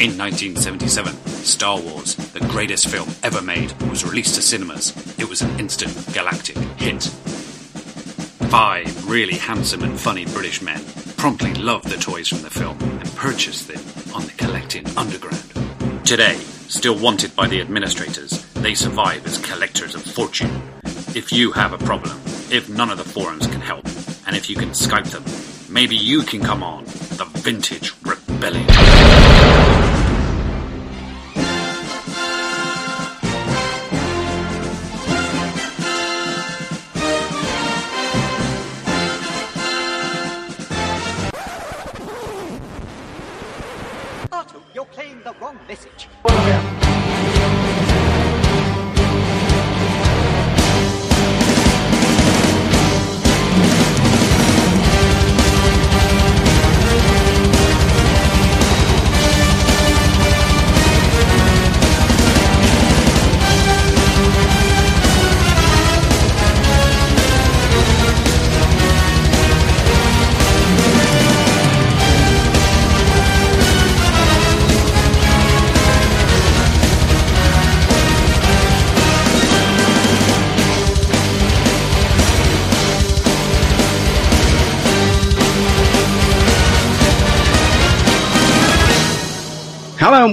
In 1977, Star Wars, the greatest film ever made, was released to cinemas. It was an instant galactic hit. Five really handsome and funny British men promptly loved the toys from the film and purchased them on the collecting underground. Today, still wanted by the administrators, they survive as collectors of fortune. If you have a problem, if none of the forums can help, and if you can Skype them, maybe you can come on the Vintage. Artu,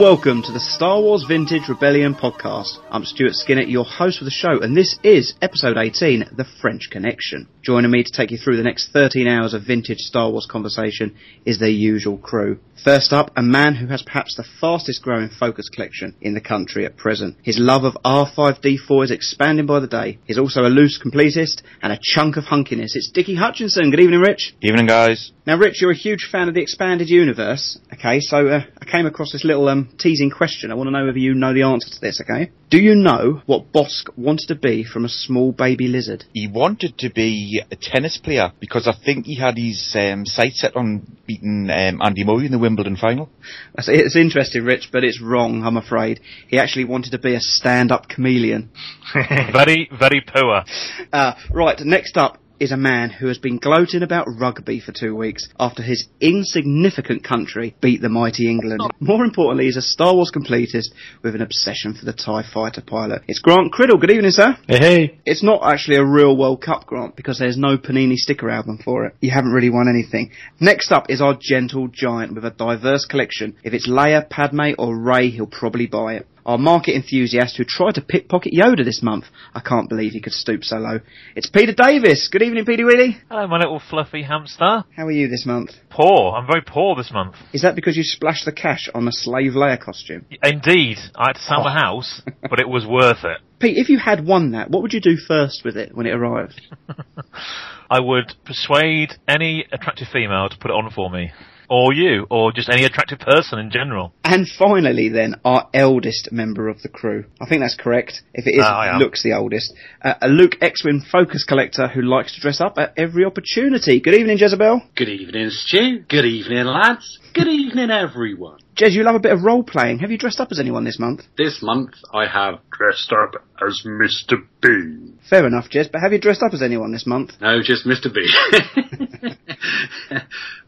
welcome to the Star Wars Vintage Rebellion podcast. I'm Stuart Skinner, your host for the show, and this is episode 18, The French Connection. Joining me to take you through the next 13 hours of vintage Star Wars conversation is their usual crew. First up, a man who has perhaps the fastest growing focus collection in the country at present. His love of R5D4 is expanding by the day. He's also a loose completist and a chunk of hunkiness. It's Dickie Hutchinson. Good evening, Rich. Good evening, guys. Now, Rich, you're a huge fan of the expanded universe. Okay, so uh, I came across this little um, teasing question. I want to know whether you know the answer to this. Okay, do you know what Bossk wanted to be from a small baby lizard? He wanted to be a tennis player because I think he had his um, sights set on beating um, Andy Murray in the Wimbledon final. It's interesting, Rich, but it's wrong. I'm afraid he actually wanted to be a stand-up chameleon. very, very poor. Uh, right, next up is a man who has been gloating about rugby for two weeks after his insignificant country beat the mighty England. More importantly, he's a Star Wars completist with an obsession for the TIE fighter pilot. It's Grant Criddle. Good evening, sir. Hey, hey. It's not actually a real World Cup, Grant, because there's no Panini sticker album for it. You haven't really won anything. Next up is our gentle giant with a diverse collection. If it's Leia, Padme, or Rey, he'll probably buy it. Our market enthusiast who tried to pickpocket Yoda this month. I can't believe he could stoop so low. It's Peter Davis. Good evening, Peter Wheely. Hello, my little fluffy hamster. How are you this month? Poor. I'm very poor this month. Is that because you splashed the cash on a slave Leia costume? Indeed, I had to sell the oh. house, but it was worth it. Pete, if you had won that, what would you do first with it when it arrived? I would persuade any attractive female to put it on for me. Or you, or just any attractive person in general. And finally, then, our eldest member of the crew. I think that's correct. If it is, I am. Luke's the oldest. Uh, a Luke X-Wing focus collector who likes to dress up at every opportunity. Good evening, Jezebel. Good evening, Stu. Good evening, lads. Good evening, everyone. Jez, you love a bit of role playing. Have you dressed up as anyone this month? This month I have dressed up as Mr. Bean. Fair enough, Jez, but have you dressed up as anyone this month? No, just Mr. Bean.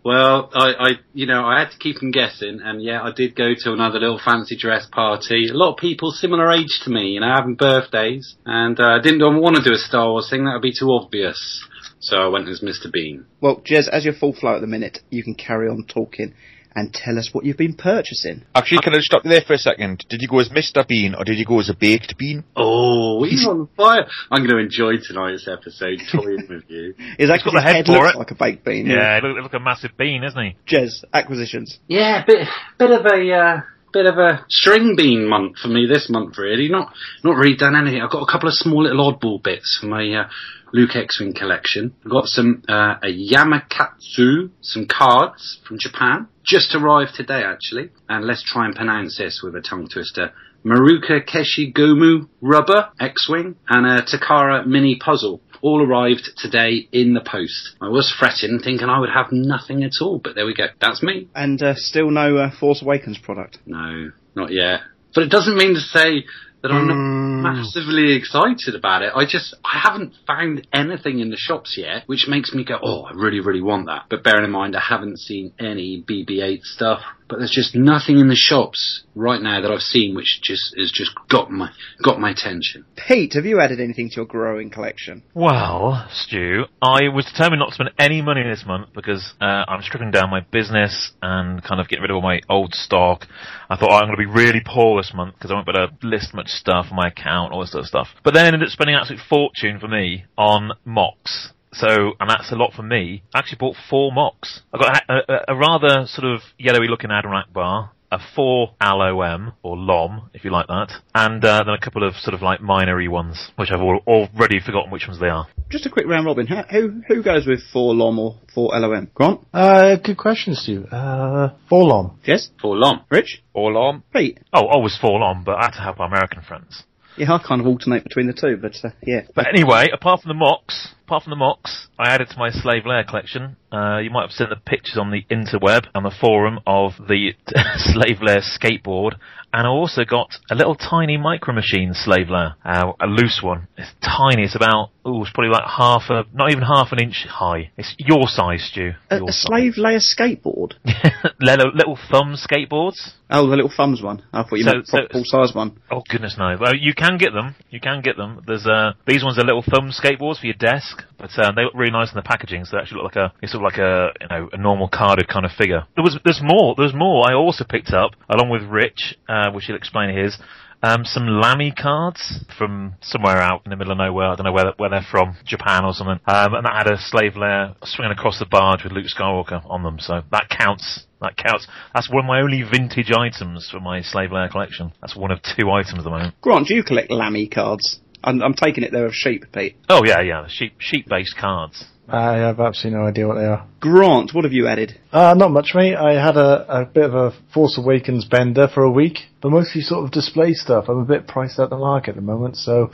well, I, I, you know, I had to keep them guessing, and yeah, I did go to another little fancy dress party. A lot of people similar age to me, you know, having birthdays, and uh, I didn't want to do a Star Wars thing. That would be too obvious. So I went as Mr. Bean. Well, Jez, as you're full flow at the minute, you can carry on talking and tell us what you've been purchasing. Actually, can I just stop you there for a second? Did you go as Mr. Bean or did you go as a baked bean? Oh, he's on fire! I'm going to enjoy tonight's episode, toying with you. Is that got because his the head head for looks it. like a baked bean? Yeah, look, look a massive bean, isn't he? Jez, acquisitions. Yeah, bit bit of a uh, bit of a string bean month for me this month. Really, not not really done anything. I've got a couple of small little oddball bits for my uh, Luke X-wing collection. I've got some uh, a Yamakatsu, some cards from Japan, just arrived today actually. And let's try and pronounce this with a tongue twister. Maruka Keshigomu rubber X-wing and a Takara mini puzzle. All arrived today in the post. I was fretting, thinking I would have nothing at all, but there we go. That's me. And uh, still no uh, Force Awakens product. No, not yet. But it doesn't mean to say that I'm Mm. not massively excited about it. I just, I haven't found anything in the shops yet, which makes me go, oh, I really, really want that. But bearing in mind, I haven't seen any BB-8 stuff but there's just nothing in the shops right now that I've seen which just has just got my got my attention. Pete, have you added anything to your growing collection? Well, Stu, I was determined not to spend any money this month because uh, I'm stripping down my business and kind of getting rid of all my old stock. I thought oh, I'm going to be really poor this month because I won't be able to list much stuff on my account, all this sort of stuff. But then I ended up spending an absolute fortune for me on mocks. So, and that's a lot for me. I actually bought four mocks. I got a, a, a rather sort of yellowy looking Adirondack bar, a four LOM or LOM, if you like that, and uh, then a couple of sort of like minory ones, which I've al- already forgotten which ones they are. Just a quick round robin. How, who who goes with four LOM or four LOM? Grant, Uh, good question, Stu. Uh, four LOM. Yes. Four LOM. Rich, Four LOM. Pete. Oh, always four LOM, but I had to help our American friends. Yeah, I kind of alternate between the two, but uh, yeah. But anyway, apart from the mocks, apart from the mocks, I added to my Slave Leia collection. Uh, you might have seen the pictures on the interweb on the forum of the Slave Leia skateboard, and I also got a little tiny Micro Machine Slave Leia, uh, a loose one. It's tiny. It's about oh, it's probably like half a, not even half an inch high. It's your size, Stu. A, Your a size. slave Leia skateboard. little, little thumb skateboards. Oh, the little thumbs one. I thought you So- meant so- full size one. Oh goodness no! Well, you can get them. You can get them. There's uh these ones are little thumb skateboards for your desk, but uh, they look really nice in the packaging. So they actually look like a it's sort of like a you know a normal carded kind of figure. There was there's more. There's more. I also picked up along with Rich, uh, which he'll explain his. Um, some Lamy cards from somewhere out in the middle of nowhere. I don't know where where they're from, Japan or something. Um, and that had a slave Leia swinging across the barge with Luke Skywalker on them. So that counts. That counts. That's one of my only vintage items for my slave Leia collection. That's one of two items at the moment. Grant, do you collect Lamy cards? I'm, I'm taking it they're of sheep, Pete. Oh yeah, yeah, sheep sheep based cards. I have absolutely no idea what they are. Grant, what have you added? Uh, not much, mate. I had a, a bit of a Force Awakens bender for a week, but mostly sort of display stuff. I'm a bit priced out the market at the moment, so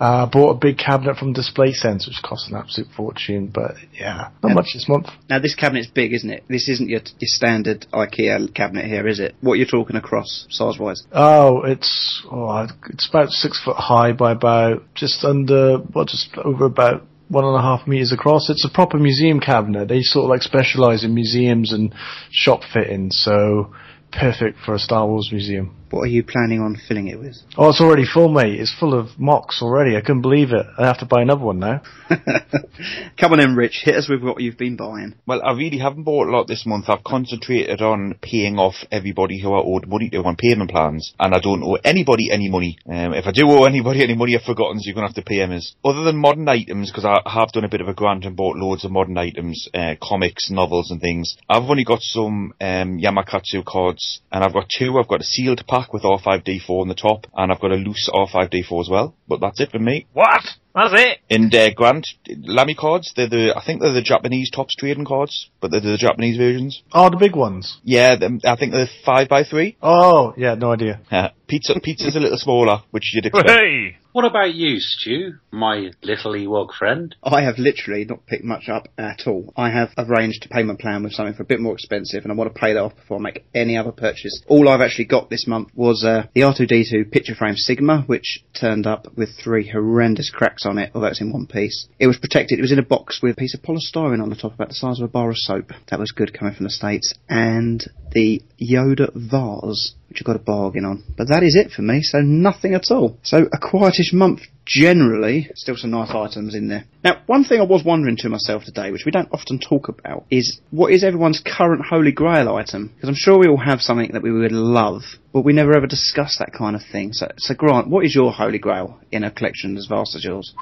uh, I bought a big cabinet from Display Sense, which cost an absolute fortune. But yeah, not much this month. Now this cabinet's big, isn't it? This isn't your, your standard IKEA cabinet here, is it? What you're talking across size wise? Oh, it's oh, it's about six foot high by about just under, well, just over about one and a half meters across. It's a proper museum cabinet. They sort of like specialize in museums and shop fittings, so perfect for a Star Wars museum. What are you planning on filling it with? Oh, it's already full, mate. It's full of mocks already. I couldn't believe it. I have to buy another one now. Come on in, Rich. Hit us with what you've been buying. Well, I really haven't bought a lot this month. I've concentrated on paying off everybody who I owed money to on payment plans, and I don't owe anybody any money. Um, if I do owe anybody any money, I've forgotten, so you're going to have to pay them. As other than modern items, because I have done a bit of a grant and bought loads of modern items, uh, comics, novels, and things. I've only got some um, Yamakatsu cards, and I've got two. I've got a sealed pack with R5D4 on the top, and I've got a loose R5D4 as well. But that's it for me. What? That's it. And uh, Grant, Lamy cards, they're the, I think they're the Japanese tops trading cards, but they're the Japanese versions. Oh, the big ones. Yeah, them- I think they're 5 by 3 Oh, yeah, no idea. Pizza, pizza's a little smaller, which you'd expect. Hey. What about you, Stu, my little Ewok friend? I have literally not picked much up at all. I have arranged a payment plan with something for a bit more expensive, and I want to pay that off before I make any other purchase. All I've actually got this month was uh, the R2D2 picture frame Sigma, which turned up with three horrendous cracks on it, although it's in one piece. It was protected. It was in a box with a piece of polystyrene on the top, about the size of a bar of soap. That was good coming from the States. And the Yoda vase, which I got a bargain on. But that is it for me, so nothing at all. So a quietish month generally. Still some nice items in there. Now, one thing I was wondering to myself today, which we don't often talk about, is what is everyone's current Holy Grail item? Because I'm sure we all have something that we would love, but we never ever discuss that kind of thing. So, so Grant, what is your Holy Grail in a collection as vast as yours?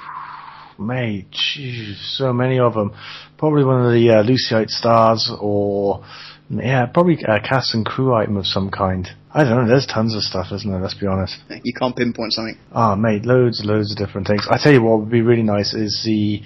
Mate, so many of them. Probably one of the uh, Lucite stars, or yeah, probably a cast and crew item of some kind. I don't know. There's tons of stuff, isn't there? Let's be honest. You can't pinpoint something. Ah, mate, loads, loads of different things. I tell you what would be really nice is the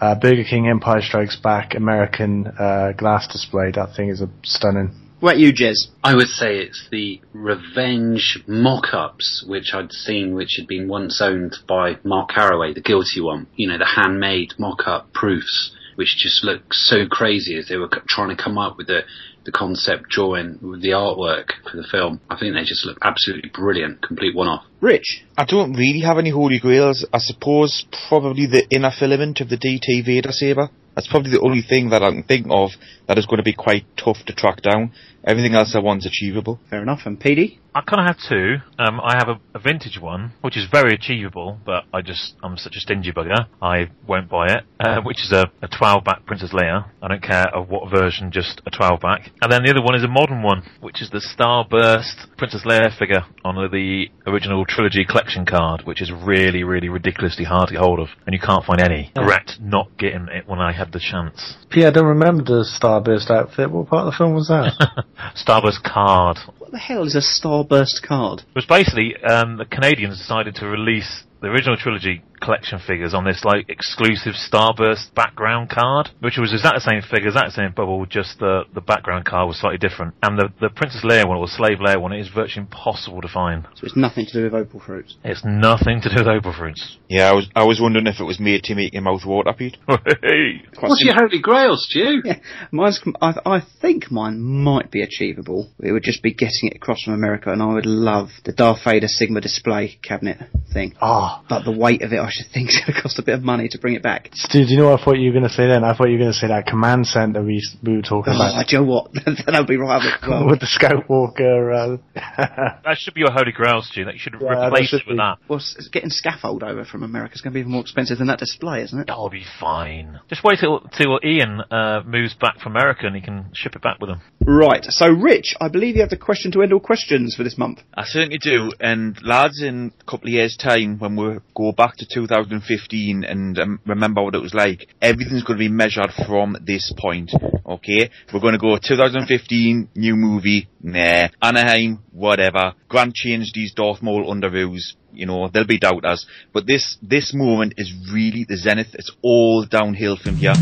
uh, Burger King Empire Strikes Back American uh, glass display. That thing is a stunning. What about you, Jez? I would say it's the Revenge mock-ups, which I'd seen, which had been once owned by Mark Carraway, the guilty one. You know, the handmade mock-up proofs, which just look so crazy as they were trying to come up with the the concept drawing, with the artwork for the film. I think they just look absolutely brilliant, complete one-off. Rich? I don't really have any holy grails. I suppose probably the inner filament of the DT Vader saber. That's probably the only thing that I can think of that is going to be quite tough to track down. Everything else I want's achievable. Fair enough. And PD? I kind of have two. Um, I have a, a vintage one, which is very achievable, but I just I'm such a stingy bugger. I won't buy it. Uh, which is a, a 12 back Princess Leia. I don't care of what version, just a 12 back. And then the other one is a modern one, which is the Starburst Princess Leia figure on the original trilogy collection card, which is really, really ridiculously hard to get hold of, and you can't find any. Regret not getting it when I had the chance. P, I don't remember the Starburst outfit. What part of the film was that? Starburst card. What the hell is a Starburst card? It was basically um, the Canadians decided to release the original trilogy collection figures on this like exclusive Starburst background card, which was exactly the same figure, exactly the same bubble, just the the background card was slightly different. And the the Princess Leia one or the Slave Leia one is virtually impossible to find. So it's nothing to do with opal fruits. It's nothing to do with Opal fruits. Yeah, I was I was wondering if it was made to make your mouth water, Pete. What's sim- your holy grail, Stu? Yeah, mine's. com- I, I think mine might be achievable. It would just be getting it across from America, and I would love the Darth Vader Sigma display cabinet thing. Ah, But the weight of it, I should think, is going to cost a bit of money to bring it back. Stu, do you know what I thought you were going to say then? I thought you were going to say that command center we, we were talking Oh, about. do you know what? that would be right up well. With the Scout Walker. Uh, That should be your holy grail, Stu. That you should Yeah, replace should it with be. that. Well, s- getting scaffold over from America is going to be even more expensive than that display, isn't it? That'll be fine. Just wait till till Ian uh, moves back from America and he can ship it back with him. Right. So, Rich, I believe you have the question to end all questions for this month. I certainly do. And lads, in a couple of years' time, when we go back to 2015 and um, remember what it was like, everything's going to be measured from this point. Okay, we're going to go 2015 new movie. Nah, Anaheim, whatever. Grant changed these Darth Maul underoos. You know, there'll be doubters. But this this moment is really the zenith. It's all downhill from here.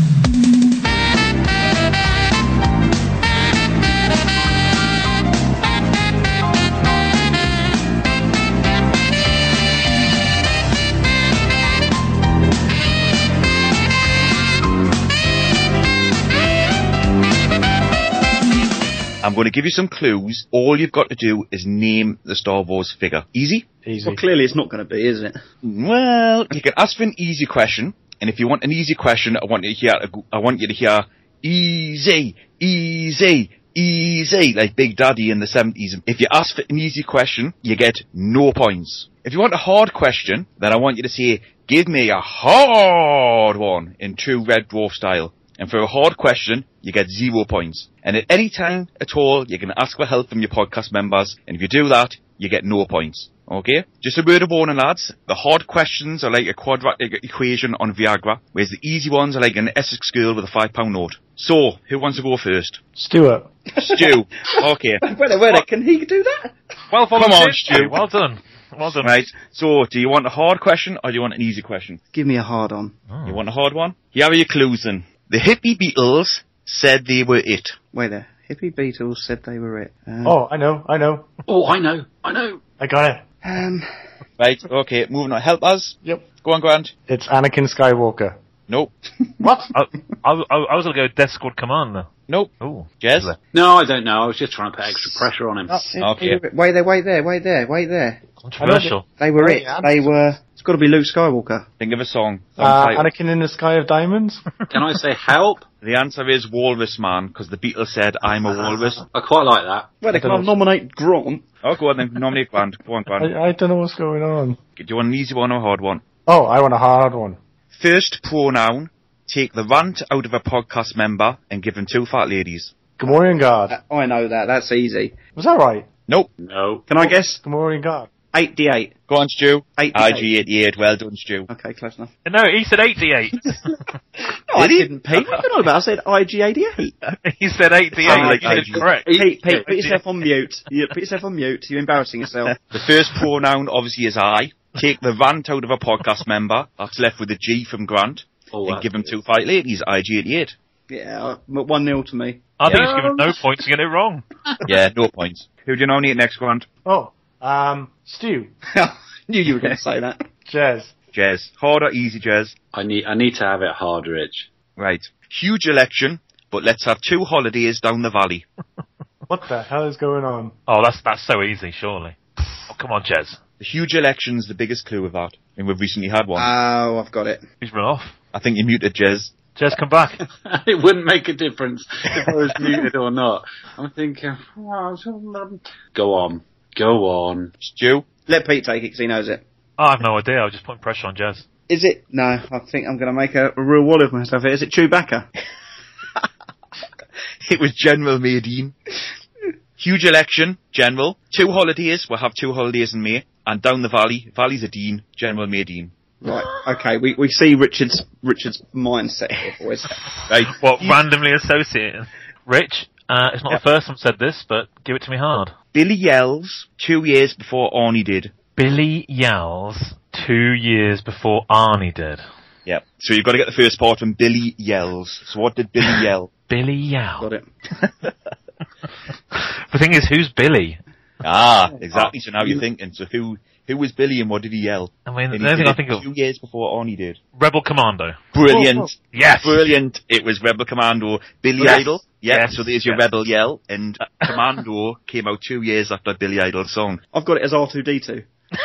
I'm going to give you some clues. All you've got to do is name the Star Wars figure. Easy? easy. Well, clearly it's not going to be, is it? Well, you can ask for an easy question, and if you want an easy question, I want you to hear, I want you to hear easy, easy, easy, like Big Daddy in the 70s. If you ask for an easy question, you get no points. If you want a hard question, then I want you to say, give me a hard one in true Red Dwarf style. And for a hard question, you get zero points. And at any time at all, you can ask for help from your podcast members. And if you do that, you get no points. Okay? Just a word of warning, lads. The hard questions are like a quadratic equation on Viagra, whereas the easy ones are like an Essex girl with a five pound note. So, who wants to go first? Stuart. Stu. Okay. Wait there, wait there. Can he do that? Well Come on, volunteered, Stu. Well done. Well done. Right. So, do you want a hard question or do you want an easy question? Give me a hard on. You want a hard one? Here are your clues then. The hippie Beatles said they were it. Wait there. Hippie Beatles said they were it. Uh, Oh, I know, I know. Oh, I know, I know. I got it. Um, Right, okay, moving on. Help us. Yep. Go on, Grant. It's Anakin Skywalker. Nope. What? I, I, I, I was going to go Death Squad Commander. Nope. Oh, Jez? No, I don't know. I was just trying to put extra pressure on him. Okay. Wait there, wait there, wait there, wait there. controversial. They were Oh, it. yeah. They were. It's got to be Luke Skywalker. Think of a song. Uh, Song title. Anakin in the Sky of Diamonds? Can I say help? The answer is Walrus Man, because the Beatles said, I'm a walrus. I quite like that. Wait, they can't nominate Grant. Oh, go on then. Nominate Grant. Go on, Grant. I, I don't know what's going on. Do you want an easy one or a hard one? Oh, I want a hard one. First pronoun. Take the rant out of a podcast member and give him two fat ladies. Gamorrean Guard. I know that. That's easy. Was that right? Nope. No. Can I guess? Gamorrean Guard. 8d8. Go on, Stu. 88. IG88. Well done, Stu. Okay, close enough. No, he said 88. No, I he? didn't, Pete. What are you on about? I said IG88. he said 88. I'm like you did correct. Pete, Pete, put yourself on mute. You, put yourself on mute. You're embarrassing yourself. The first pronoun obviously is I. Take the rant out of a podcast member. That's left with a G from Grant. Oh, and give him good. two fat ladies. IG88. Yeah, uh, 1 0 to me. I think he's given no points to get it wrong. Yeah, no points. Who do you nominate next, Grant? Oh, um, Stu. Knew you were going to say that. Jez. Jez. Hard or easy, Jez? I need, I need to have it hard, Rich. Right. Huge election, but let's have two holidays down the valley. What the hell is going on? Oh, that's that's so easy, surely. Oh, come on, Jez. The huge election's the biggest clue of that. And we've recently had one. Oh, I've got it. He's run off. I think you muted Jez. Just come back. it wouldn't make a difference if I was muted or not. I'm thinking, oh, go on, go on. Stu? Let Pete take it because he knows it. Oh, I have no idea. I was just putting pressure on Jazz. Is it? No, I think I'm going to make a, a real wall of myself here. Is it Chewbacca? It was General Madine. Huge election, General. Two holidays, we'll have two holidays in May. And down the valley, Valley's a Dean, General Madine. right. Okay. We we see Richard's Richard's mindset here, boys. Right. What, randomly associated? Rich, uh, it's not the first time said this, but give it to me hard. Billy Yells, two years before Arnie did. Billy yells two years before Arnie did. Yep. So you've got to get the first part from Billy Yells. So what did Billy yell? Billy yell. Got it. The thing is, who's Billy? Ah, exactly. So now you're thinking. So who who was Billy and what did he yell? I mean, the only thing I think of, two years before Arnie did. Rebel Commando. Brilliant. Yes! Brilliant. It was Rebel Commando. Billy Yes. Idol. Yeah, Yes. so there's your Yes. Rebel yell. And Commando came out two years after Billy Idol's song. I've got it as R2D2.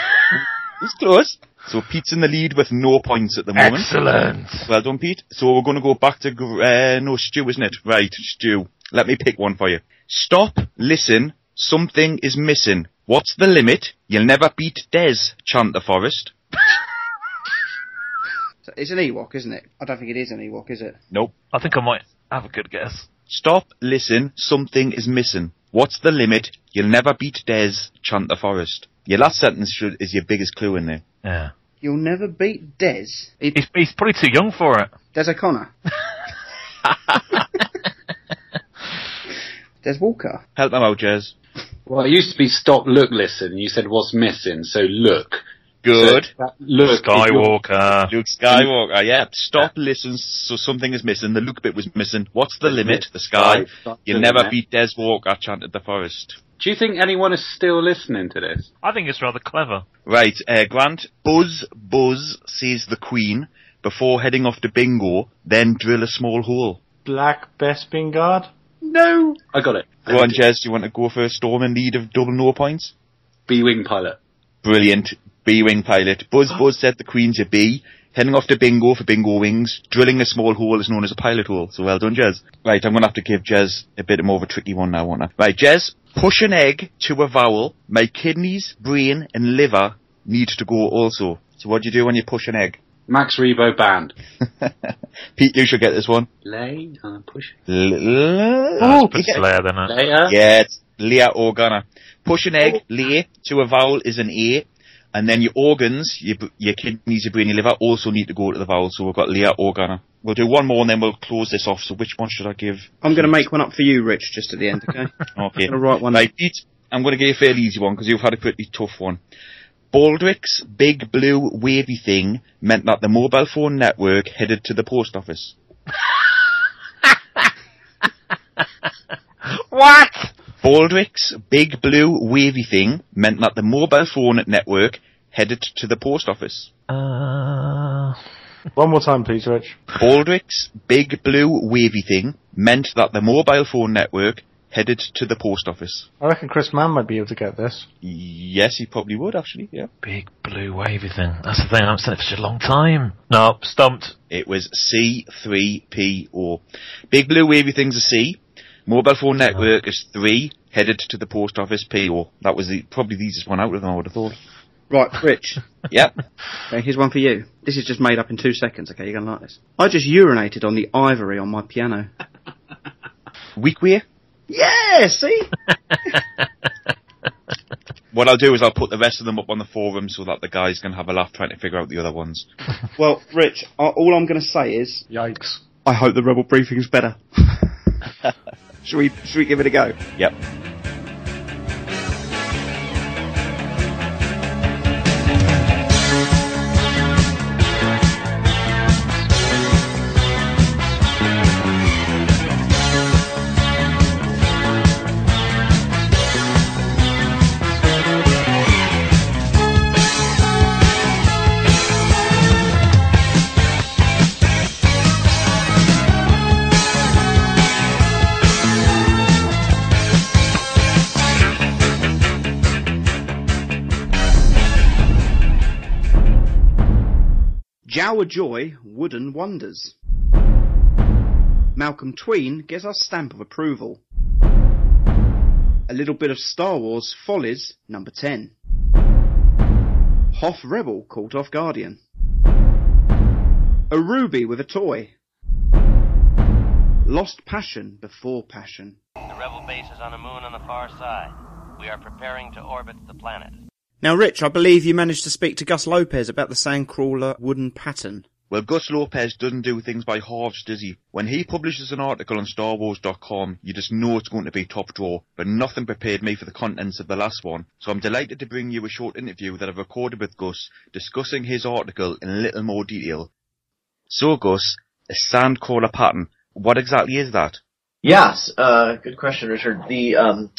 It's close. So Pete's in the lead with no points at the moment. Excellent. Well done, Pete. So we're going to go back to, Gr- uh, no, Stu, isn't it? Right, Stu. Let me pick one for you. Stop, listen, something is missing. What's the limit? You'll never beat Des, chant the forest. It's an Ewok, isn't it? I don't think it is an Ewok, is it? Nope. I think I might have a good guess. Stop, listen, something is missing. What's the limit? You'll never beat Des, chant the forest. Your last sentence should, is your biggest clue in there. Yeah. You'll never beat Des. It, He's, he's probably too young for it. Des O'Connor. Des Walker. Help them out, Jez. Well, it used to be stop, look, listen. You said what's missing, so look. Good. So that look. is Skywalker. Luke Skywalker, yeah. Stop, listen, so something is missing. The Luke bit was missing. What's the limit? The sky. Stop You'll doing never that. beat Des Walker, chanted the forest. Do you think anyone is still listening to this? I think it's rather clever. Right, uh, Grant. Buzz, Buzz, says the Queen, before heading off to bingo, then drill a small hole. Black Bespin Guard? No! I got it. Go on, Jez, do you want to go for a storm in lead of double no points? B-wing pilot. Brilliant. B-wing pilot. Buzz, Buzz said the Queen's a B. Heading off to bingo for bingo wings. Drilling a small hole is known as a pilot hole. So well done, Jez. Right, I'm gonna have to give Jez a bit more of a tricky one now, won't I? Right, Jez. Push an egg to a vowel. My kidneys, brain, and liver need to go also. So what do you do when you push an egg? Max Rebo band. Pete, you should get this one. Lay, uh, push. L- That's l- pretty yeah. Slayer, then. Yeah, it's Leia Organa. Push an egg, lay, to a vowel is an A, and then your organs, your, your kidneys, your brain, your liver also need to go to the vowel, so we've got Leia Organa. We'll do one more and then we'll close this off, so which one should I give? I'm going to make one up for you, Rich, just at the end, okay? Okay. gonna write one Right, Pete, I'm going to give you a fairly easy one, because you've had a pretty tough one. Baldrick's big blue wavy thing meant that the mobile phone network headed to the post office. What? Baldrick's big blue wavy thing meant that the mobile phone network headed to the post office. Uh, One more time, please, Rich. Baldrick's big blue wavy thing meant that the mobile phone network headed to the post office. I reckon Chris Mann might be able to get this. Yes, he probably would actually, yeah. big blue wavy thing. That's the thing. I haven't seen it for such a long time. No, stumped. It was C3PO. Big blue wavy thing's a C. Mobile phone network is 3, headed to the post office PO. That was the, probably the easiest one out of them, I would have thought. right, Rich. Yep. Okay, here's one for you. This is just made up in two seconds, okay? You're going to like this. I just urinated on the ivory on my piano. Weak way. Yeah, see? What I'll do is I'll put the rest of them up on the forum so that the guys can have a laugh trying to figure out the other ones. well, Rich, uh, all I'm going to say is Yikes. I hope the Rebel briefing's better. Should we should we give it a go? Yep. Jawa Joy Wooden Wonders. Malcolm Tween gets our stamp of approval. A little bit of Star Wars Follies, number 10. Hoff Rebel caught off Guardian. A ruby with a toy. Lost passion before passion. The rebel base is on a moon on the far side. We are preparing to orbit the planet. Now, Rich, I believe you managed to speak to Gus Lopez about the Sandcrawler wooden pattern. Well, Gus Lopez doesn't do things by halves, does he? When he publishes an article on StarWars.com, you just know it's going to be top drawer, but nothing prepared me for the contents of the last one. So I'm delighted to bring you a short interview that I've recorded with Gus, discussing his article in a little more detail. So, Gus, a Sandcrawler pattern, what exactly is that? Yes, uh, good question, Richard. The um,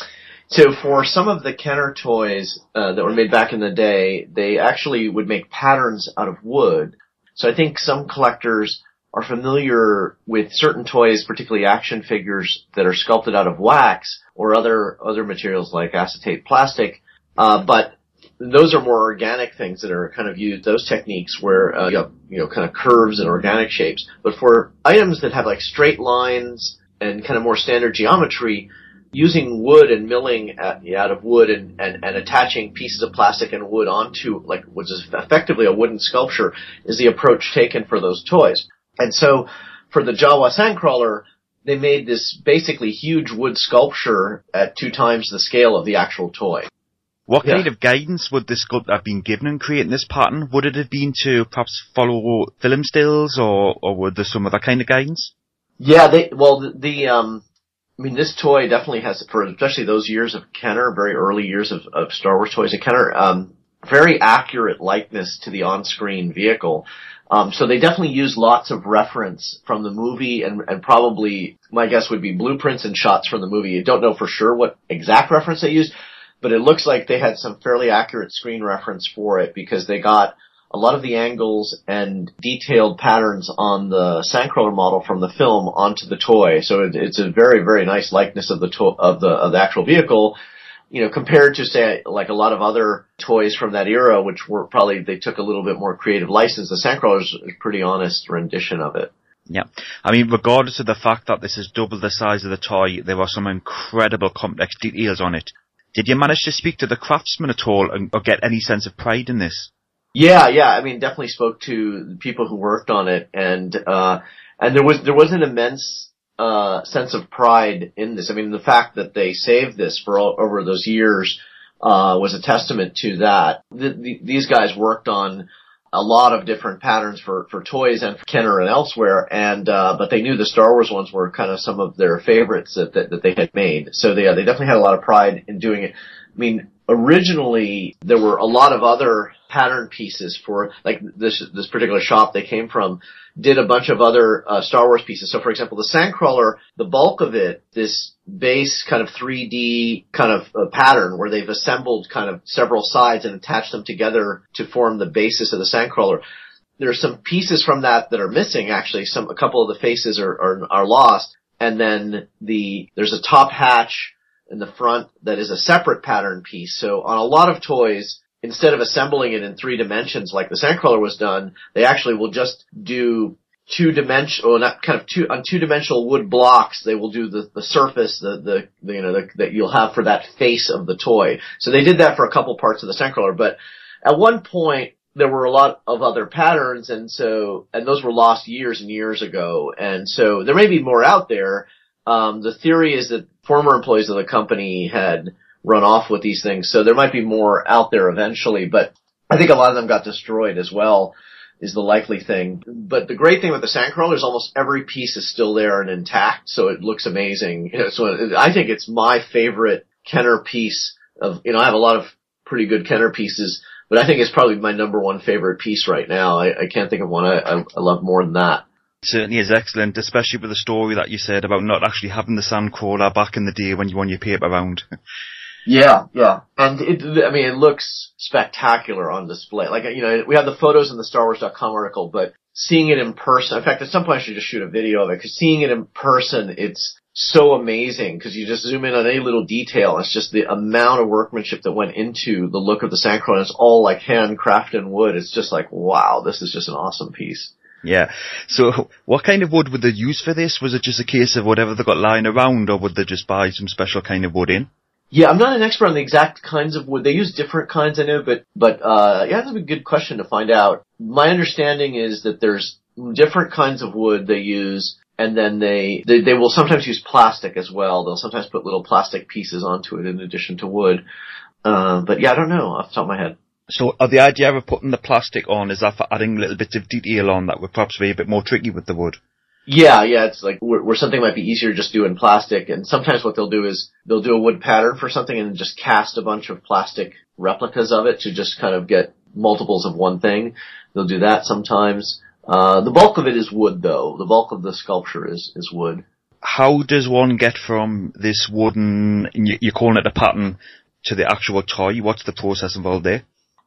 so for some of the Kenner toys uh, that were made back in the day, they actually would make patterns out of wood. So I think some collectors are familiar with certain toys, particularly action figures that are sculpted out of wax or other other materials like acetate plastic. Uh, but those are more organic things that are kind of used. Those techniques where uh, you, have, you know kind of curves and organic shapes. But for items that have like straight lines and kind of more standard geometry, using wood and milling out of wood and, and, and attaching pieces of plastic and wood onto like what is effectively a wooden sculpture is the approach taken for those toys. And so for the Jawa Sandcrawler, they made this basically huge wood sculpture at two times the scale of the actual toy. What Yeah. kind of guidance would the sculptor have been given in creating this pattern? Would it have been to perhaps follow film stills or, or would there some other kind of guidance? Yeah, they well the, the um I mean this toy definitely has for especially those years of Kenner, very early years of, of Star Wars toys Kenner, um very accurate likeness to the on-screen vehicle. Um, so they definitely use lots of reference from the movie and, and probably my guess would be blueprints and shots from the movie. You don't know for sure what exact reference they used, but it looks like they had some fairly accurate screen reference for it because they got a lot of the angles and detailed patterns on the Sandcrawler model from the film onto the toy. So it, it's a very, very nice likeness of the to- of the of the actual vehicle. You know, compared to say like a lot of other toys from that era, which were probably they took a little bit more creative license. The Sandcrawler is a pretty honest rendition of it. Yeah. I mean, regardless of the fact that this is double the size of the toy, there are some incredible complex details on it. Did you manage to speak to the craftsman at all and, or get any sense of pride in this? Yeah, yeah. I mean, definitely spoke to the people who worked on it, and uh, and there was there was an immense uh, sense of pride in this. I mean, the fact that they saved this for all, over those years uh, was a testament to that. The, the, these guys worked on a lot of different patterns for for toys and for Kenner and elsewhere, and uh, but they knew the Star Wars ones were kind of some of their favorites that that, that they had made. So they uh, they definitely had a lot of pride in doing it. I mean, originally there were a lot of other pattern pieces for like this this particular shop they came from did a bunch of other uh, Star Wars pieces. So for example, the Sandcrawler, the bulk of it, this base kind of 3D kind of uh, pattern where they've assembled kind of several sides and attached them together to form the basis of the Sandcrawler. There's some pieces from that that are missing actually. Some a couple of the faces are are, are lost, and then the there's a top hatch in the front that is a separate pattern piece. So on a lot of toys, instead of assembling it in three dimensions like the Sandcrawler was done, they actually will just do two dimension, or not kind of two, on two dimensional wood blocks, they will do the, the surface, the, the, the you know, the, that you'll have for that face of the toy. So they did that for a couple parts of the Sandcrawler, but at one point, there were a lot of other patterns and so, and those were lost years and years ago. And so there may be more out there. Um, the theory is that former employees of the company had run off with these things, so there might be more out there eventually, but I think a lot of them got destroyed as well, is the likely thing. But the great thing with the Sandcrawler is almost every piece is still there and intact, so it looks amazing. So I think it's my favorite Kenner piece of, you know, I have a lot of pretty good Kenner pieces, but I think it's probably my number one favorite piece right now. I, I can't think of one I, I, I love more than that. Certainly is excellent, especially with the story that you said about not actually having the Sandcrawler back in the day when you won your paper round. Yeah, yeah. And it, I mean, it looks spectacular on display. Like, you know, we have the photos in the StarWars.com article, but seeing it in person, in fact, at some point I should just shoot a video of it, cause seeing it in person, it's so amazing, cause you just zoom in on any little detail. It's just the amount of workmanship that went into the look of the Sandcrawler. It's all like handcrafted in wood. It's just like, wow, this is just an awesome piece. Yeah. So, what kind of wood would they use for this? Was it just a case of whatever they got lying around, or would they just buy some special kind of wood in? Yeah, I'm not an expert on the exact kinds of wood. They use different kinds, I know, but but uh, yeah, that's a good question to find out. My understanding is that there's different kinds of wood they use, and then they, they they will sometimes use plastic as well. They'll sometimes put little plastic pieces onto it in addition to wood. Uh, but yeah, I don't know off the top of my head. So, uh, the idea of putting the plastic on is that for adding little bits of detail on that would perhaps be a bit more tricky with the wood. Yeah, yeah, it's like where, where something might be easier just doing plastic, and sometimes what they'll do is they'll do a wood pattern for something and just cast a bunch of plastic replicas of it to just kind of get multiples of one thing. They'll do that sometimes. Uh, the bulk of it is wood though. The bulk of the sculpture is, is wood. How does one get from this wooden, you're calling it a pattern, to the actual toy? What's the process involved there?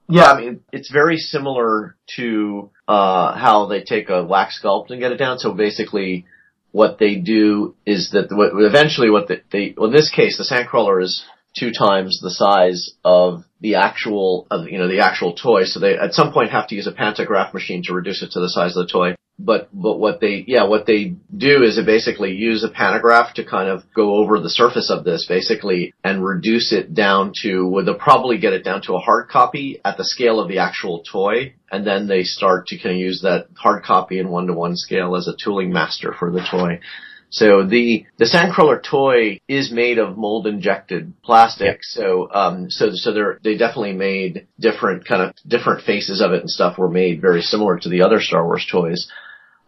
Yeah, I mean, it's very similar to, uh, how they take a wax sculpt and get it down. So basically, what they do is that eventually what they, they, well, in this case, the sandcrawler is two times the size of the actual, you know, the actual toy. So they at some point have to use a pantograph machine to reduce it to the size of the toy. But, but what they, yeah, what they do is they basically use a pantograph to kind of go over the surface of this basically and reduce it down to, well, they'll probably get it down to a hard copy at the scale of the actual toy. And then they start to kind of use that hard copy in one to one scale as a tooling master for the toy. So the the Sandcrawler toy is made of mold injected plastic. So um so so they're they definitely made different kind of different faces of it and stuff were made very similar to the other Star Wars toys.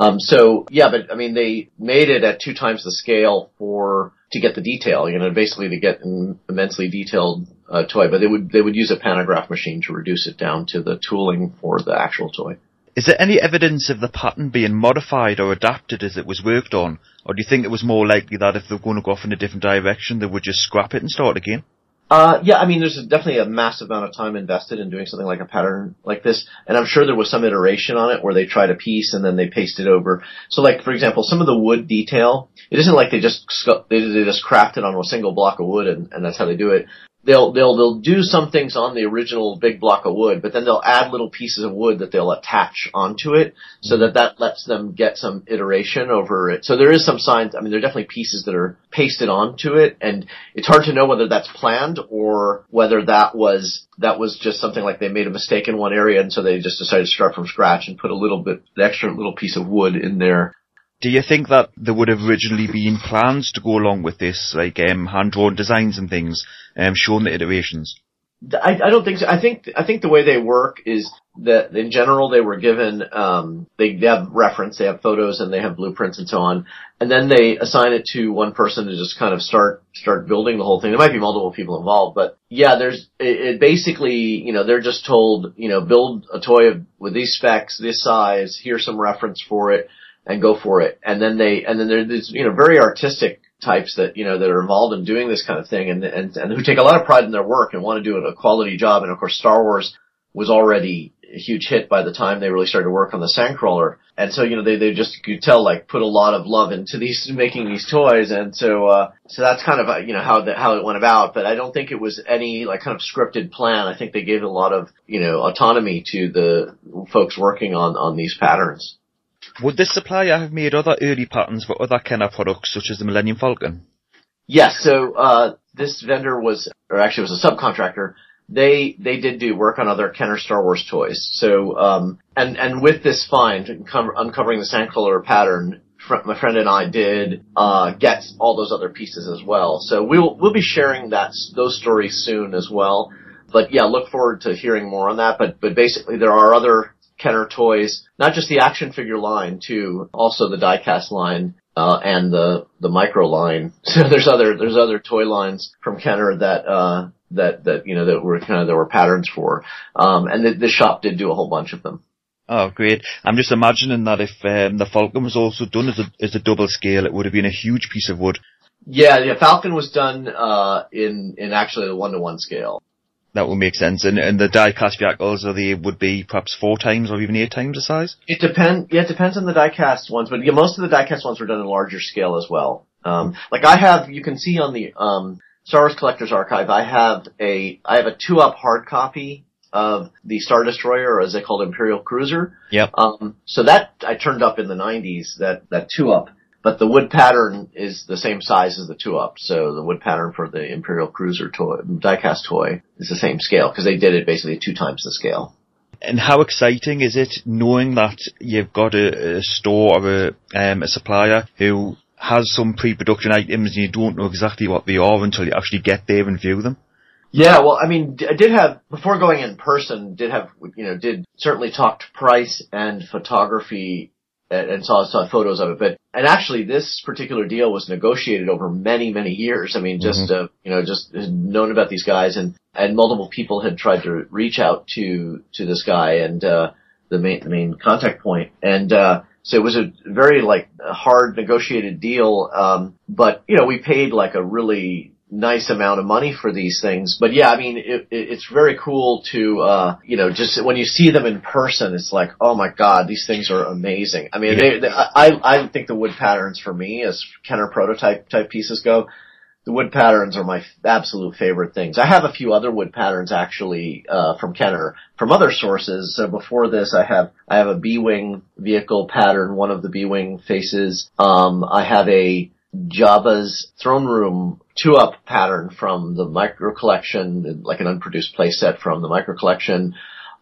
Um so yeah, but I mean they made it at two times the scale for to get the detail, you know, basically to get an immensely detailed uh, toy. But they would they would use a pantograph machine to reduce it down to the tooling for the actual toy. Is there any evidence of the pattern being modified or adapted as it was worked on? Or do you think it was more likely that if they were going to go off in a different direction, they would just scrap it and start again? Uh, yeah, I mean, there's definitely a massive amount of time invested in doing something like a pattern like this, and I'm sure there was some iteration on it where they tried a piece and then they pasted over. So, like for example, some of the wood detail, it isn't like they just they, they just craft it on a single block of wood and, and that's how they do it. They'll they'll they'll do some things on the original big block of wood, but then they'll add little pieces of wood that they'll attach onto it, so that that lets them get some iteration over it. So there is some signs. I mean, there are definitely pieces that are pasted onto it, and it's hard to know whether that's planned or whether that was that was just something like they made a mistake in one area, and so they just decided to start from scratch and put a little bit, the extra little piece of wood in there. Do you think that there would have originally been plans to go along with this, like um, hand-drawn designs and things, um, showing the iterations? I, I don't think so. I think I think the way they work is that in general they were given um, they, they have reference, they have photos, and they have blueprints and so on, and then they assign it to one person to just kind of start start building the whole thing. There might be multiple people involved, but yeah, there's it, it basically you know they're just told you know build a toy of, with these specs, this size, here's some reference for it, and go for it. And then they and then there's these you know very artistic types that you know that are involved in doing this kind of thing and and and who take a lot of pride in their work and want to do a quality job. And of course, Star Wars was already a huge hit by the time they really started to work on the Sandcrawler. And so, you know, they, they just, you could tell, like, put a lot of love into these, making these toys. And so, uh, so that's kind of, uh, you know, how the, how it went about. But I don't think it was any, like, kind of scripted plan. I think they gave a lot of, you know, autonomy to the folks working on, on these patterns. Would this supplier have made other early patterns for other Kenner products, such as the Millennium Falcon? Yes, so uh, this vendor was, or actually was a subcontractor. They they did do work on other Kenner Star Wars toys. So um, and and with this find, uncovering the Sandcrawler pattern, my friend and I did uh, get all those other pieces as well. So we'll we'll be sharing that those stories soon as well. But yeah, look forward to hearing more on that. But but basically, there are other Kenner toys, not just the action figure line, too, also the diecast line uh, and the the micro line. So there's other there's other toy lines from Kenner that uh, that that you know that were kind of there were patterns for, um, and the, the shop did do a whole bunch of them. Oh, great. I'm just imagining that if um, the Falcon was also done as a, as a double scale, it would have been a huge piece of wood. Yeah, yeah. Falcon was done uh, in in actually the one to one scale. That would make sense. And, and the die-cast vehicles, are they would be perhaps four times or even eight times the size? It depend. Yeah, it depends on the diecast ones, but yeah, most of the diecast ones were done in larger scale as well. Um, like I have, you can see on the um, Star Wars Collector's Archive, I have a I have a two up hard copy of the Star Destroyer, or as they called Imperial Cruiser. Yep. Um, so that I turned up in the 90s, that, that two up. But the wood pattern is the same size as the two up. So the wood pattern for the Imperial Cruiser toy, diecast toy is the same scale because they did it basically two times the scale. And how exciting is it knowing that you've got a, a store or a, um, a supplier who has some pre-production items and you don't know exactly what they are until you actually get there and view them? Yeah, well, I mean, I did have, before going in person, did have, you know, did certainly talk to price and photography and, and saw, saw photos of it, but, and actually this particular deal was negotiated over many, many years. I mean, just, uh, you know, just known about these guys and, and multiple people had tried to reach out to, to this guy and, uh, the main, the main contact. And, uh, so it was a very like hard negotiated deal. Um, but you know, we paid like a really nice amount of money for these things. But yeah, I mean, it, it, it's very cool to, uh, you know, just when you see them in person, it's like, oh my god, these things are amazing. I mean, they, they, I, I think the wood patterns for me, as Kenner prototype type pieces go, the wood patterns are my f- absolute favorite things. I have a few other wood patterns actually, uh, from Kenner, from other sources. So before this, I have, I have a B-Wing vehicle pattern, one of the B-Wing faces. Um, I have a Jabba's throne room two up pattern from the micro collection, like an unproduced playset from the micro collection.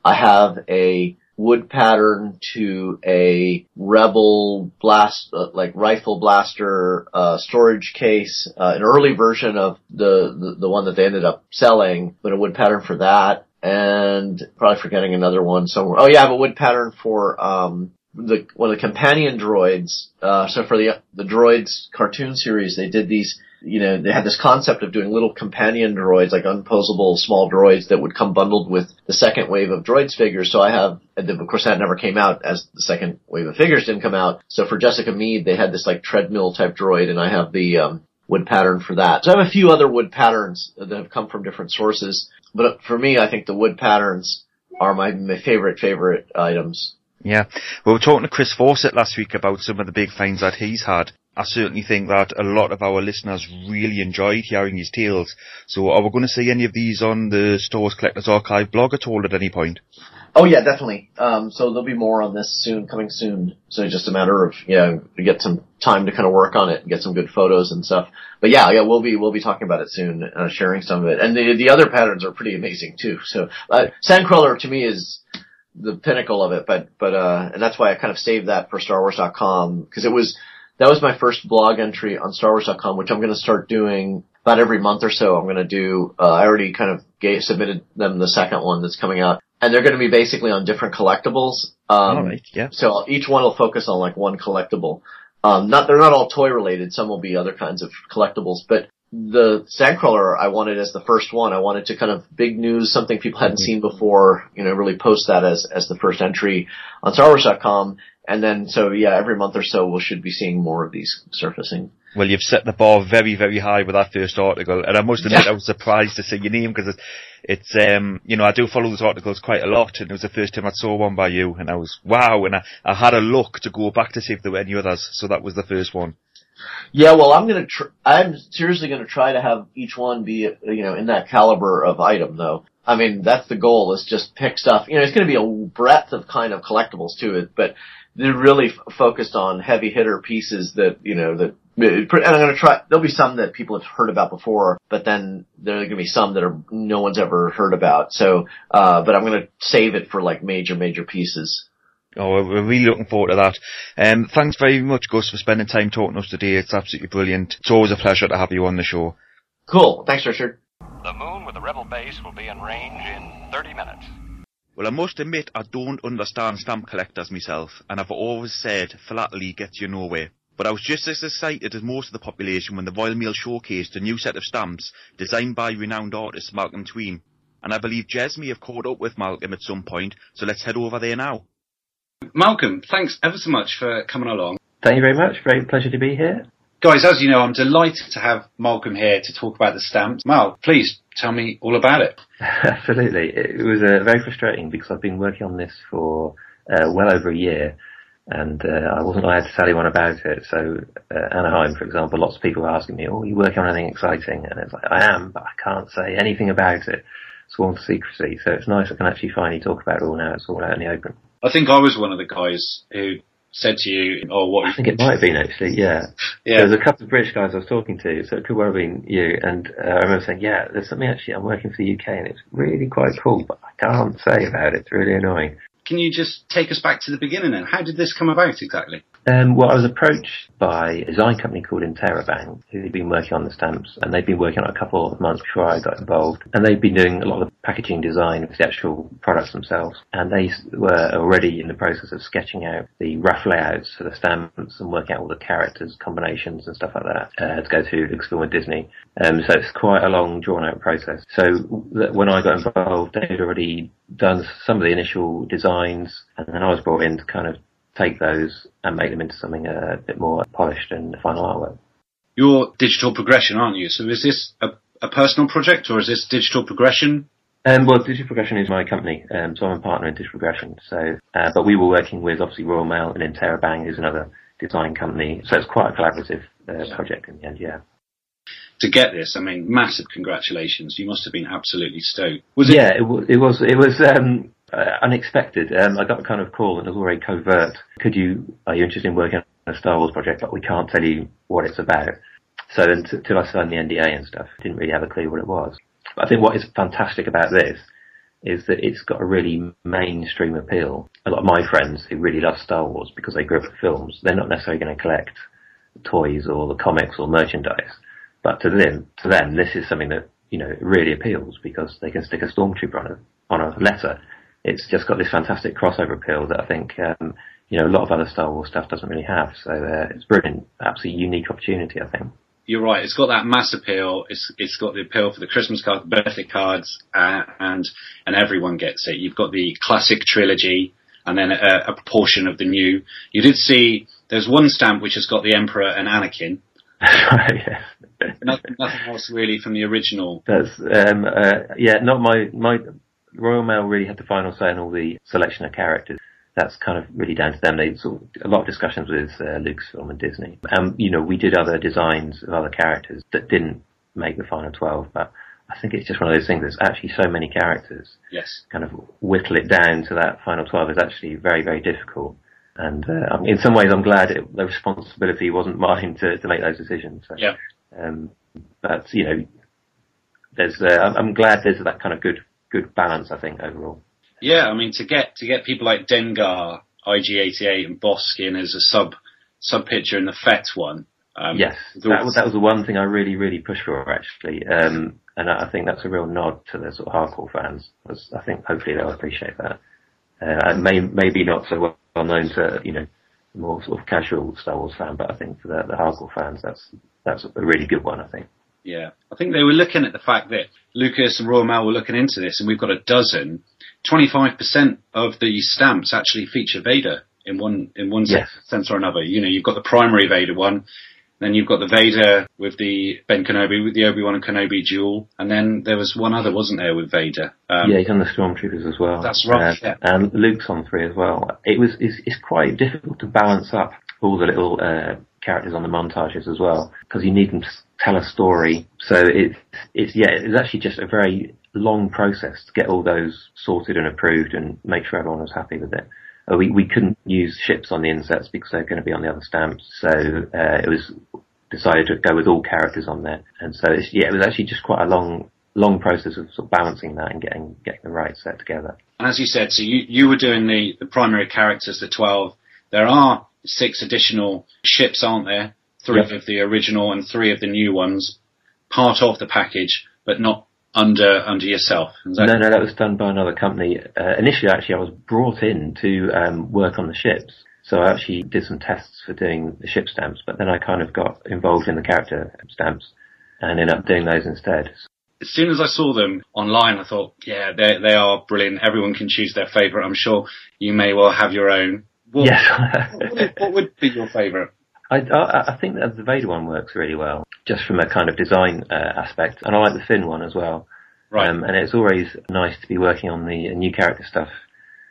I have a wood pattern to a rebel blast, uh, like rifle blaster, uh, storage case, uh, an early version of the, the, the one that they ended up selling, but a wood pattern for that. And probably forgetting another one somewhere. Oh yeah, I have a wood pattern for, um, the, one of the companion droids, uh, so for the, the droids cartoon series, they did these, you know, they had this concept of doing little companion droids, like unposable small droids that would come bundled with the second wave of droids figures. So I have, and of course that never came out as the second wave of figures didn't come out. So for Jessica Mead, they had this like treadmill type droid and I have the, um, wood pattern for that. So I have a few other wood patterns that have come from different sources, but for me, I think the wood patterns are my, my favorite, favorite items. Yeah. We were talking to Chris Fawcett last week about some of the big finds that he's had. I certainly think that a lot of our listeners really enjoyed hearing his tales. So are we going to see any of these on the Star Wars Collectors Archive blog at all at any point? Oh yeah, definitely. Um, so there'll be more on this soon, coming soon. So it's just a matter of, you know, get some time to kind of work on it and get some good photos and stuff. But yeah, yeah, we'll be, we'll be talking about it soon, uh, sharing some of it. And the, the other patterns are pretty amazing too. So, uh, Sandcrawler to me is, the pinnacle of it, but, but, uh, and that's why I kind of saved that for StarWars.com, because it was, that was my first blog entry on StarWars.com, which I'm going to start doing about every month or so. I'm going to do, uh, I already kind of gave, submitted them the second one that's coming out, and they're going to be basically on different collectibles. Um, Alright, yeah. so each one will focus on like one collectible. Um, not, they're not all toy related. Some will be other kinds of collectibles, but the Sandcrawler I wanted as the first one. I wanted to kind of big news, something people hadn't seen before, you know, really post that as, as the first entry on StarWars.com. And then, so yeah, every month or so we should be seeing more of these surfacing. Well, you've set the bar very, very high with that first article, and I must admit I was surprised to see your name because it's, it's, um, you know, I do follow those articles quite a lot, and it was the first time I saw one by you, and I was wow, and I, I had a look to go back to see if there were any others, so that was the first one. Yeah, well, I'm gonna. Tr- I'm seriously gonna try to have each one be, you know, in that caliber of item, though. I mean, that's the goal. Is just pick stuff. You know, it's gonna be a breadth of kind of collectibles to it, but they're really f- focused on heavy hitter pieces that you know that. And I'm gonna try. There'll be some that people have heard about before, but then there are gonna be some that are no one's ever heard about. So, uh, but I'm gonna save it for like major, major pieces. Oh, we're- we're really looking forward to that. Um, thanks very much, Gus, for spending time talking to us today. It's absolutely brilliant. It's always a pleasure to have you on the show. Cool. Thanks, Richard. The moon with the rebel base will be in range in 30 minutes. Well, I must admit I don't understand stamp collectors myself, and I've always said philately gets you nowhere. But I was just as excited as most of the population when the Royal Mail showcased a new set of stamps designed by renowned artist Malcolm Tween. And I believe Jez may have caught up with Malcolm at some point, so let's head over there now. Malcolm, thanks ever so much for coming along. Thank you very much. Great pleasure to be here. Guys, as you know, I'm delighted to have Malcolm here to talk about the stamps. Mal, please tell me all about it. Absolutely. It was uh, very frustrating because I've been working on this for uh, well over a year and uh, I wasn't allowed to tell anyone about it. So uh, Anaheim, for example, lots of people were asking me, oh, are you working on anything exciting? And it's like, I am, but I can't say anything about it. Sworn to secrecy. So it's nice I can actually finally talk about it all now. It's all out in the open. I think I was one of the guys who said to you, "Oh, what?" I think it might have been actually, yeah. Yeah. There was a couple of British guys I was talking to, so it could well have been you. And uh, I remember saying, "Yeah, there's something actually. I'm working for the UK, and it's really quite cool, but I can't say about it. It's really annoying." Can you just take us back to the beginning then? How did this come about exactly? Um, well, I was approached by a design company called Interabang, who had been working on the stamps, and they'd been working on it a couple of months before I got involved. And they'd been doing a lot of the packaging design for the actual products themselves. And they were already in the process of sketching out the rough layouts for the stamps and working out all the characters, combinations and stuff like that uh, to go through Lucasfilm with Disney. Um, so it's quite a long, drawn-out process. So when I got involved, they'd already done some of the initial designs, and then I was brought in to kind of take those and make them into something uh, a bit more polished and final artwork. You're digital progression, aren't you? So is this a, a personal project or is this digital progression? Um, well, Digital Progression is my company, um, so I'm a partner in Digital Progression. So, uh, but we were working with obviously Royal Mail and Interabang, who's another design company. So it's quite a collaborative uh, project in the end. Yeah. To get this, I mean, massive congratulations. You must have been absolutely stoked. Was it? yeah, it, w- it was. It was um, uh, unexpected. Um, I got a kind of call, and it was very covert. Could you? Are you interested in working on a Star Wars project? But we can't tell you what it's about. So until I signed the NDA and stuff, didn't really have a clue what it was. But I think what is fantastic about this is that it's got a really mainstream appeal. A lot of my friends who really love Star Wars because they grew up with films, they're not necessarily going to collect toys or the comics or merchandise. But to them, to them, this is something that you know really appeals because they can stick a stormtrooper on a on a letter. It's just got this fantastic crossover appeal that I think um, you know a lot of other Star Wars stuff doesn't really have. So uh, it's brilliant, absolutely unique opportunity, I think. You're right. It's got that mass appeal. It's it's got the appeal for the Christmas cards, birthday cards, uh, and and everyone gets it. You've got the classic trilogy, and then a, a portion of the new. You did see there's one stamp which has got the Emperor and Anakin. yes. Nothing, nothing else really from the original. That's um, uh, yeah, not my my Royal Mail really had the final say on all the selection of characters. That's kind of really down to them. They sort of, a lot of discussions with uh, Lucasfilm and Disney. Um, you know, we did other designs of other characters that didn't make the final twelve, but I think it's just one of those things. There's actually so many characters. Yes. Kind of whittle it down to that final twelve is actually very very difficult. And uh, in some ways, I'm glad it, the responsibility wasn't mine to, to make those decisions. So, Yeah. um, but you know, there's uh, I'm glad there's that kind of good good balance. I think overall. Yeah, I mean to get to get people like Dengar, IG88, and Bossk in as a sub sub pitcher in the Fett one. Um, yes, that was that was the one thing I really really pushed for actually, um, and I think that's a real nod to the sort of hardcore fans. I think hopefully they'll appreciate that. Uh, and may, maybe not so well known to you know more sort of casual Star Wars fan, but I think for the, the hardcore fans, that's that's a really good one. I think. Yeah, I think they were looking at the fact that Lucas and Royal Mail were looking into this, and we've got a dozen. Twenty-five percent of the stamps actually feature Vader in one in one sense or another. You know, you've got the primary Vader one, then you've got the Vader with the Ben Kenobi with the Obi Wan and Kenobi duel, and then there was one other, wasn't there, with Vader? Um, yeah, he's on the Stormtroopers as well. That's right, Uh, yeah. And Luke's on three as well. It was it's, it's quite difficult to balance up all the little uh, characters on the montages as well because you need them to tell a story. So it's it's yeah, it's actually just a very long process to get all those sorted and approved and make sure everyone was happy with it. Uh, we we couldn't use ships on the insets because they're going to be on the other stamps, so uh, it was decided to go with all characters on there. And so it's, yeah, it was actually just quite a long long process of sort of balancing that and getting getting the right set together. And as you said, so you, you were doing the, the primary characters, the 12. There are six additional ships, aren't there? Three Yep. of the original and three of the new ones. Part of the package, but not under under yourself. That- No, no, that was done by another company. Uh, initially, actually, I was brought in to um, work on the ships. So I actually did some tests for doing the ship stamps, but then I kind of got involved in the character stamps and ended up doing those instead. As soon as I saw them online, I thought, yeah, they they are brilliant. Everyone can choose their favourite. I'm sure you may well have your own. What, Yes. what, would, what would be your favourite? I, I, I think that the Vader one works really well, just from a kind of design uh, aspect, and I like the Finn one as well. Right. Um, and it's always nice to be working on the uh, new character stuff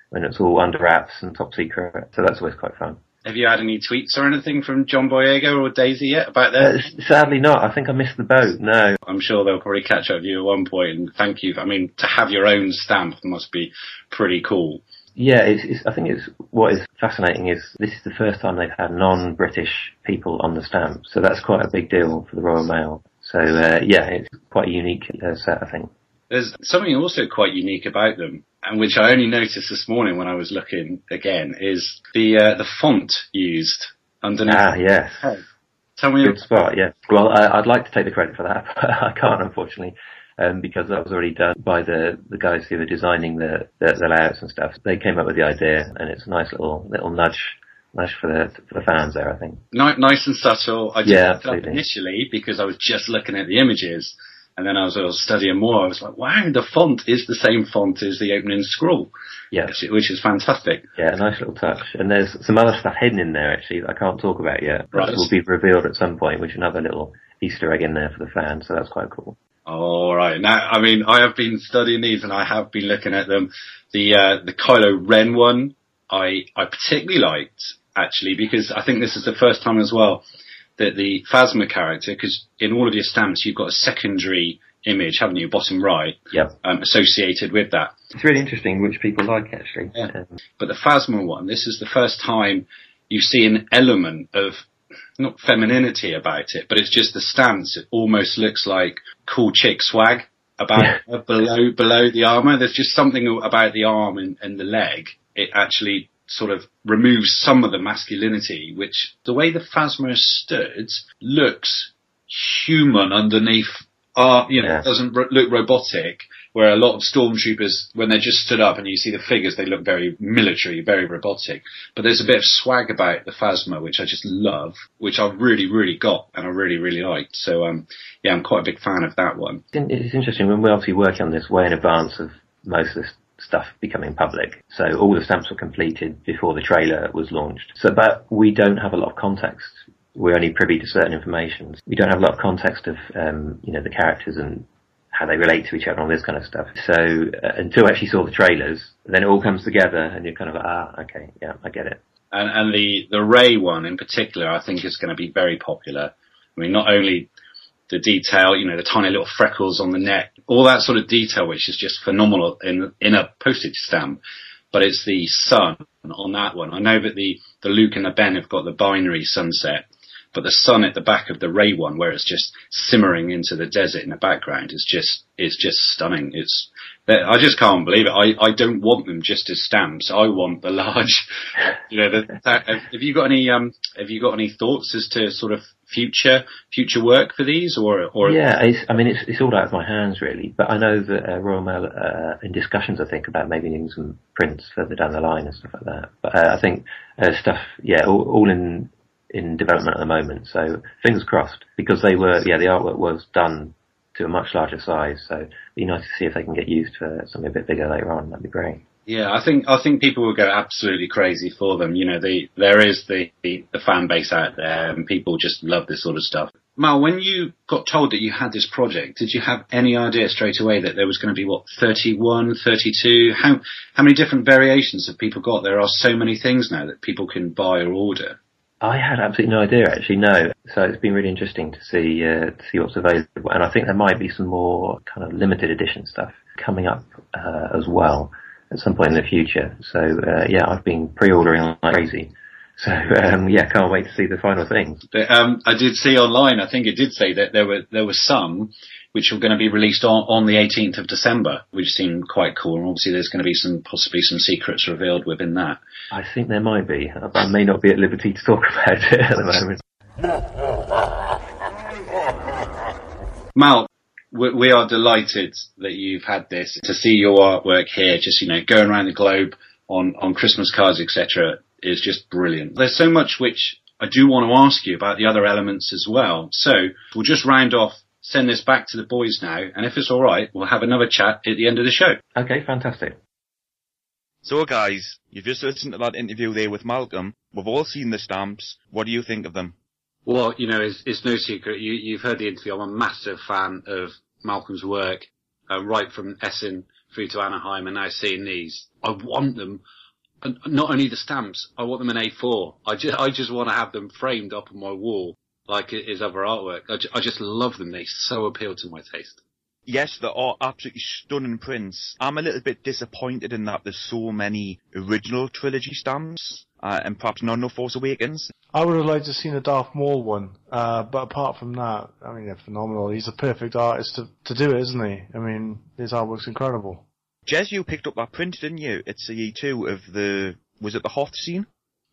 when it's all under wraps and top secret. So that's always quite fun. have you had any tweets or anything from John Boyega or Daisy yet about Uh, that? s- sadly not. I think I missed the boat. No. I'm sure they'll probably catch up with you at one point and thank you. I mean, to have your own stamp must be pretty cool. Yeah, it's, it's, I think it's what is fascinating is this is the first time they've had non-British people on the stamp, so that's quite a big deal for the Royal Mail. So uh, yeah, it's quite a unique uh, set, I think. There's something also quite unique about them, and which I only noticed this morning when I was looking again, is the uh, the font used underneath. Ah, yes. Tell me, Good spot, yeah. Well, I, I'd like to take the credit for that, but I can't, unfortunately, um, because that was already done by the, the guys who were designing the, the, the layouts and stuff. They came up with the idea, and it's a nice little little nudge nudge for the for the fans there, I think. ni- nice and subtle. I just Yeah, looked it up initially because I was just looking at the images, and then I was, I was studying more. I was like, wow, the font is the same font as the opening scroll, Yeah, which, which is fantastic. yeah, a nice little touch. And there's some other stuff hidden in there actually that I can't talk about yet. Right. That will be revealed at some point, which is another little Easter egg in there for the fans. So that's quite cool. All right. Now, I mean, I have been studying these and I have been looking at them. The, uh, the Kylo Ren one, I, I particularly liked actually because I think this is the first time as well that the Phasma character, because in all of your stamps you've got a secondary image, haven't you, bottom right, Yep. um, associated with that. It's really interesting which people like actually. Yeah. Um, But the Phasma one, this is the first time you see an element of not femininity about it, but it's just the stance. It almost looks like cool chick swag about uh, below below the armor. There's just something about the arm and, and the leg. It actually sort of removes some of the masculinity, which the way the Phasma stood looks human underneath. Uh, you know, Yeah. doesn't ro- look robotic. Where a lot of stormtroopers, when they're just stood up and you see the figures, they look very military, very robotic. But there's a bit of swag about the Phasma, which I just love, which I've really, really got and I really, really liked. So, um, yeah, I'm quite a big fan of that one. It's It's interesting when we're obviously working on this way in advance of most of this stuff becoming public. So all the stamps were completed before the trailer was launched. So, but we don't have a lot of context. We're only privy to certain information. We don't have a lot of context of, um, you know, the characters and how they relate to each other and all this kind of stuff. So uh, until I actually saw the trailers, then it all comes together and you're kind of like, ah, okay, yeah, I get it. And, and the, the Rey one in particular, I think is going to be very popular. I mean, not only the detail, you know, the tiny little freckles on the neck, all that sort of detail, which is just phenomenal in, in a postage stamp. But it's the sun on that one. I know that the, the Luke and the Ben have got the binary sunset, but the sun at the back of the Rey one, where it's just simmering into the desert in the background, is just, is just stunning. It's, I just can't believe it. I, I don't want them just as stamps. I want the large, you know, the, that, have you got any, um, have you got any thoughts as to sort of future, future work for these or, or? Yeah, I mean, it's, it's all out of my hands really, but I know that uh, Royal Mail uh, in discussions, I think, about maybe doing some prints further down the line and stuff like that. But uh, I think uh, stuff, yeah, all, all in in development at the moment. So fingers crossed, because they were, yeah, the artwork was done to a much larger size. So it'd be nice to see if they can get used for something a bit bigger later on. That'd be great. Yeah, I think I think people will go absolutely crazy for them. You know, the there is the, the the fan base out there, and people just love this sort of stuff. Mal, when you got told that you had this project, did you have any idea straight away that there was going to be what 31, 32? How how many different variations have people got? There are so many things now that people can buy or order. I had absolutely no idea actually, no. So it's been really interesting to see, uh, to see what's available. And I think there might be some more kind of limited edition stuff coming up, uh, as well at some point in the future. So, uh, yeah, I've been pre-ordering like crazy. So, um, yeah, can't wait to see the final thing. Um, I did see online. I think it did say that there were there were some which were going to be released on, on the 18th of December, which seemed quite cool. And obviously, there's going to be some possibly some secrets revealed within that. I think there might be. I may not be at liberty to talk about it at the moment. Mal, we, we are delighted that you've had this to see your artwork here. Just you know, going around the globe on on Christmas cards, etc., is just brilliant. There's so much which I do want to ask you about the other elements as well. So we'll just round off. Send this back to the boys now, and if it's all right, we'll have another chat at the end of the show. Okay, fantastic. So guys, you've just listened to that interview there with Malcolm. We've all seen the stamps. What do you think of them? Well, you know, it's, it's no secret. You, you've heard the interview. I'm a massive fan of Malcolm's work, uh, right from Essen through to Anaheim and now seeing these. I want them And not only the stamps, I want them in A4. I just, I just want to have them framed up on my wall like it is other artwork. I, ju- I just love them. They so appeal to my taste. Yes, they are absolutely stunning prints. I'm a little bit disappointed in that there's so many original trilogy stamps, uh, and perhaps none of Force Awakens. I would have liked to have seen a Darth Maul one, uh, but apart from that, I mean, they're phenomenal. He's a perfect artist to, to do it, isn't he? I mean, his artwork's incredible. Jez, you picked up that print, didn't you? It's a E2 of the, was it the Hoth scene?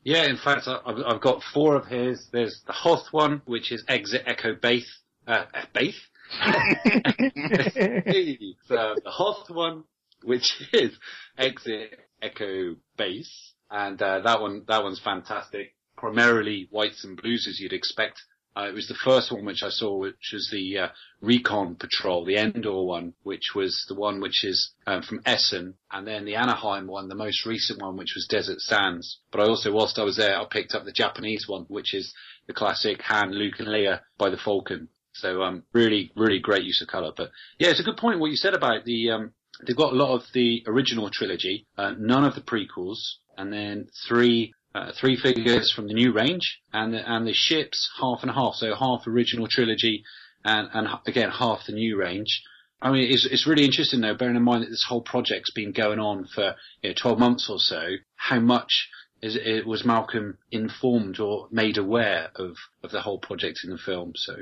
Yeah, in fact, I've, I've got four of his. There's the Hoth one, which is Exit Echo Baith. Uh, uh, Baith? so the Hoth one, which is Exit Echo Base, and uh, that one that one's fantastic. Primarily whites and blues as you'd expect. Uh, it was the first one which I saw, which was the uh, Recon Patrol, the Endor one, which was the one which is um, from Essen, and then the Anaheim one, the most recent one, which was Desert Sands. But I also, whilst I was there, I picked up the Japanese one, which is the classic Han, Luke, and Leia by the Falcon. So um, really, really great use of colour. But yeah, it's a good point what you said about the. Um, they've got a lot of the original trilogy, uh, none of the prequels, and then three. Uh, three figures from the new range, and the, and the ships half and half. So half original trilogy, and and again half the new range. I mean, it's it's really interesting though, bearing in mind that this whole project's been going on for you know, 12 months or so. How much is it was Malcolm informed or made aware of of the whole project in the film? So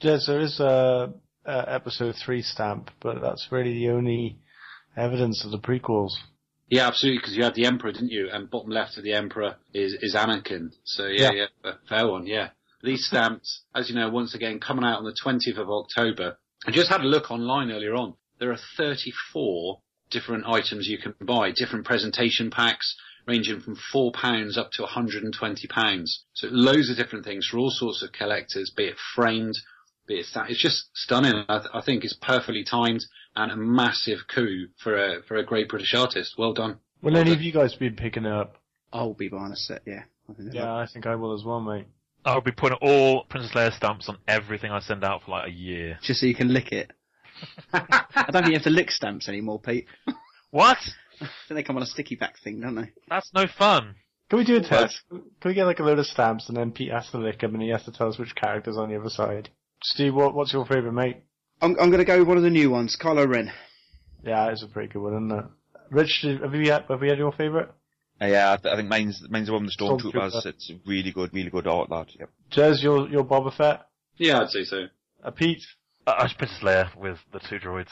Yes, there is a, a episode three stamp, but that's really the only evidence of the prequels. Yeah, absolutely, because you had the Emperor, didn't you? And bottom left of the Emperor is, is Anakin. So yeah, yeah, Yeah. fair one, yeah. These stamps, as you know, once again, coming out on the 20th of October. I just had a look online earlier on. There are 34 different items you can buy, different presentation packs, ranging from £4 up to £120. So loads of different things for all sorts of collectors, be it framed, be it sta- it's just stunning. I, th- I think it's perfectly timed and a massive coup for a for a great British artist. Well done. Will any of you guys be picking it up? I'll be buying a set, yeah. I think Yeah, I think I will as well, mate. I'll be putting all Princess Leia stamps on everything I send out for like a year. Just so you can lick it. I don't think you have to lick stamps anymore, Pete. What? I think they come on a sticky back thing, don't they? That's no fun. Can we do a test? Can we get like a load of stamps and then Pete has to lick them and he has to tell us which character's on the other side? Steve, what, what's your favourite, mate? I'm, I'm going to go with one of the new ones, Kylo Ren. Yeah, it's a pretty good one, isn't it? Rich, have you had, have we had your favourite? Uh, yeah, I, th- I think mine's, mine's the one with the Stormtroopers. Stormtrooper. It's really good, really good art, that, yep. Jez, your, your Boba Fett? Yeah, I'd say so. Uh, Pete? Uh, I was Princess Leia with the two droids.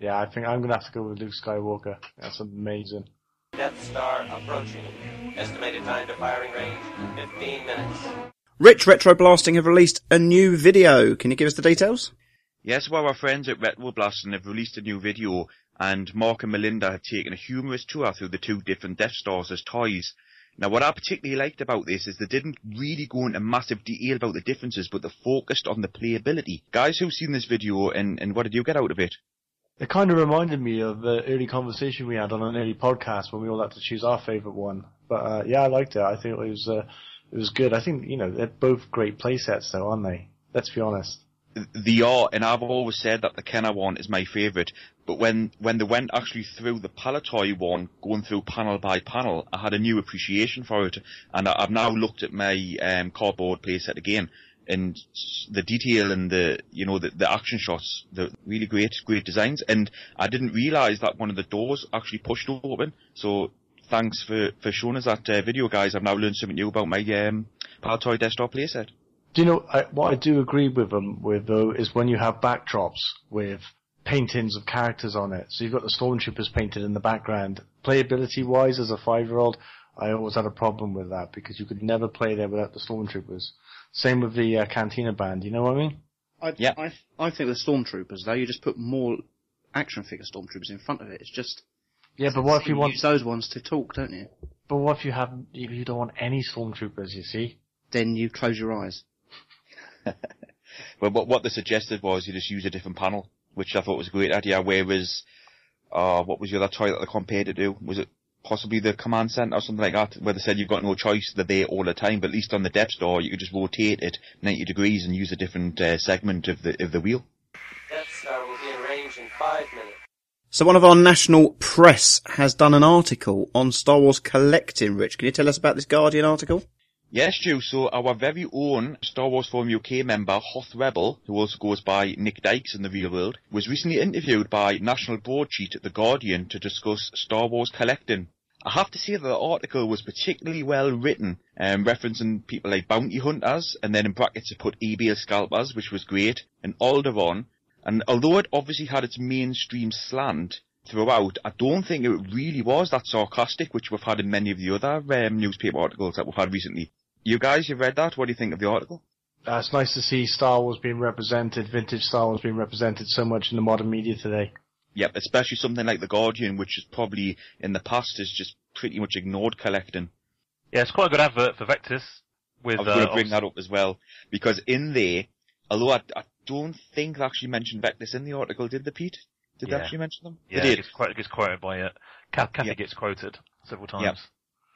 Yeah, I think I'm gonna have to go with Luke Skywalker. That's amazing. Death Star approaching. Estimated time to firing range, 15 minutes. Rich Retro Blasting have released a new video. Can you give us the details? Yes, well, our friends at Retro Blasting have released a new video, and Mark and Melinda have taken a humorous tour through the two different Death Stars as toys. Now, what I particularly liked about this is they didn't really go into massive detail about the differences, but they focused on the playability. Guys who've seen this video, and, and what did you get out of it? It kind of reminded me of the early conversation we had on an early podcast when we all had to choose our favourite one. But uh, yeah, I liked it. I think it was uh, it was good. I think you know they're both great play sets, though, aren't they? Let's be honest. They are, and I've always said that the Kenner one is my favourite, but when, when they went actually through the Palitoy one, going through panel by panel, I had a new appreciation for it, and I, I've now looked at my um, cardboard playset again, and the detail and the, you know, the, the action shots, the really great, great designs, and I didn't realise that one of the doors actually pushed open, so thanks for, for showing us that uh, video guys, I've now learned something new about my um, Palitoy desktop playset. Do you know I, what I do agree with them with though is when you have backdrops with paintings of characters on it. So you've got the stormtroopers painted in the background. Playability wise, as a five year old, I always had a problem with that because you could never play there without the stormtroopers. Same with the uh, Cantina band. You know what I mean? I, Yeah. I, I think the Stormtroopers, though, you just put more action figure Stormtroopers in front of it. It's just. Yeah, but what if you want? use those ones to talk, don't you? But what if you have? If you don't want any stormtroopers, you see? Then you close your eyes. Well, what, what they suggested was you just use a different panel, which I thought was a great idea. Whereas, uh, what was the other toy that they compared it to? Was it possibly the command center or something like that, where they said you've got no choice, they're there all the time, but at least on the Death Star you could just rotate it 90 degrees and use a different uh, segment of the of the wheel. Death Star will be in range in 5 minutes. So one of our national press has done an article on Star Wars collecting, Rich. Can you tell us about this Guardian article? Yes, Stu. So our very own Star Wars Forum UK member, Hoth Rebel, who also goes by Nick Dykes in the real world, was recently interviewed by national broadsheet The Guardian to discuss Star Wars collecting. I have to say that the article was particularly well written, um, referencing people like bounty hunters, and then in brackets it put eBay scalpers, which was great, and Alderaan. And although it obviously had its mainstream slant throughout, I don't think it really was that sarcastic, which we've had in many of the other um, newspaper articles that we've had recently. You guys, you've read that? What do you think of the article? Uh, it's nice to see Star Wars being represented, vintage Star Wars being represented so much in the modern media today. Yep, especially something like The Guardian, which is probably in the past has just pretty much ignored collecting. Yeah, it's quite a good advert for Vectis. With I was uh, going to bring that up as well, because in there, although I, I don't think they actually mentioned Vectis in the article, did they, Pete? Did they actually mention them? Yeah, they it gets, quite, it gets quoted by it. Kathy Yeah. gets quoted several times.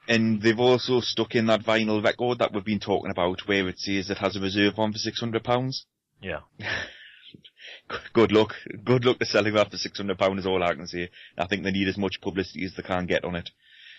And they've also stuck in that vinyl record that we've been talking about, where it says it has a reserve on for six hundred pounds. Yeah. Good luck. Good luck to selling that for six hundred pounds is all I can say. I think they need as much publicity as they can get on it.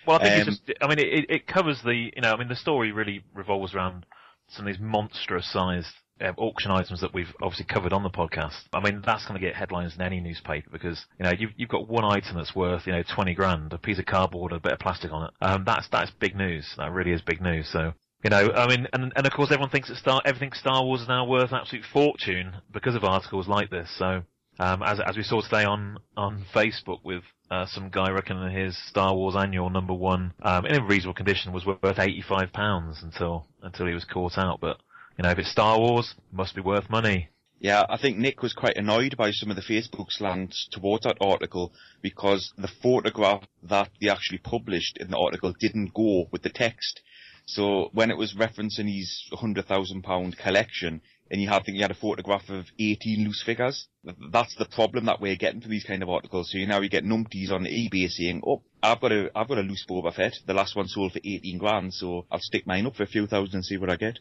Well, I think Um, it's just, I mean, it, it- it covers the, you know, I mean, the story really revolves around some of these monstrous sized uh, auction items that we've obviously covered on the podcast. I mean, that's going to get headlines in any newspaper because, you know, you've, you've got one item that's worth, you know, 20 grand, a piece of cardboard, and a bit of plastic on it. Um, that's, that's big news. That really is big news. So, you know, I mean, and, and of course everyone thinks that Star, everything Star Wars is now worth an absolute fortune because of articles like this. So, um, as, as we saw today on, on Facebook with, uh, some guy reckoning his Star Wars annual number one, um, in a reasonable condition was worth £85 until, until he was caught out. But, you know, if it's Star Wars, it must be worth money. Yeah, I think Nick was quite annoyed by some of the Facebook slants towards that article because the photograph that they actually published in the article didn't go with the text. So when it was referencing his hundred thousand pound collection, and you had, think he had a photograph of 18 loose figures. That's the problem that we're getting for these kind of articles. So you now you get numpties on eBay saying, "Oh, I've got a, I've got a loose Boba Fett. The last one sold for 18 grand, so I'll stick mine up for a few thousand and see what I get."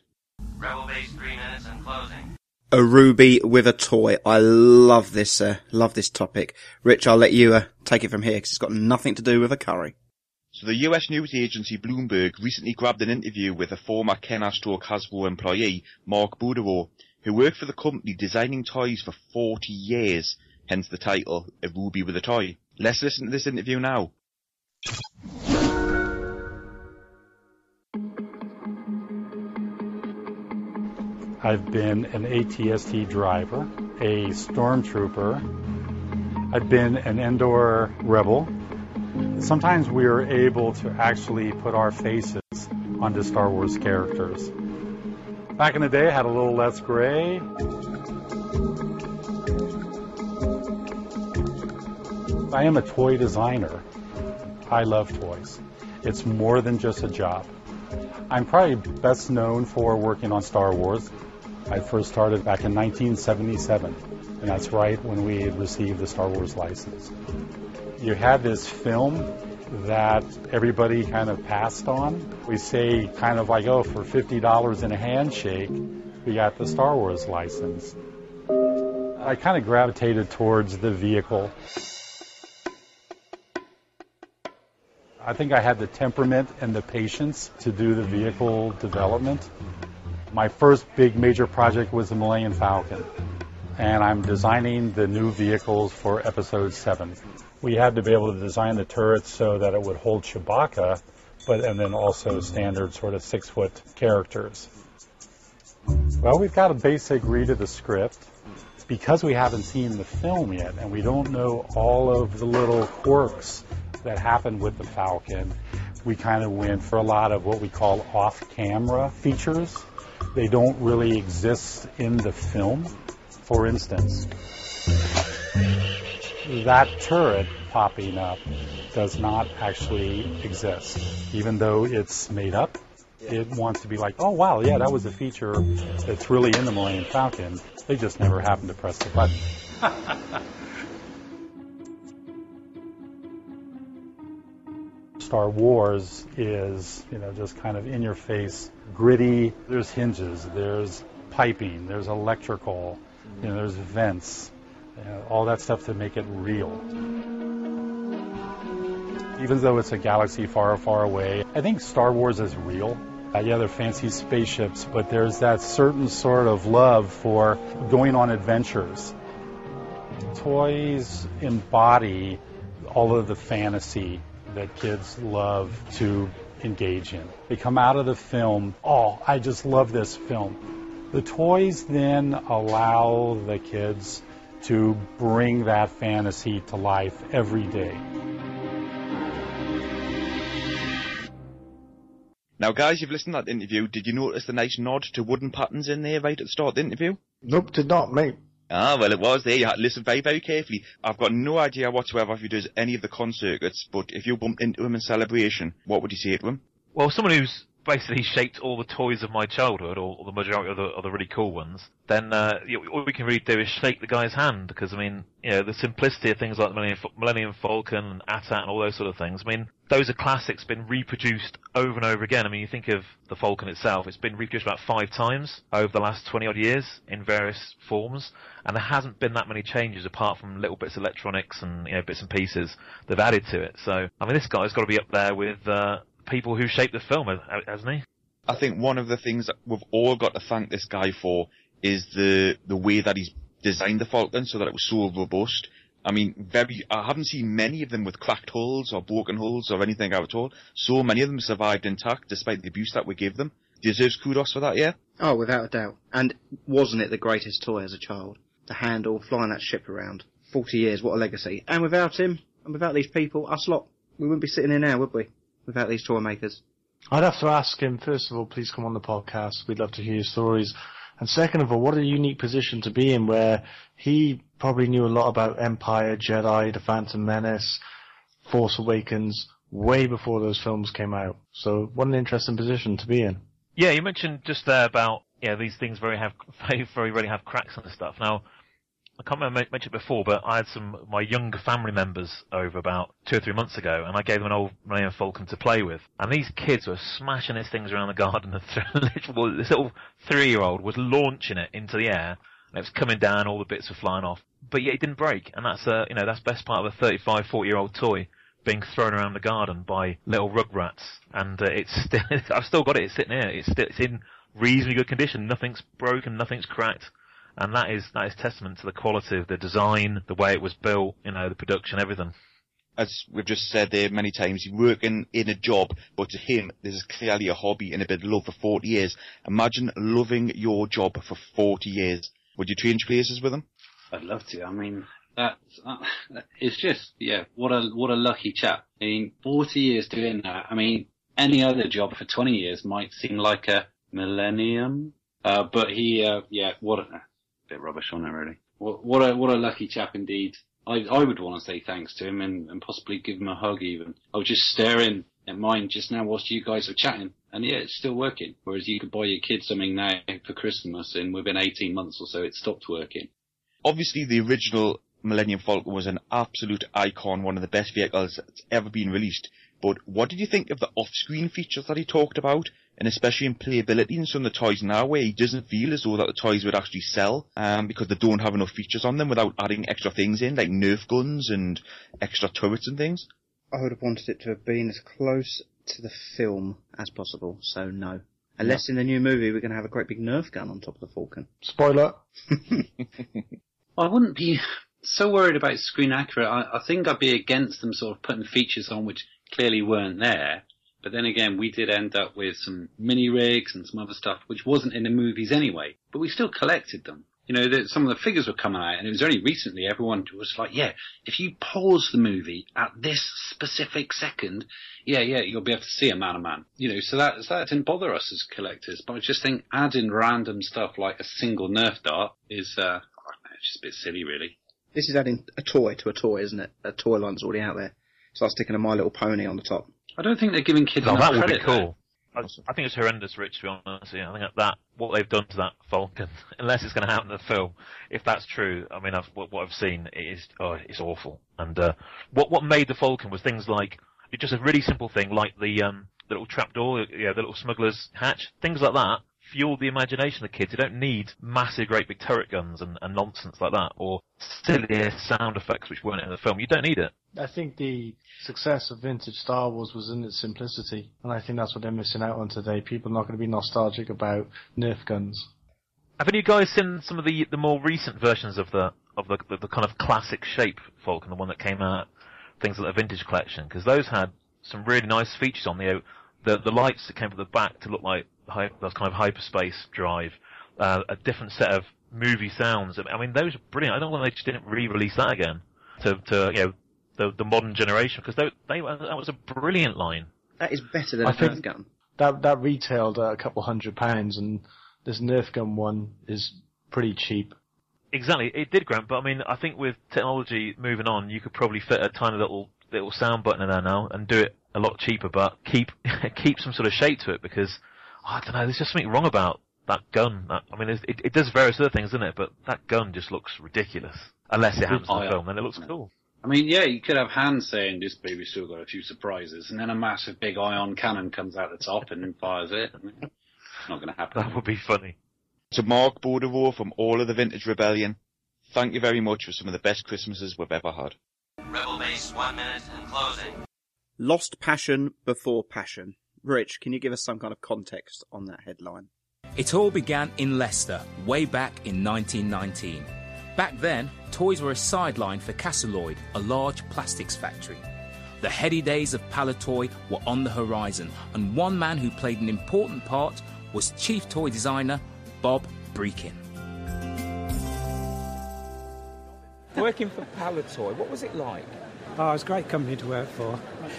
Rebel base three minutes and closing. A ruby with a toy. I love this. Uh, love this topic. Rich, I'll let you uh, take it from here because it's got nothing to do with a curry. So the US news agency Bloomberg recently grabbed an interview with a former Kenner stroke Hasbro employee, Mark Boudreaux, who worked for the company designing toys for 40 years, hence the title, A Ruby with a Toy. Let's listen to this interview now. I've been an ATST driver, a stormtrooper. I've been an Endor rebel. Sometimes we are able to actually put our faces onto Star Wars characters. Back in the day, I had a little less gray. I am a toy designer. I love toys. It's more than just a job. I'm probably best known for working on Star Wars. I first started back in 1977, and that's right when we received the Star Wars license. You had this film that everybody kind of passed on. We say kind of like, oh, for $50 in a handshake, we got the Star Wars license. I kind of gravitated towards the vehicle. I think I had the temperament and the patience to do the vehicle development. My first big major project was the Millennium Falcon, and I'm designing the new vehicles for Episode 7. We had to be able to design the turrets so that it would hold Chewbacca, but and then also standard sort of six foot characters. Well, we've got a basic read of the script. Because we haven't seen the film yet and we don't know all of the little quirks that happened with the Falcon, we kind of went for a lot of what we call off camera features. They don't really exist in the film. For instance, that turret popping up does not actually exist. Even though it's made up, it wants to be like, oh wow, yeah, that was a feature that's really in the Millennium Falcon. They just never happened to press the button. Star Wars is, you know, just kind of in your face, gritty. There's hinges, there's piping, there's electrical, you know, there's vents, you know, all that stuff to make it real. even though it's a galaxy far, far away. I think Star Wars is real. Uh, yeah, they're fancy spaceships, but there's that certain sort of love for going on adventures. Toys embody all of the fantasy that kids love to engage in. They come out of the film, oh, I just love this film. The toys then allow the kids to bring that fantasy to life every day. Now, guys, you've listened to that interview. Did you notice the nice nod to wooden patterns in there right at the start of the interview? Nope, did not, mate. Ah, well, it was there. You had to listen very, very carefully. I've got no idea whatsoever if he does any of the con circuits, but if you bumped into him in celebration, what would you say to him? Well, someone who's basically shaped all the toys of my childhood, or, the majority of the, of the really cool ones, then uh, you know, all we can really do is shake the guy's hand because I mean, you know, the simplicity of things like the Millennium, Millennium Falcon and AT-AT and all those sort of things. I mean, those are classics, been reproduced over and over again. I mean, you think of the Falcon itself; it's been reproduced about five times over the last twenty odd years in various forms, and there hasn't been that many changes apart from little bits of electronics and you know bits and pieces they've added to it. So, I mean, this guy's got to be up there with. Uh, people who shaped the film, hasn't he? I think one of the things that we've all got to thank this guy for is the the way that he's designed the Falcon so that it was so robust. I mean, very. I haven't seen many of them with cracked holes or broken holes or anything at all. So many of them survived intact despite the abuse that we gave them. Deserves kudos for that, yeah. Oh, without a doubt. And wasn't it the greatest toy as a child? The handle, flying that ship around. Forty years, what a legacy. And without him, and without these people, us lot, we wouldn't be sitting here now, would we? Without these toy makers. I'd have to ask him, first of all, please come on the podcast. We'd love to hear your stories. And second of all, what a unique position to be in where he probably knew a lot about Empire, Jedi, The Phantom Menace, Force Awakens, way before those films came out. So what an interesting position to be in. Yeah, you mentioned just there about, yeah, these things very have, very, very rarely have cracks and stuff. Now, I can't remember I mentioned it before, but I had some my younger family members over about two or three months ago, and I gave them an old Millennium Falcon to play with. And these kids were smashing these things around the garden. And this little three-year-old was launching it into the air, and it was coming down, all the bits were flying off. But yet it didn't break, and that's uh, you know that's best part of a 35, 40-year-old toy being thrown around the garden by little rugrats, and uh, it's still I've still got it. It's sitting here. It's still it's in reasonably good condition. Nothing's broken. Nothing's cracked and that is that is testament to the quality of the design, the way it was built, you know, the production, everything. As we've just said there many times, he's working in a job, but to him, this is clearly a hobby and a bit of love for 40 years. Imagine loving your job for 40 years. Would you change places with him? I'd love to. I mean, that's, uh, it's just, yeah, what a, what a lucky chap. I mean, 40 years doing that. I mean, any other job for 20 years might seem like a millennium. Uh, but he, uh, yeah, what a, bit rubbish on it really. What, what a what a lucky chap indeed. I I would want to say thanks to him and, and possibly give him a hug even. I was just staring at mine just now whilst you guys were chatting, and yeah, it's still working. Whereas you could buy your kids something now for Christmas, and within 18 months or so, it stopped working. Obviously, the original Millennium Falcon was an absolute icon, one of the best vehicles that's ever been released. But what did you think of the off-screen features that he talked about? and especially in playability in some of the toys now where he doesn't feel as though that the toys would actually sell um, because they don't have enough features on them without adding extra things in like Nerf guns and extra turrets and things. I would have wanted it to have been as close to the film as possible, so no. Unless in the new movie we're going to have a great big Nerf gun on top of the Falcon. Spoiler. I wouldn't be so worried about screen accurate. I, I think I'd be against them sort of putting features on which clearly weren't there. But then again, we did end up with some mini rigs and some other stuff which wasn't in the movies anyway. But we still collected them. You know, the, some of the figures were coming out, and it was only recently everyone was like, "Yeah, if you pause the movie at this specific second, yeah, yeah, you'll be able to see a man a man." You know, so that that didn't bother us as collectors. But I just think adding random stuff like a single Nerf dart is uh, it's just a bit silly, really. This is adding a toy to a toy, isn't it? A toy line's already out there. It's like sticking a My Little Pony on the top. I don't think they're giving kids No, enough that would be cool. I, I think it's horrendous, Rich. To be honest, yeah, I think that what they've done to that Falcon, unless it's going to happen in the film, if that's true, I mean, I've, what, what I've seen is oh, it's awful. And uh, what what made the Falcon was things like it's just a really simple thing, like the um, the little trapdoor, yeah, the little smuggler's hatch, things like that fuel the imagination of the kids. You don't need massive, great big turret guns and, and nonsense like that, or silly sound effects which weren't in the film. You don't need it. I think the success of vintage Star Wars was in its simplicity, and I think that's what they're missing out on today. People are not going to be nostalgic about Nerf guns. Have any of you guys seen some of the, the more recent versions of the of the, the, the kind of classic shape Falcon, the one that came out, things like the vintage collection? Because those had some really nice features on the the the lights that came from the back to look like hy- those kind of hyperspace drive, uh, a different set of movie sounds. I mean, those are brilliant. I don't know why they just didn't re-release that again to to you know the the modern generation because they, they that was a brilliant line. That is better than I a think- Nerf gun. That that retailed at a couple hundred pounds, and this Nerf gun one is pretty cheap. Exactly, it did, Grant. But I mean, I think with technology moving on, you could probably fit a tiny little little sound button in there now and do it a lot cheaper, but keep keep some sort of shape to it because I don't know. There's just something wrong about that gun. That, I mean, it, it does various other things, doesn't it? But that gun just looks ridiculous. Unless it happens in the film, then it looks cool. I mean, yeah, you could have Han saying this baby's still got a few surprises, and then a massive big ion cannon comes out the top and fires it. It's not going to happen. That would be funny. To Mark Boudreaux from all of the Vintage Rebellion, thank you very much for some of the best Christmases we've ever had. Rebel base one minute and closing. Lost passion before passion. Rich, can you give us some kind of context on that headline? It all began in Leicester, way back in 1919. Back then, toys were a sideline for Cascelloid, a large plastics factory. The heady days of Palitoy were on the horizon, and one man who played an important part was chief toy designer Bob Brechin. Working for Palitoy, what was it like? Oh, it was a great company to work for.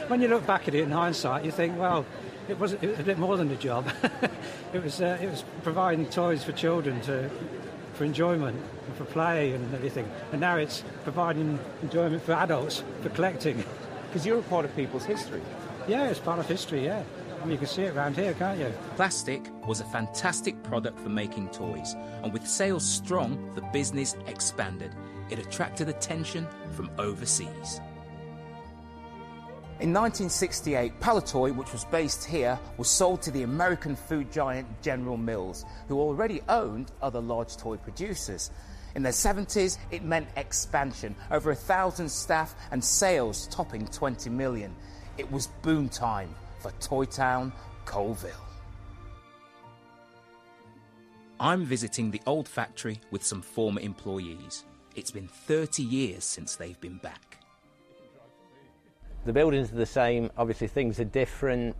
When you look back at it in hindsight, you think, well, it was, it was a bit more than a job. it was uh, it was providing toys for children to for enjoyment and for play and everything. And now it's providing enjoyment for adults for collecting. Because you're a part of people's history. Yeah, it's part of history. Yeah, I mean you can see it around here, can't you? Plastic was a fantastic product for making toys, and with sales strong, the business expanded. It attracted attention from overseas. In 1968, Palitoy, which was based here, was sold to the American food giant General Mills, who already owned other large toy producers. In the 70s, it meant expansion, over a thousand staff and sales topping 20 million. It was boom time for Toy Town, Coalville. I'm visiting the old factory with some former employees. It's been 30 years since they've been back. The buildings are the same. Obviously, things are different,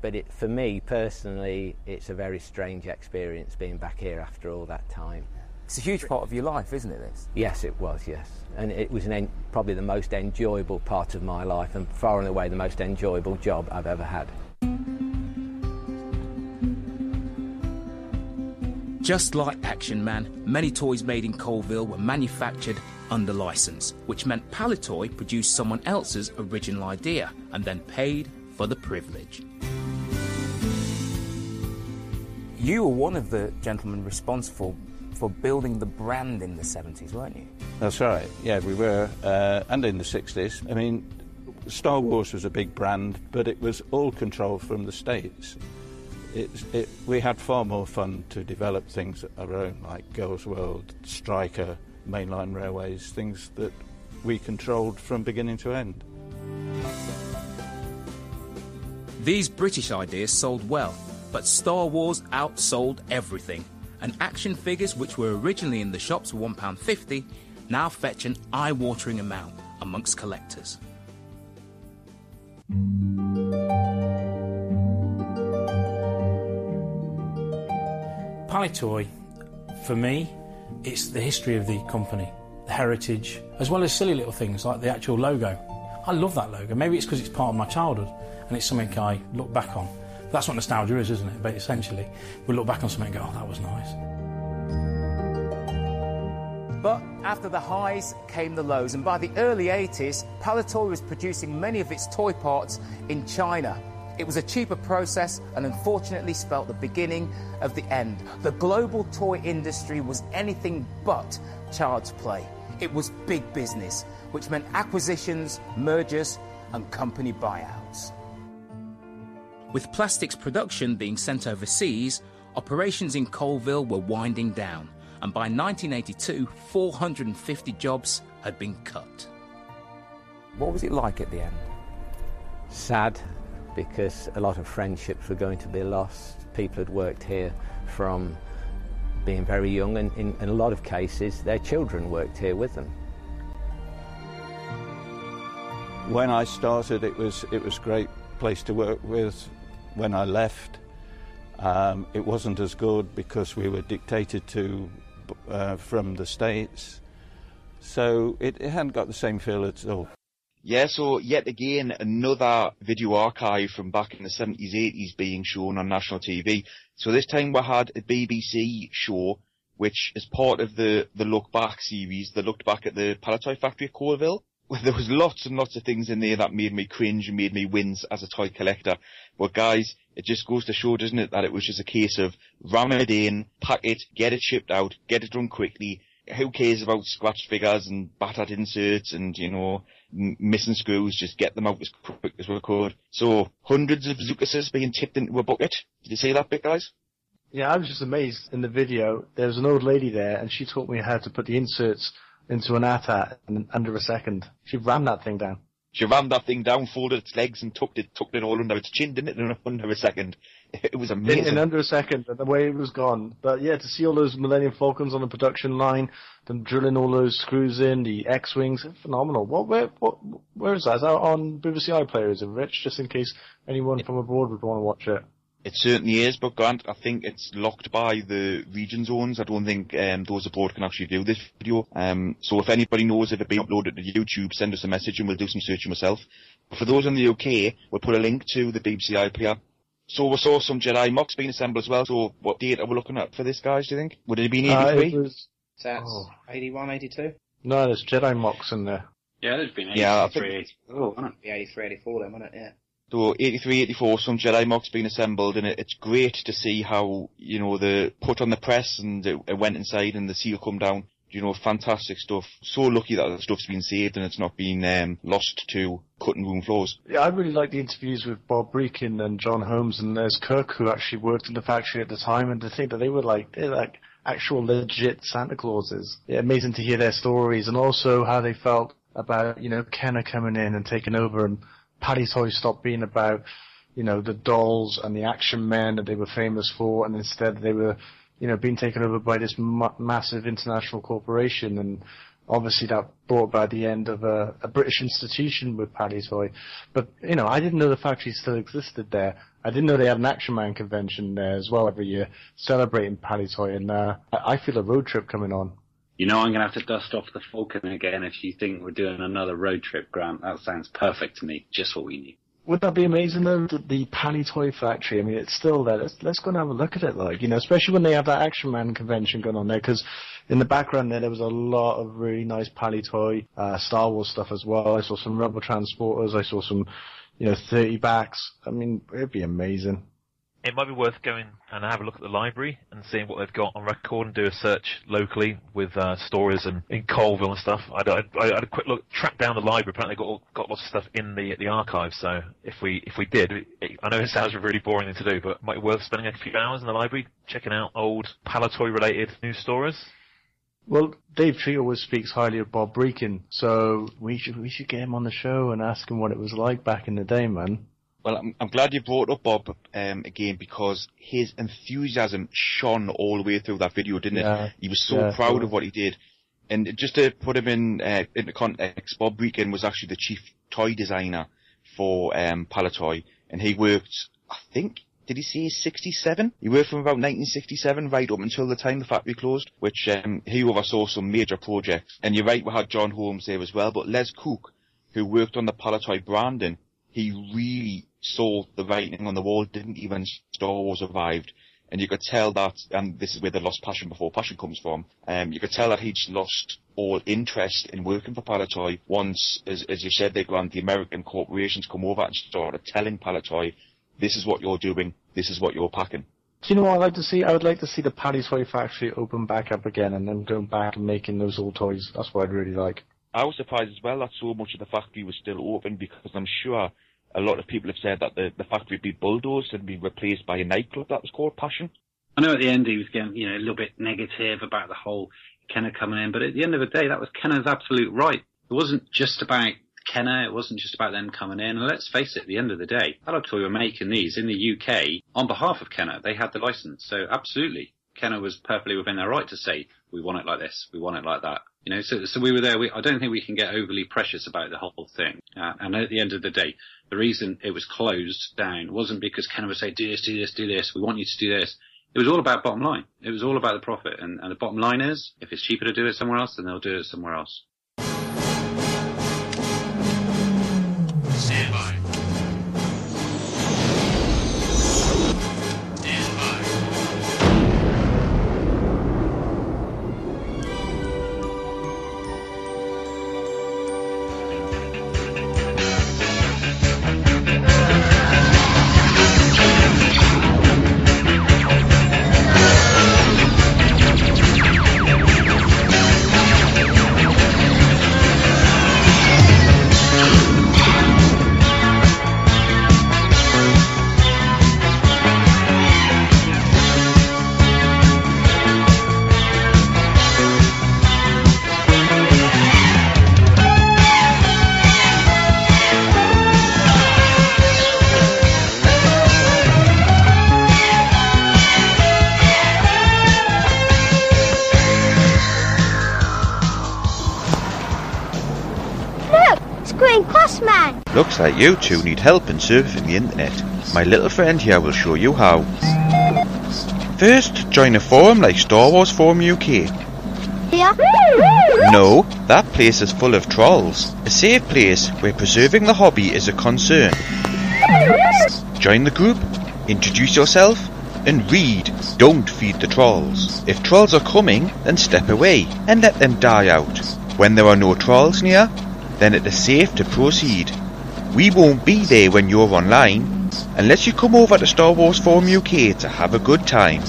but it, for me personally, it's a very strange experience being back here after all that time. It's a huge part of your life, isn't it, this? Yes, it was. Yes, and it was an en- probably the most enjoyable part of my life, and far and away the most enjoyable job I've ever had. Just like Action Man, many toys made in Coalville were manufactured under license, which meant Palitoy produced someone else's original idea and then paid for the privilege. You were one of the gentlemen responsible for building the brand in the 70s, weren't you? That's right. Yeah, we were, uh, and in the 60s. I mean, Star Wars was a big brand, but it was all controlled from the States. It's, it, we had far more fun to develop things of our own, like Girls World, Striker, mainline railways, things that we controlled from beginning to end. These British ideas sold well, but Star Wars outsold everything. And action figures, which were originally in the shops for £1.50, now fetch an eye watering amount amongst collectors. Palitoy, for me, it's the history of the company, the heritage, as well as silly little things like the actual logo. I love that logo. Maybe it's because it's part of my childhood and it's something I look back on. That's what nostalgia is, isn't it? But essentially, we look back on something and go, oh, that was nice. But after the highs came the lows, and by the early 80s, Palitoy was producing many of its toy parts in China. It was a cheaper process and unfortunately spelt the beginning of the end. The global toy industry was anything but child's play. It was big business, which meant acquisitions, mergers, and company buyouts. With plastics production being sent overseas, operations in Coalville were winding down, and by 1982, 450 jobs had been cut. What was it like at the end? Sad because a lot of friendships were going to be lost. People had worked here from being very young, and in, in a lot of cases, their children worked here with them. When I started, it was it was a great place to work with. When I left, um, it wasn't as good because we were dictated to uh, from the states, so it, it hadn't got the same feel at all. Yeah, so yet again, another video archive from back in the 70s, 80s being shown on national TV. So this time we had a BBC show, which is part of the, the Look Back series that looked back at the Palitoy factory at Coalville. There was lots and lots of things in there that made me cringe and made me wince as a toy collector. But guys, it just goes to show, doesn't it, that it was just a case of ram it in, pack it, get it shipped out, get it done quickly, who cares about scratch figures and battered inserts and, you know, missing screws, just get them out as quick as we could. So, hundreds of Zucases being tipped into a bucket. Did you see that bit, guys? Yeah, I was just amazed in the video. There was an old lady there, and she taught me how to put the inserts into an AT-AT in under a second. She rammed that thing down. She rammed that thing down, folded its legs and tucked it, tucked it all under its chin, didn't it, in under a second. It was amazing. in under a second, the way it was gone. But yeah, to see all those Millennium Falcons on the production line, them drilling all those screws in, the X-wings, phenomenal. What, where, what, where is that? Is that on BBC iPlayer? Is it Rich? Just in case anyone from abroad would want to watch it. It certainly is, but Grant, I think it's locked by the region zones. I don't think um, those abroad can actually view this video. Um, so if anybody knows if it being uploaded to YouTube, send us a message and we'll do some searching myself. But for those in the UK, we'll put a link to the BBC iPlayer. So we saw some Jedi mocks being assembled as well. So what date are we looking at for this, guys? Do you think? Would it have been Uh, 83? it was, So that's Oh. 81, 82? no, there's Jedi mocks in there. Yeah, there's been Yeah, I 83, 84, hasn't it? The 83, 84 then, wasn't it? Yeah. So 83, 84, some Jedi mocks being assembled, and it, it's great to see how you know the put on the press and it, it went inside and the seal come down. You know, fantastic stuff. So lucky that the stuff's been saved and it's not been um, lost to cutting room floors. Yeah, I really like the interviews with Bob Brechin and John Holmes, and there's Kirk who actually worked in the factory at the time, and to think that they were like they're like actual legit Santa Clauses. Yeah, amazing to hear their stories, and also how they felt about you know Kenner coming in and taking over, and Palitoy stopped being about you know the dolls and the action men that they were famous for, and instead they were you know being taken over by this ma- massive international corporation and obviously that brought about the end of a, a British institution with Palitoy. But, you know, I didn't know the factory still existed there. I didn't know they had an Action Man convention there as well every year, celebrating Palitoy, and uh, I, I feel a road trip coming on. You know, I'm going to have to dust off the Falcon again if you think we're doing another road trip, Grant. That sounds perfect to me. Just what we need. Wouldn't that be amazing though? The, the Palitoy Factory. I mean, it's still there. Let's, let's go and have a look at it, like you know, especially when they have that Action Man convention going on there. Because in the background there, there was a lot of really nice Palitoy uh, Star Wars stuff as well. I saw some Rebel transporters. I saw some, you know, thirty backs. I mean, it'd be amazing. It might be worth going and have a look at the library and seeing what they've got on record and do a search locally with uh, stories and in Coalville and stuff. I'd, I'd, I'd a quick look, track down the library. Apparently, got all- got lots of stuff in the the archive. So if we if we did, it, I know it sounds a really boring thing to do, but it might be worth spending a few hours in the library checking out old Palitoy related news stories. Well, Dave Tree always speaks highly of Bob Brechin, so we should we should get him on the show and ask him what it was like back in the day, man. Well, I'm, I'm glad you brought up Bob um, again because his enthusiasm shone all the way through that video, didn't Yeah. it? He was so Yeah, proud totally. of what he did. And just to put him in uh, into context, Bob Brechin was actually the chief toy designer for um, Palitoy, and he worked, I think, did he say 67? He worked from about 1967 right up until the time the factory closed, which um, he oversaw some major projects. And you're right, we had John Holmes there as well, but Les Cook, who worked on the Palitoy branding, he really saw the writing on the wall, didn't even Star Wars survived. And you could tell that, and this is where the lost passion before passion comes from, um, you could tell that he'd lost all interest in working for Palitoy once, as, as you said, they Grant, the American corporations come over and started telling Palitoy, this is what you're doing, this is what you're packing. Do you know what I'd like to see? I would like to see the Palitoy Factory open back up again and then go back and making those old toys. That's what I'd really like. I was surprised as well that so much of the factory was still open because I'm sure a lot of people have said that the, the factory had been bulldozed and be replaced by a nightclub that was called Passion. I know at the end he was getting, you know, a little bit negative about the whole Kenner coming in, but at the end of the day, that was Kenner's absolute right. It wasn't just about Kenner, it wasn't just about them coming in. And let's face it, at the end of the day, Palitoy were making these in the UK on behalf of Kenner. They had the license. So absolutely, Kenner was perfectly within their right to say, we want it like this, we want it like that. You know, so, so we were there. We, I don't think we can get overly precious about the whole thing. Uh, and at the end of the day, the reason it was closed down wasn't because Kenner would say, do this, do this, do this, we want you to do this. It was all about bottom line. It was all about the profit. And, and the bottom line is, if it's cheaper to do it somewhere else, then they'll do it somewhere else. Man. Looks like you two need help in surfing the internet. My little friend here will show you how. First, join a forum like Star Wars Forum UK. Here? No, that place is full of trolls. A safe place where preserving the hobby is a concern. Join the group, introduce yourself, and read. Don't feed the trolls. If trolls are coming, then step away and let them die out. When there are no trolls near, then it is safe to proceed. We won't be there when you're online, unless you come over to Star Wars Forum UK to have a good time.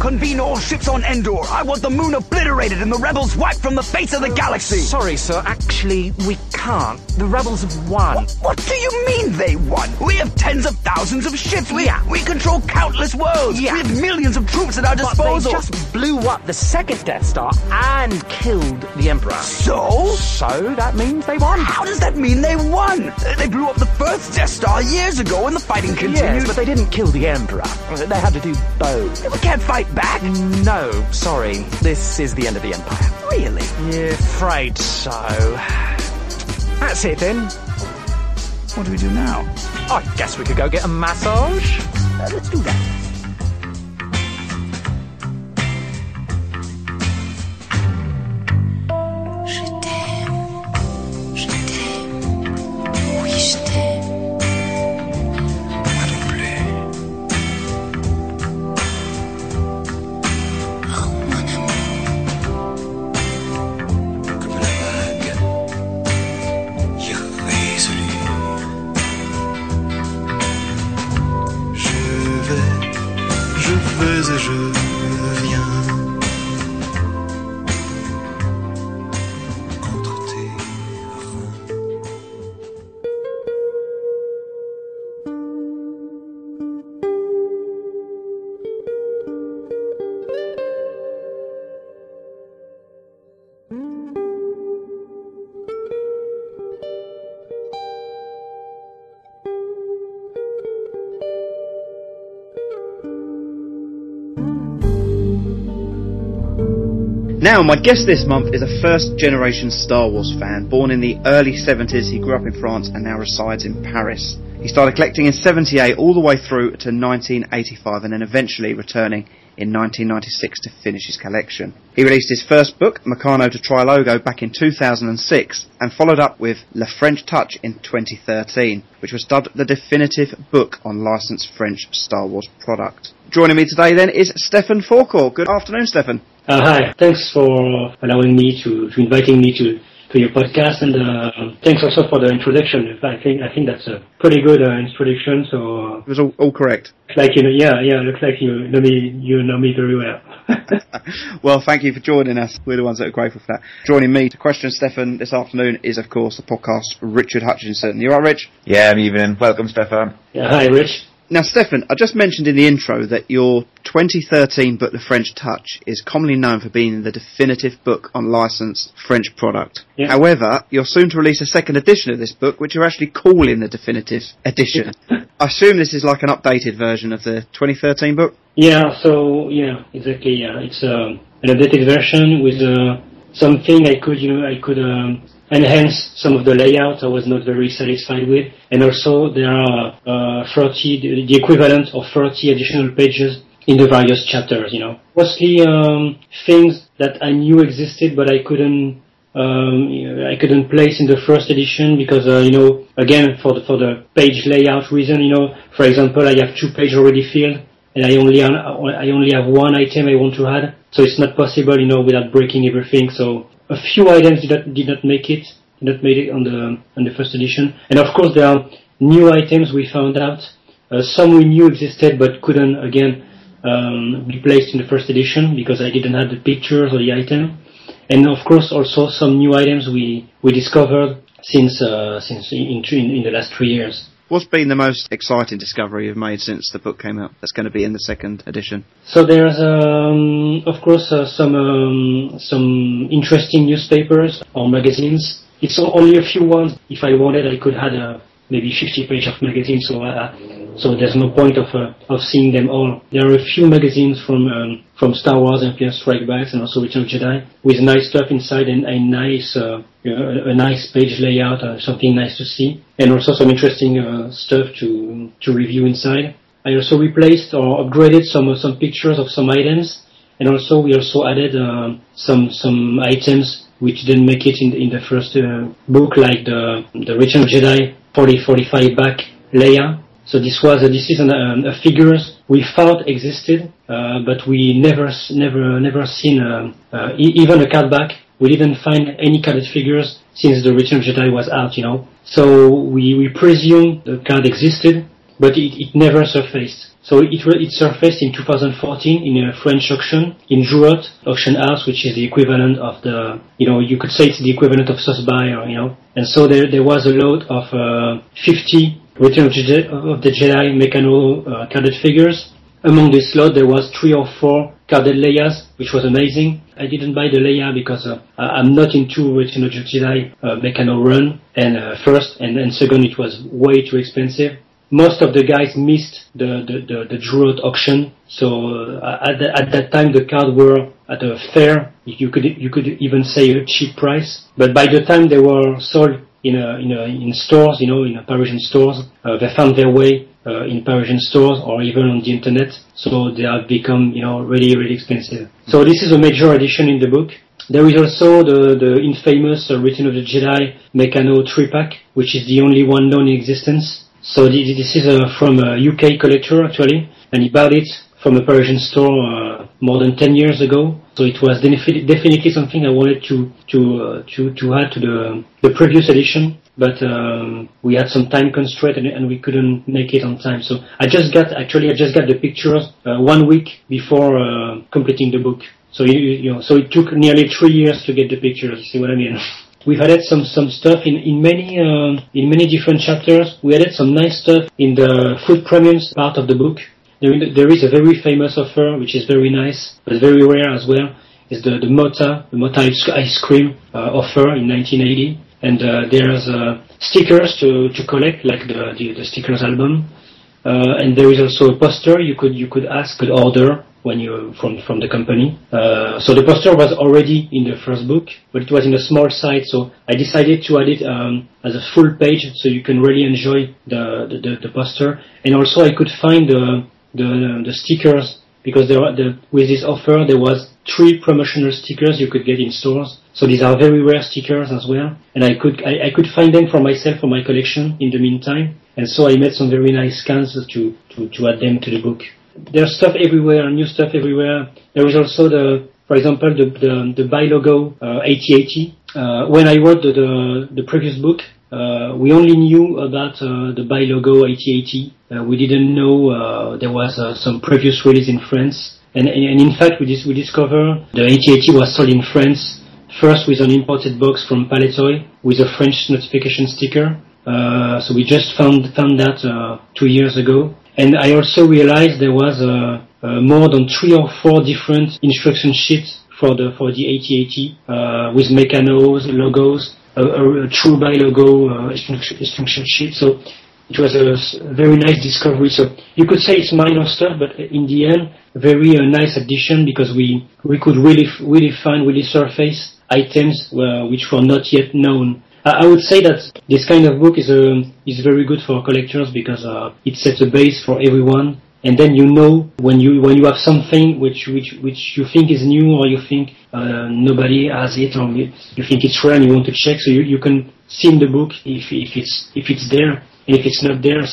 Convene all ships on Endor. I want the moon obliterated and the rebels wiped from the face of the galaxy. Sorry, sir. Actually, we can't. The rebels have won. What, what do you mean they won? We have tens of thousands of ships. We, Yeah. we control countless worlds. Yeah. We have millions of troops at our But disposal. they just blew up the second Death Star and killed the Emperor. So? So that means they won. How does that mean they won? They blew up the first Death Star years ago and the fighting continued. Yes, but they didn't kill the Emperor. They had to do both. We can't fight back. No, sorry. This is the end of the Empire. Really? Yeah, afraid so. That's it then. What do we do now? I guess we could go get a massage. Uh, let's do that. Now, my guest this month is a first generation Star Wars fan. Born in the early 70s, he grew up in France and now resides in Paris. He started collecting in 78 all the way through to 1985 and then eventually returning in 1996 to finish his collection. He released his first book, Meccano to Trilogo, back in 2006 and followed up with Le French Touch in 2013, which was dubbed the definitive book on licensed French Star Wars product. Joining me today then is Stefan Faucourt. Good afternoon, Stefan. Uh, hi, thanks for allowing me to, to inviting me to, to your podcast, and uh, thanks also for the introduction. I think I think that's a pretty good uh, introduction. So It was all, all correct. like you know, yeah, yeah, looks like you know me, you know me very well. Well, thank you for joining us. We're the ones that are grateful for that. Joining me to question Stefan this afternoon is, of course, the podcast Richard Hutchinson. You are Rich? Yeah, I'm evening. Welcome, Stefan. Yeah, hi, Rich. Now, Stefan, I just mentioned in the intro that your 2013 book, The French Touch, is commonly known for being the definitive book on licensed French product. Yeah. However, you're soon to release a second edition of this book, which you're actually calling the definitive edition. I assume this is like an updated version of the 2013 book? Yeah, so yeah, exactly. Yeah, it's um, an updated version with uh, something I could, you know, I could um, enhance some of the layout I was not very satisfied with, and also there are uh, 30, the- equivalent of 30 additional pages in the various chapters. You know, mostly um, things that I knew existed, but I couldn't. Um, I couldn't place in the first edition because uh, you know again for the for the page layout reason you know for example I have two pages already filled and I only I only have one item I want to add, so it's not possible, you know, without breaking everything. So a few items did not, did not make it, did not it on the on the first edition, and of course there are new items we found out. Uh, some we knew existed but couldn't again um, be placed in the first edition because I didn't have the pictures or the item, and of course also some new items we we discovered since uh, since in, in in the last three years. What's been the most exciting discovery you've made since the book came out that's going to be in the second edition? So there's, um, of course, uh, some um, some interesting newspapers or magazines. It's only a few ones. If I wanted, I could add uh, maybe 50 pages of magazines. So uh, so there's no point of uh, of seeing them all. There are a few magazines from um, from Star Wars, Empire Strike Back, and also Return of Jedi with nice stuff inside and a nice uh, a, a nice page layout, uh, something nice to see, and also some interesting uh, stuff to to review inside. I also replaced or upgraded some some pictures of some items, and also we also added um, some some items which didn't make it in the, in the first uh, book, like the the Return of Jedi 40 45 back layer. So this was uh, this is an, a figures we thought existed, uh, but we never never never seen uh, e- even a card back. We didn't find any carded figures since the Return of Jedi was out, you know. So we we presume the card existed, but it, it never surfaced. So it it surfaced in 2014 in a French auction in Drouot auction house, which is the equivalent of the you know you could say it's the equivalent of Sotheby's, or you know. And so there there was a load of uh, 50 Return of, the Jedi Meccano uh, carded figures. Among this lot, there was three or four carded Leias, which was amazing. I didn't buy the Leia because uh, I'm not into Return of the Jedi uh, run, and uh, first, and then second, it was way too expensive. Most of the guys missed the the the, the Drouot auction, so uh, at the, at that time the cards were at a fair. You could you could even say a cheap price, but by the time they were sold in a, in a, in stores, you know, in Parisian stores, uh, they found their way uh, in Parisian stores or even on the internet. So they have become, you know, really really expensive. So this is a major addition in the book. There is also the, the infamous uh, Return of the Jedi Meccano 3-pack, which is the only one known in existence. So thi- this is uh, from a UK collector actually, and he bought it from a Parisian store uh, more than 10 years ago. So it was defi- definitely something I wanted to to uh, to to add to the the previous edition, but um, we had some time constraint and, and we couldn't make it on time. So I just got actually I just got the pictures uh, one week before uh, completing the book. So you you know so it took nearly three years to get the pictures. See what I mean? We've added some some stuff in in many um, in many different chapters. We added some nice stuff in the food premiums part of the book. There, there is a very famous offer which is very nice, but very rare as well. Is the the Motta the Motta ice ice cream uh, offer in 1980, and uh, there's uh, stickers to to collect like the the, the stickers album, uh, and there is also a poster you could you could ask could order when you from from the company. Uh, so the poster was already in the first book, but it was in a small size. So I decided to add it um, as a full page, so you can really enjoy the the, the, the poster. And also I could find the the, the stickers because there were the, with this offer there was three promotional stickers you could get in stores. So these are very rare stickers as well, and I could I, I could find them for myself for my collection in the meantime. And so I made some very nice scans to to, to add them to the book there's stuff everywhere, new stuff everywhere. There is also the for example, the the, the bi-logo uh, AT-AT. Uh, when I wrote the the, the previous book, uh, we only knew about uh, the buy logo AT-AT. Uh, we didn't know uh, there was uh, some previous release in France. And, and, in fact, we, dis- we discovered the AT-AT was sold in France first with an imported box from Palitoy with a French notification sticker. Uh, so we just found found that two years ago. And I also realized there was more than three or four different instruction sheets for the for the AT-AT uh, with Meccanos, logos, a, a, a true bi-logo uh, instruction, instruction sheet. So it was a very nice discovery. So you could say it's minor stuff, but in the end, very uh, nice addition because we we could really really find really surface items uh, which were not yet known. I would say that this kind of book is um is very good for collectors because uh, it sets a base for everyone, and then you know when you when you have something which which which you think is new or you think uh, nobody has it or you, think it's rare and you want to check, so you, you can see in the book if if it's if it's there, and if it's not there,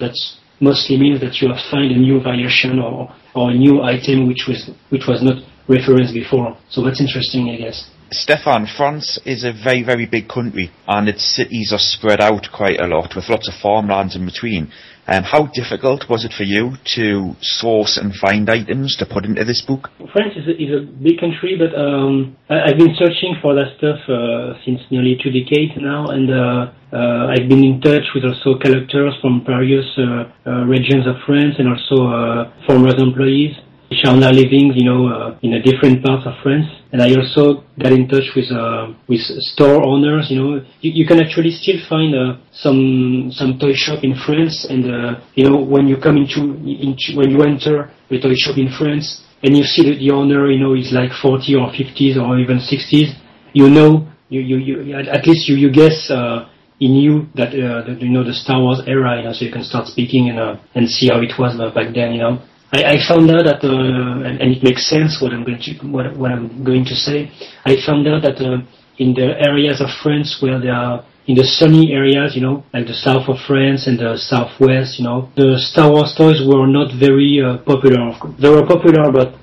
that's mostly means that you have found a new variation or or a new item which was which was not referenced before. So that's interesting, I guess. Stefan, France is a very, very big country and its cities are spread out quite a lot with lots of farmlands in between. Um, how difficult was it for you to source and find items to put into this book? France is a, is a big country, but um, I, I've been searching for that stuff uh, since nearly two decades now, and uh, uh, I've been in touch with also collectors from various uh, uh, regions of France and also uh, former employees which are now living, you know, uh, in a different parts of France. And I also got in touch with uh, with store owners. You know, you, you can actually still find uh, some some toy shop in France, and uh, you know when you come into, into when you enter a toy shop in France and you see that the owner, you know, is like 40 or 50s or even 60s, you know, you you, you at at least you you guess. Uh, he knew that, uh, that you know the Star Wars era, you know, so you can start speaking and uh, and see how it was uh, back then, you know. I, I found out that, uh, and, and it makes sense what I'm going to what, what I'm going to say. I found out that uh, in the areas of France where there are in the sunny areas, you know, like the south of France and the southwest, you know, the Star Wars toys were not very uh, popular. They were popular, but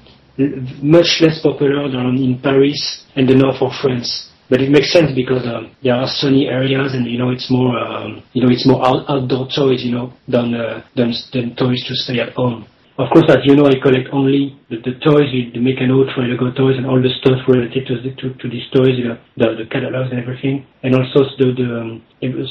much less popular than in Paris and the north of France. But it makes sense because um, there are sunny areas, and you know it's more, um, you know, it's more out- outdoor toys, you know, than uh, than than toys to stay at home. Of course, as you know, I collect only the, the toys, the, Trilogo toys, and all the stuff related to, the, to, to these toys, you know, the, the catalogs and everything, and also the, the um,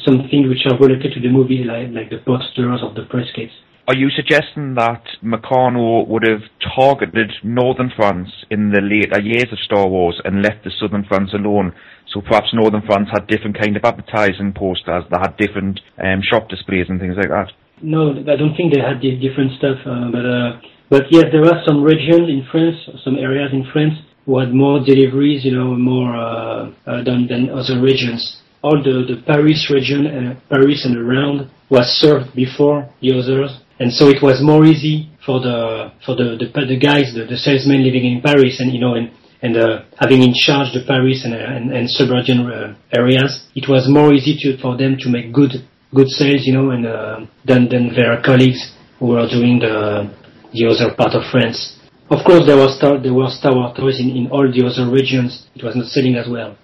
some things which are related to the movie, like like the posters of the press kits. Are you suggesting that Meccano would have targeted northern France in the later years of Star Wars and left the southern France alone? So perhaps northern France had different kind of advertising posters, they had different um, shop displays and things like that. No, I don't think they had different stuff, uh, but uh, but yes, there are some regions in France, some areas in France who had more deliveries, you know, more uh, uh, than than other regions. All the the Paris region, uh, Paris and around, was served before the others, and so it was more easy for the for the the, the guys, the, the salesmen living in Paris, and you know, and and uh, having in charge the Paris and, uh, and, and suburban uh, areas, it was more easy to, for them to make good good sales, you know, and uh, than than their colleagues who were doing the the other part of France. Of course, there was Star, there were Star Wars toys in, in all the other regions. It was not selling as well.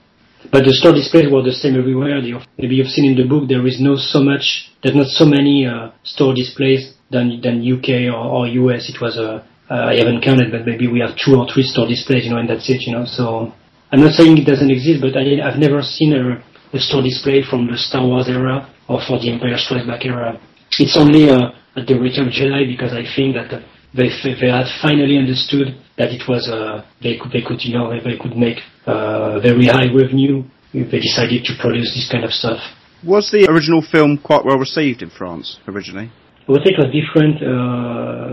But the store displays were the same everywhere. The, maybe you've seen in the book there is no so much, there's not so many uh, store displays than than UK or, or US. It was a uh, I haven't counted, but maybe we have two or three store displays, you know, and that's it, you know. So I'm not saying it doesn't exist, but I, I've never seen a, a store display from the Star Wars era or for the Empire Strikes Back era. It's only uh, at the Return of Jedi because I think that uh, they they had finally understood that it was uh, they could they could you know they could make uh, very high revenue if they decided to produce this kind of stuff. Was the original film quite well received in France originally? Say it was different uh,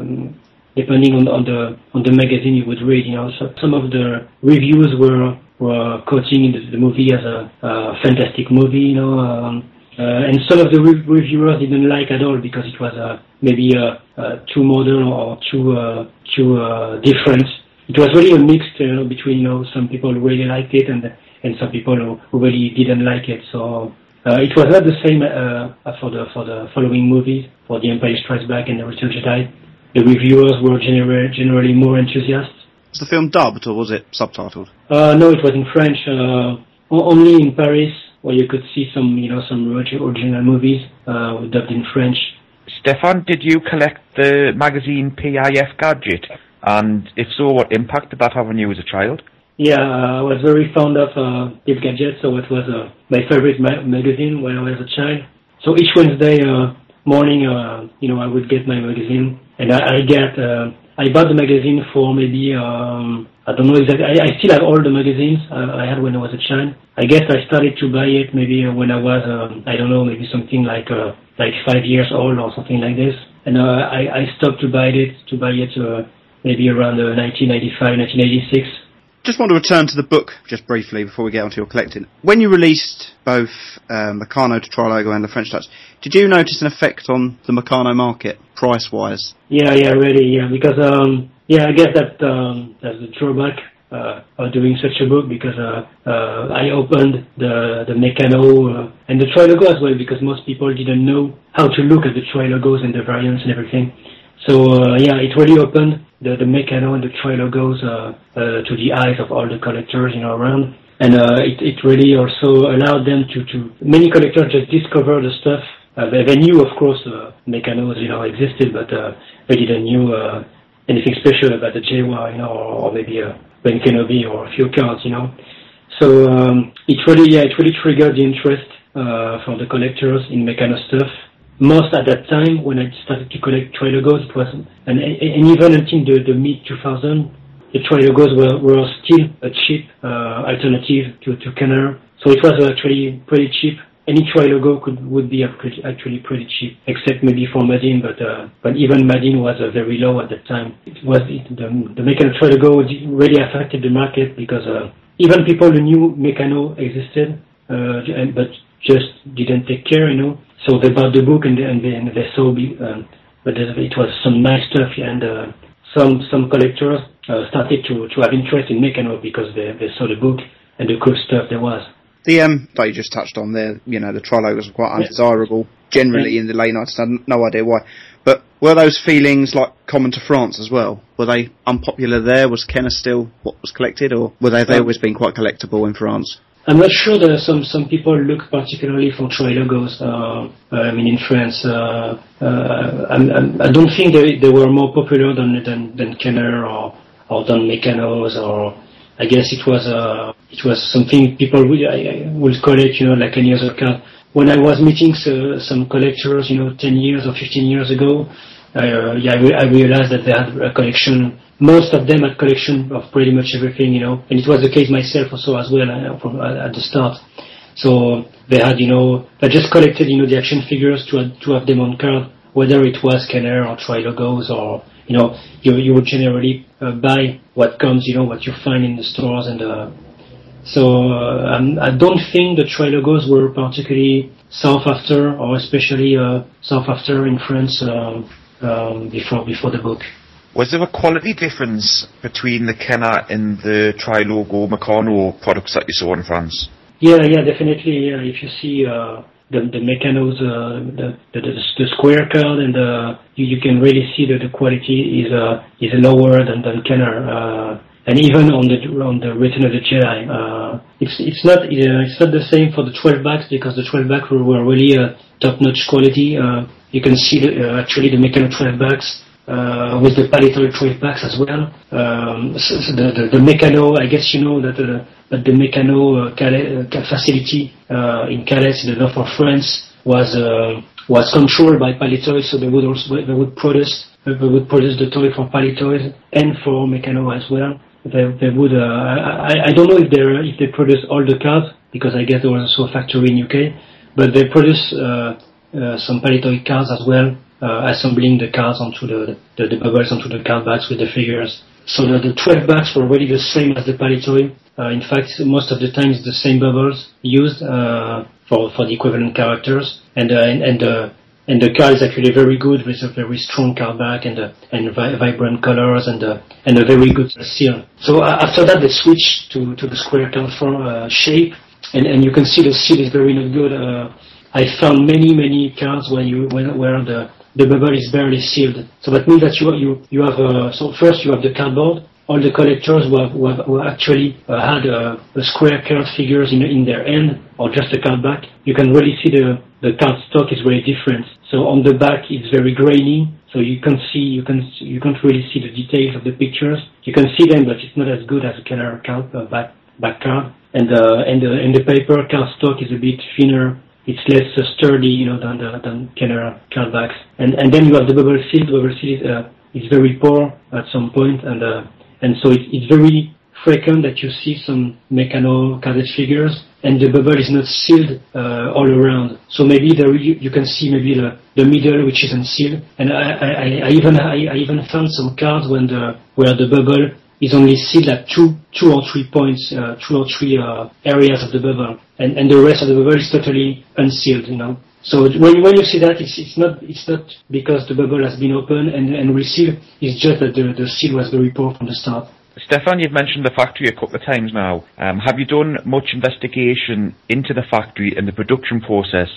depending on, on the on the magazine you would read. You know, so some of the reviews were were quoting the, the movie as a, a fantastic movie. You know, um, uh, and some of the re- reviewers didn't like at all because it was uh, maybe uh, uh, too modern or too uh, too uh, different. It was really a mix you know, between you know some people really liked it and and some people who, really didn't like it. So it was not the same for the for the following movies, for The Empire Strikes Back and The Return of Jedi. The reviewers were generally generally more enthusiastic. Was the film dubbed or was it subtitled? Uh, no, it was in French. Uh, only in Paris, where you could see some, you know, some origi- original movies uh, dubbed in French. Stefan, did you collect the magazine PIF Gadget? And if so, what impact did that have on you as a child? Yeah, uh, I was very fond of uh, PIF Gadget, so it was uh, my favorite ma- magazine when I was a child. So each Wednesday uh, morning, uh, you know, I would get my magazine, and I, I get, uh, I bought the magazine for maybe, um, I don't know exactly, I, I still have all the magazines uh, I had when I was a child. I guess I started to buy it maybe when I was, um, I don't know, maybe something like, uh, like five years old or something like this. And uh, I, I stopped to buy it, to buy it uh, maybe around uh, 1995, 1986. Just want to return to the book just briefly before we get onto your collecting. When you released both um, Meccano to Trilogo and the French Touch, did you notice an effect on the Meccano market, price-wise? Yeah, yeah, really, yeah. Because um, yeah, I guess that um, that's the drawback uh, of doing such a book because uh, uh, I opened the the Meccano uh, and the Trilogo as well because most people didn't know how to look at the Trilogos and the variants and everything. So uh, yeah, it really opened the the Meccano and the Trilogos uh, uh, to the eyes of all the collectors you know around. And uh, it, it really also allowed them to, to many collectors just discover the stuff they, they knew, of course, Meccanos, you know, existed, but uh, they didn't knew anything special about the Jawa, you know, or, or maybe a Ben Kenobi or a few cards, you know. So um, it really, yeah, it really triggered the interest uh, from the collectors in Meccano stuff. Most at that time, when I started to collect Trilogos, it was, and, and even until the, the mid 2000, the Trilogos were, were still a cheap uh, alternative to, to Kenner. So it was actually pretty cheap any Trilogo could would be actually pretty cheap, except maybe for Madine, but uh, but even Madine was uh, very low at that time. It was it, the the Meccano Trilogo really affected the market because uh, even people who knew Meccano existed, uh, and, but just didn't take care, you know. So they bought the book and they, and they, and they saw, um, but it was some nice stuff, and uh, some some collectors uh, started to to have interest in Meccano because they they saw the book and the cool stuff there was. The um, that you just touched on there, you know, the Trilogos were quite undesirable generally in the late 90s. I had no idea why. But were those feelings like common to France as well? Were they unpopular there? Was Kenner still what was collected, or were they, they always been quite collectible in France? I'm not sure that some some people look particularly for Trilogos. Uh, I mean, in France, uh, uh, I'm, I'm, I don't think they they were more popular than than, than Kenner or or than Meccanos or I guess it was uh, it was something people would I, I would collect, you know, like any other card. When I was meeting so, some collectors, you know, 10 years or 15 years ago, uh, yeah, I, re- I realized that they had a collection. Most of them had collection of pretty much everything, you know, and it was the case myself also as well uh, from, uh, at the start. So they had, you know, they just collected, you know, the action figures to to have them on card, whether it was Kenner or Trilogos or you know, you you would generally uh, buy what comes, you know, what you find in the stores, and uh, so uh, I'm, I don't think the Trilogos were particularly sought after, or especially uh, sought after in France um, um, before before the book. Was there a quality difference between the Kenner and the Trilogo Meccano products that you saw in France? Yeah, yeah, definitely. Yeah. If you see uh, the the Meccanos, uh, the, the the square card, and the you, you can really see that the quality is uh, is lower than than Kenner. Uh, and even on the on the Return of the Jedi, uh, it's it's not uh, it's not the same for the 12 backs because the 12 backs were, were really uh, top-notch quality. Uh, you can see the, uh, actually the Meccano 12 backs uh, with the Palitoy 12 backs as well. Um, so, the, the the Meccano, I guess you know that uh, the Meccano uh, Calais, uh, facility uh, in Calais, in the north of France, was uh, was controlled by Palitoy, so they would also they would produce they would produce the toy for Palitoy and for Meccano as well they, they would. I, I don't know if they if they produce all the cars because I guess there was also a factory in UK, but they produce some Palitoy cars as well, uh, assembling the cards onto the, the the bubbles onto the card backs with the figures. So the, the 12 backs were really the same as the Palitoy. Uh, in fact, most of the time it's the same bubbles used uh, for for the equivalent characters, and uh, and, and uh, and the card is actually very good with a very strong card back and uh, and vi- vibrant colors and uh, and a very good seal. So after that they switched to to the square card form shape, and and you can see the seal is very not good. I found many many cards where you when, where the the bubble is barely sealed. So that means that you you you have uh, so first you have the cardboard all the collectors who have, who have, who actually uh, had a, a square card figures in, in their hand or just a card back, you can really see the, the card stock is very different. So on the back it's very grainy, so you can see, you can, you can't really see the details of the pictures. You can see them, but it's not as good as a color card, uh, back, back card. And, uh, and the, and the paper card stock is a bit thinner it's less uh, sturdy, you know, than the, than Kenner cardbacks. And and then you have the bubble seal. The bubble seal is, uh, is very poor at some point, and uh, and so it, it's very frequent that you see some Meccano carded figures, and the bubble is not sealed uh, all around. So maybe there you, you can see maybe the, the middle which isn't sealed. And I, I, I even I, I even found some cards when the where the bubble is only sealed at two, two or three points, uh, two or three uh, areas of the bubble, and, and the rest of the bubble is totally unsealed. You know, so when when you see that, it's it's not it's not because the bubble has been opened and and resealed. It's just that the the seal was very poor from the start. Stefan, you've mentioned the factory a couple of times now. Um, have you done much investigation into the factory and the production process?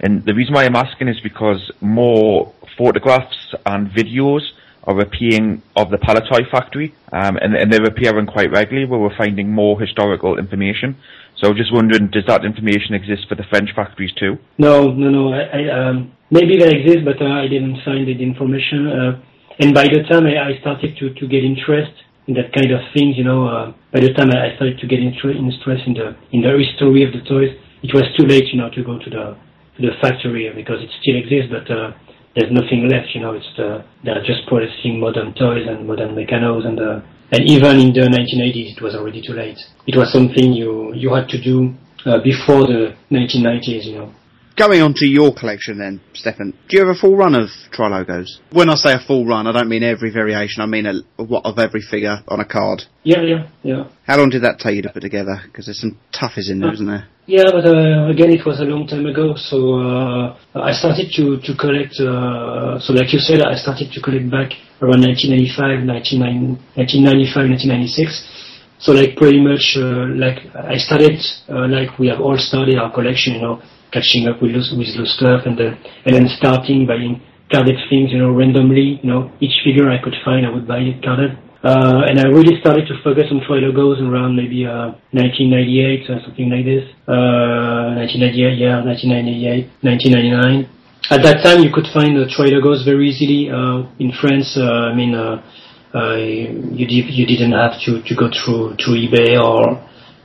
And the reason why I'm asking is because more photographs and videos are appearing of the Palitoy factory, um, and, and they're appearing quite regularly where we're finding more historical information. So just wondering, does that information exist for the French factories too? No, no, no. I, I, um, maybe they exist, but uh, I didn't find the information. Uh, and by the time I, I started to, to get interest in that kind of things, you know, uh, by the time I started to get inter- interest in the in the history of the toys, it was too late, you know, to go to the to the factory because it still exists, but uh, there's nothing left, you know. It's the, they're just producing modern toys and modern Meccanos, and uh, and even in the 1980s, it was already too late. It was something you you had to do uh, before the 1990s, you know. Going on to your collection then, Stefan, do you have a full run of Trilogos? When I say a full run, I don't mean every variation, I mean a, what of every figure on a card. Yeah, yeah, yeah. How long did that take you to put together? Because there's some toughies in there, isn't there? Yeah, but uh, again, it was a long time ago. So uh, I started to to collect. Uh, so like you said, I started to collect back around 1995, 1995, 1996. So like pretty much uh, like I started uh, like we have all started our collection, you know, catching up with with loose stuff, and then and then starting buying carded things, you know, randomly. You know, each figure I could find, I would buy it carded. Uh, and I really started to focus on Trilogos around maybe uh, 1998 or something like this. Uh, 1998, yeah, 1998, 1999. At that time, you could find the Trilogos very easily uh, in France. Uh, I mean, uh, uh, you you didn't have to, to go through to eBay or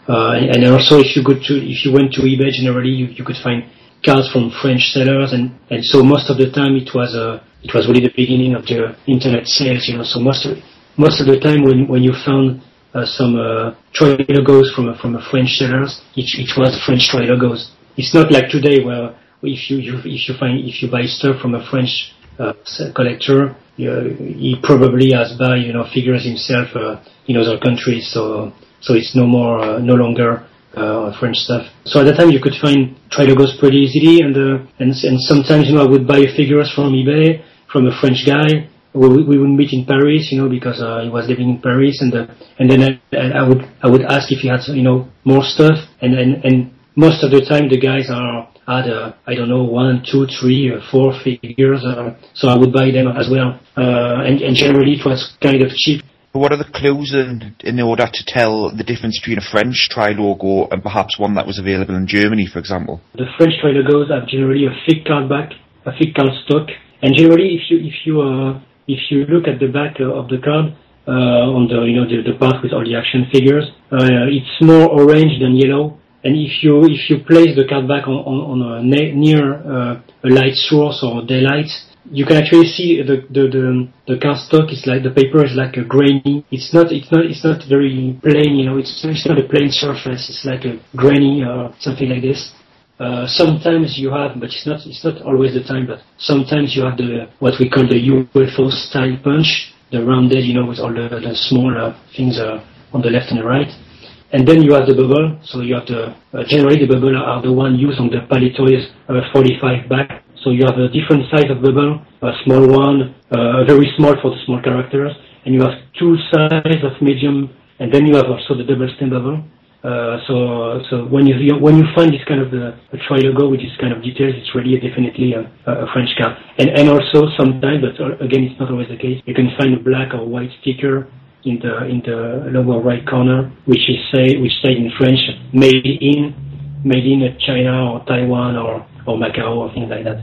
uh, and, also if you go to if you went to eBay generally you, you could find cards from French sellers and, and so most of the time it was uh, it was really the beginning of the internet sales. You know, so most of most of the time when when you found uh, some uh, Trilogos from a, from a French sellers, it, it was French Trilogos. It's not like today where if you, you if you find if you buy stuff from a French uh, collector, you, he probably has buy you know figures himself uh, in other countries. So so it's no more uh, no longer uh, French stuff. So at that time you could find Trilogos pretty easily, and uh, and and sometimes you know I would buy figures from eBay from a French guy. We, we would meet in Paris, you know, because uh, he was living in Paris, and uh, and then I, I would I would ask if he had you know more stuff, and and and most of the time the guys are had uh, I don't know one, two, three, uh, four figures, uh, so I would buy them as well, uh, and and generally it was kind of cheap. What are the clues in, in order to tell the difference between a French Trilogo and perhaps one that was available in Germany, for example? The French Trilogos have generally a thick card back, a thick card stock, and generally if you if you uh, if you look at the back uh, of the card uh, on the you know the, the part with all the action figures, uh, it's more orange than yellow. And if you if you place the card back on on, on a ne- near uh, a light source or daylight, you can actually see the the the, the card stock is like the paper is like a grainy. It's not it's not it's not very plain. You know, it's it's not a plain surface. It's like a grainy or something like this. Uh, sometimes you have, but it's not it's not always the time. But sometimes you have the what we call the UFO style punch, the rounded, you know, with all the, the small uh, things uh, on the left and the right. And then you have the bubble. So you have the uh, generally the bubble are the one used on the Palitoys uh, 45 back. So you have a different size of bubble, a small one, uh, very small for the small characters, and you have two size of medium, and then you have also the double stem bubble. Uh, so, so when you when you find this kind of uh, a trilogo with this kind of details, it's really definitely a, a French card. And and also sometimes, but uh, again, it's not always the case. You can find a black or white sticker in the in the lower right corner, which is say which says in French, made in made in China or Taiwan or or Macau or things like that.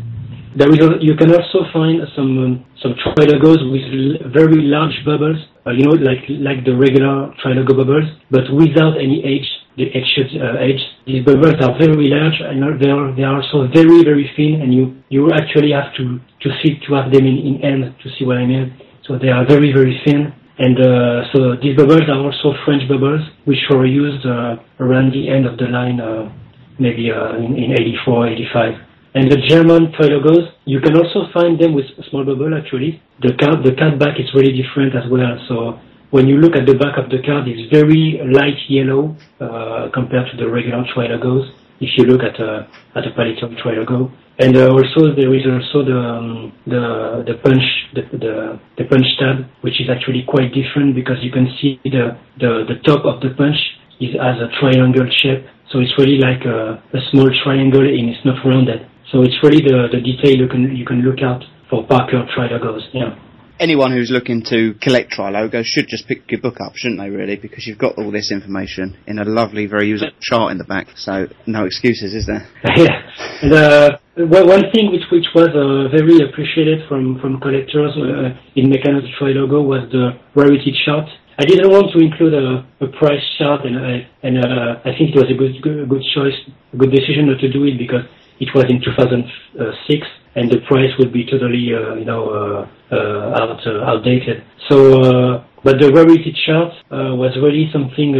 There is a, you can also find some um, some trilogos with very large bubbles, uh, you know, like like the regular trilogo bubbles, but without any edge, the edged uh, edge. These bubbles are very large and they are they are also very very thin, and you you actually have to to see to have them in, in hand to see what I mean. So they are very very thin. And uh, so these bubbles are also French bubbles, which were used uh, around the end of the line, uh, maybe uh, in, in 84, 85. And the German trilogos, you can also find them with small bubble actually. The card, the card back is really different as well. So when you look at the back of the card, it's very light yellow uh, compared to the regular trilogos. If you look at a at a Palitoy trilogo, and uh, also there is also the um, the the punch the, the the punch tab, which is actually quite different because you can see the the the top of the punch is as a triangle shape. So it's really like a, a small triangle and it's not rounded. So it's really the, the detail you can you can look out for Parker trilogos. Yeah. Anyone who's looking to collect Trilogos should just pick your book up, shouldn't they, really? Because you've got all this information in a lovely, very usable chart in the back, so no excuses, is there? yeah. And uh, one one thing which which was uh, very appreciated from from collectors uh, in Meccanos Trilogo was the rarity chart. I didn't want to include a, a price chart, and I and uh, I think it was a good good, choice, a good decision not to do it because it was in 2006 and the price would be totally uh, you know uh, uh, out uh, outdated. So, uh, but the rarity chart was really something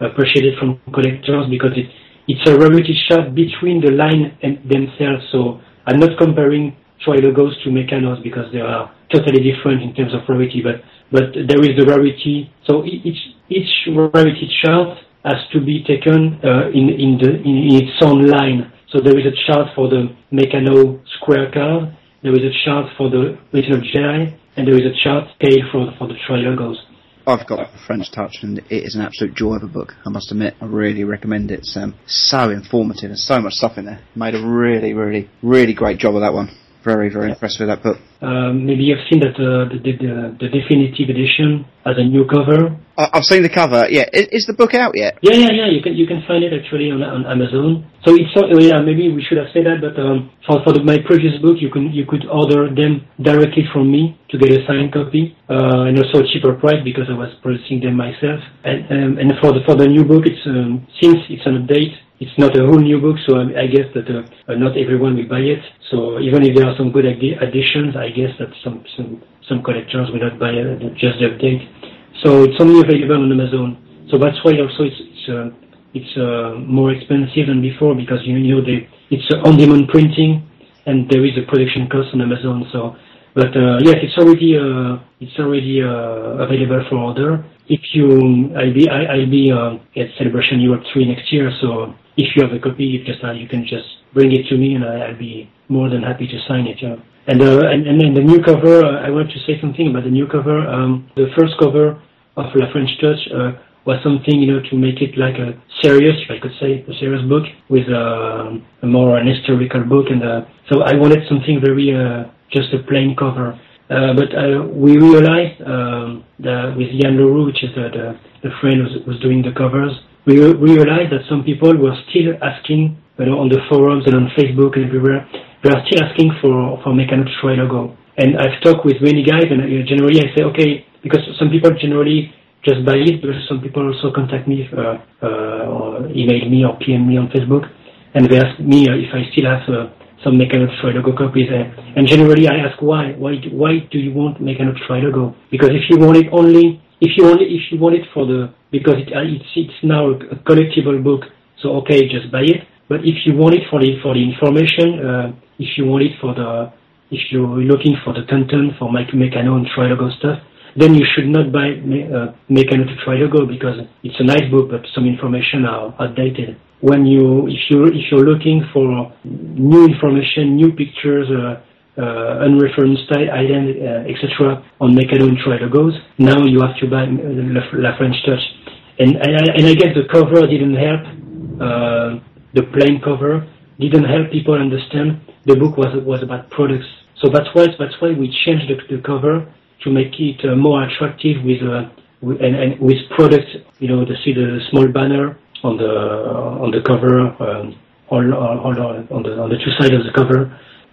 appreciated from collectors because it it's a rarity chart between the line and themselves. So I'm not comparing Trilogos to Meccanos because they are totally different in terms of rarity, but but there is the rarity. So each each rarity chart has to be taken uh, in in the in, its own line. So there is a chart for the Meccano square card, there is a chart for the Return of Jedi, and there is a chart scale for for the triangles. I've got French Touch, and it is an absolute joy of a book. I must admit, I really recommend it. It's um, so informative and so much stuff in there. Made a really, really, really great job of that one. Very, very impressed with that book. Um, maybe you've seen that uh, the, the, the the definitive edition has a new cover. I've seen the cover. Yeah, is, is the book out yet? Yeah, yeah, yeah. You can you can find it actually on on Amazon. So it's so oh, yeah. Maybe we should have said that, but um, for for the, my previous book, you can you could order them directly from me to get a signed copy, uh, and also a cheaper price because I was producing them myself. And um, and for the for the new book, it's um, since it's an update. It's not a whole new book, so I, I guess that uh, not everyone will buy it. So even if there are some good addi- additions, I guess that some some some collectors will not buy uh, just the update. So it's only available on Amazon. So that's why also it's it's uh, it's uh, more expensive than before because you know they it's on-demand printing and there is a production cost on Amazon. So, but uh, yes, it's already uh, it's already available for order. If you I'll be I, I'll be at Celebration Europe 3 next year. So if you have a copy, you just you can just bring it to me and I, I'll be more than happy to sign it. Yeah. And, uh, and and then the new cover, uh, I want to say something about the new cover. Um, the first cover of La French Touch uh, was something you know to make it like a serious, if I could say, a serious book with uh, a more an historical book. And uh, so I wanted something very uh, just a plain cover. But we realized um, that with Yann Leroux, which is uh, the, the friend who was, was doing the covers, we re- realized that some people were still asking, know, on the forums and on Facebook and everywhere, they are still asking for for Mechanos Troy logo. And I've talked with many guys, and generally I say, okay, because some people generally just buy it, but some people also contact me, uh, uh, or email me or PM me on Facebook, and they ask me uh, if I still have uh, some Meccanos Trilogo copies. And generally I ask why, why, why do you want Meccanos Trilogo? Because if you want it only, if you it, if you want it for the, because it, uh, it's, it's now a collectible book, so okay, just buy it. But if you want it for the, for the information, uh, if you want it for the, if you're looking for the content for Mike Meccano and Trilogo stuff, then you should not buy uh, Meccano to Trilogo because it's a nice book, but some information are outdated. When you, if you, if you're looking for new information, new pictures, uh, uh, unreferenced item, uh, etc. on Meccano and Trilogos, now you have to buy uh, La, La French Touch. And, and, I- and I guess the cover didn't help, uh, the plain cover didn't help people understand the book was was about products. So that's why that's why we changed the, the cover to make it uh, more attractive with uh, wi- and, and with product, you know, the see the small banner on the on the cover, um, all on the on the two sides of the cover,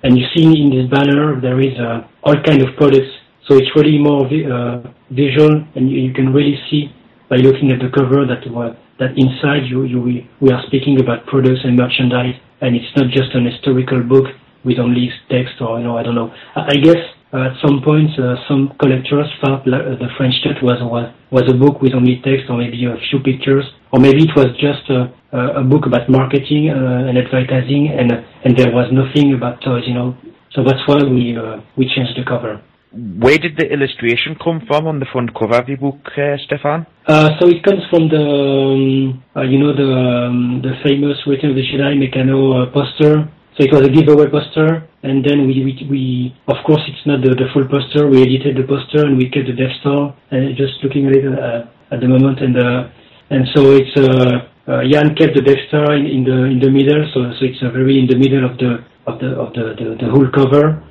and you see in this banner there is uh, all kind of products. So it's really more vi- uh, visual, and you, you can really see by looking at the cover that uh, that inside you, you we, are speaking about products and merchandise, and it's not just an historical book with only text or you know I don't know. I, I guess uh, at some point uh, some collectors thought la- uh, the French Touch was was was a book with only text or maybe a few pictures, or maybe it was just a, a book about marketing uh, and advertising, and and there was nothing about toys, you know. So that's why we uh, we changed the cover. Where did the illustration come from on the front cover of your book, uh, Stefan? Uh, so it comes from the, um, uh, you know, the um, the famous Return of the Jedi Meccano uh, poster. So it was a giveaway poster, and then we, we, we of course, it's not the, the full poster. We edited the poster and we kept the Death Star, and just looking at it uh, at the moment, and uh, and so it's uh, Jan kept the Death Star in, in the in the middle, so so it's very in the middle of the of the of the the, the whole cover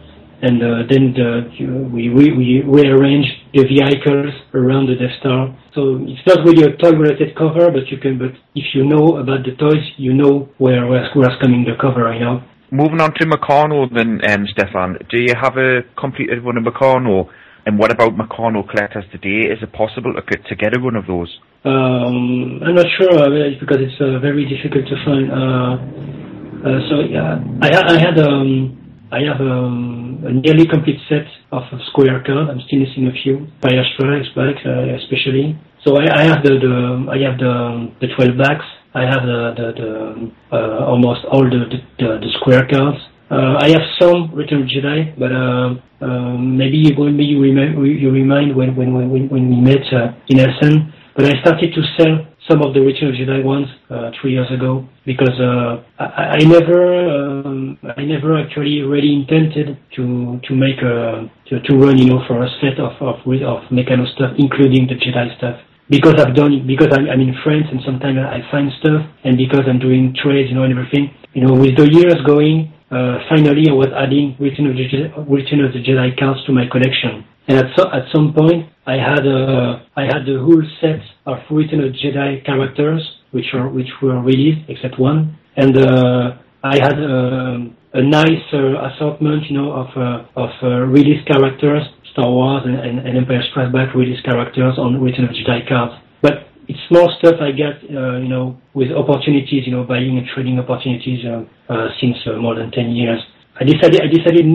and uh, then the, we, we, we rearrange the vehicles around the Death Star. So it's not really a toy-related cover, but you can. But if you know about the toys, you know where where's, where's coming the cover. You know. Moving on to Meccano then, um, Stefan, do you have a completed run of Meccano? And what about Meccano collectors today? Is it possible to, get- to get a run of those? Um, I'm not sure uh, because it's uh, very difficult to find. Uh, uh, so yeah, I, I had um, I have um, a nearly complete set of square cards. I'm still missing a few. Fire strikes back, uh, especially. So I, I have the, the I have the the 12 backs. I have the the, the uh, almost all the the, the, square cards. Uh, I have some Return of Jedi, but uh, um, maybe you maybe you remind you remind when when when when we met uh, in Essen. But I started to sell some of the Return of the Jedi ones uh, three years ago because uh, I, I never um, I never actually really intended to to make a to, to run you know for a set of of of Meccano stuff, including the Jedi stuff. Because I've done because I'm, I'm in France and sometimes I find stuff, and because I'm doing trades, you know, and everything, you know, with the years going, uh, finally I was adding Return of the Jedi, Return of the Jedi cards to my collection. And at, so, at some point, I had a, I had the whole set of Return of Jedi characters, which are which were released except one, and uh, I had um a nice uh, assortment, you know, of uh, of uh, released characters, Star Wars and, and, and Empire Strikes Back released characters on Return of Jedi cards. But it's small stuff I get, uh, you know, with opportunities, you know, buying and trading opportunities uh, uh, since uh, more than 10 years. I decided I decided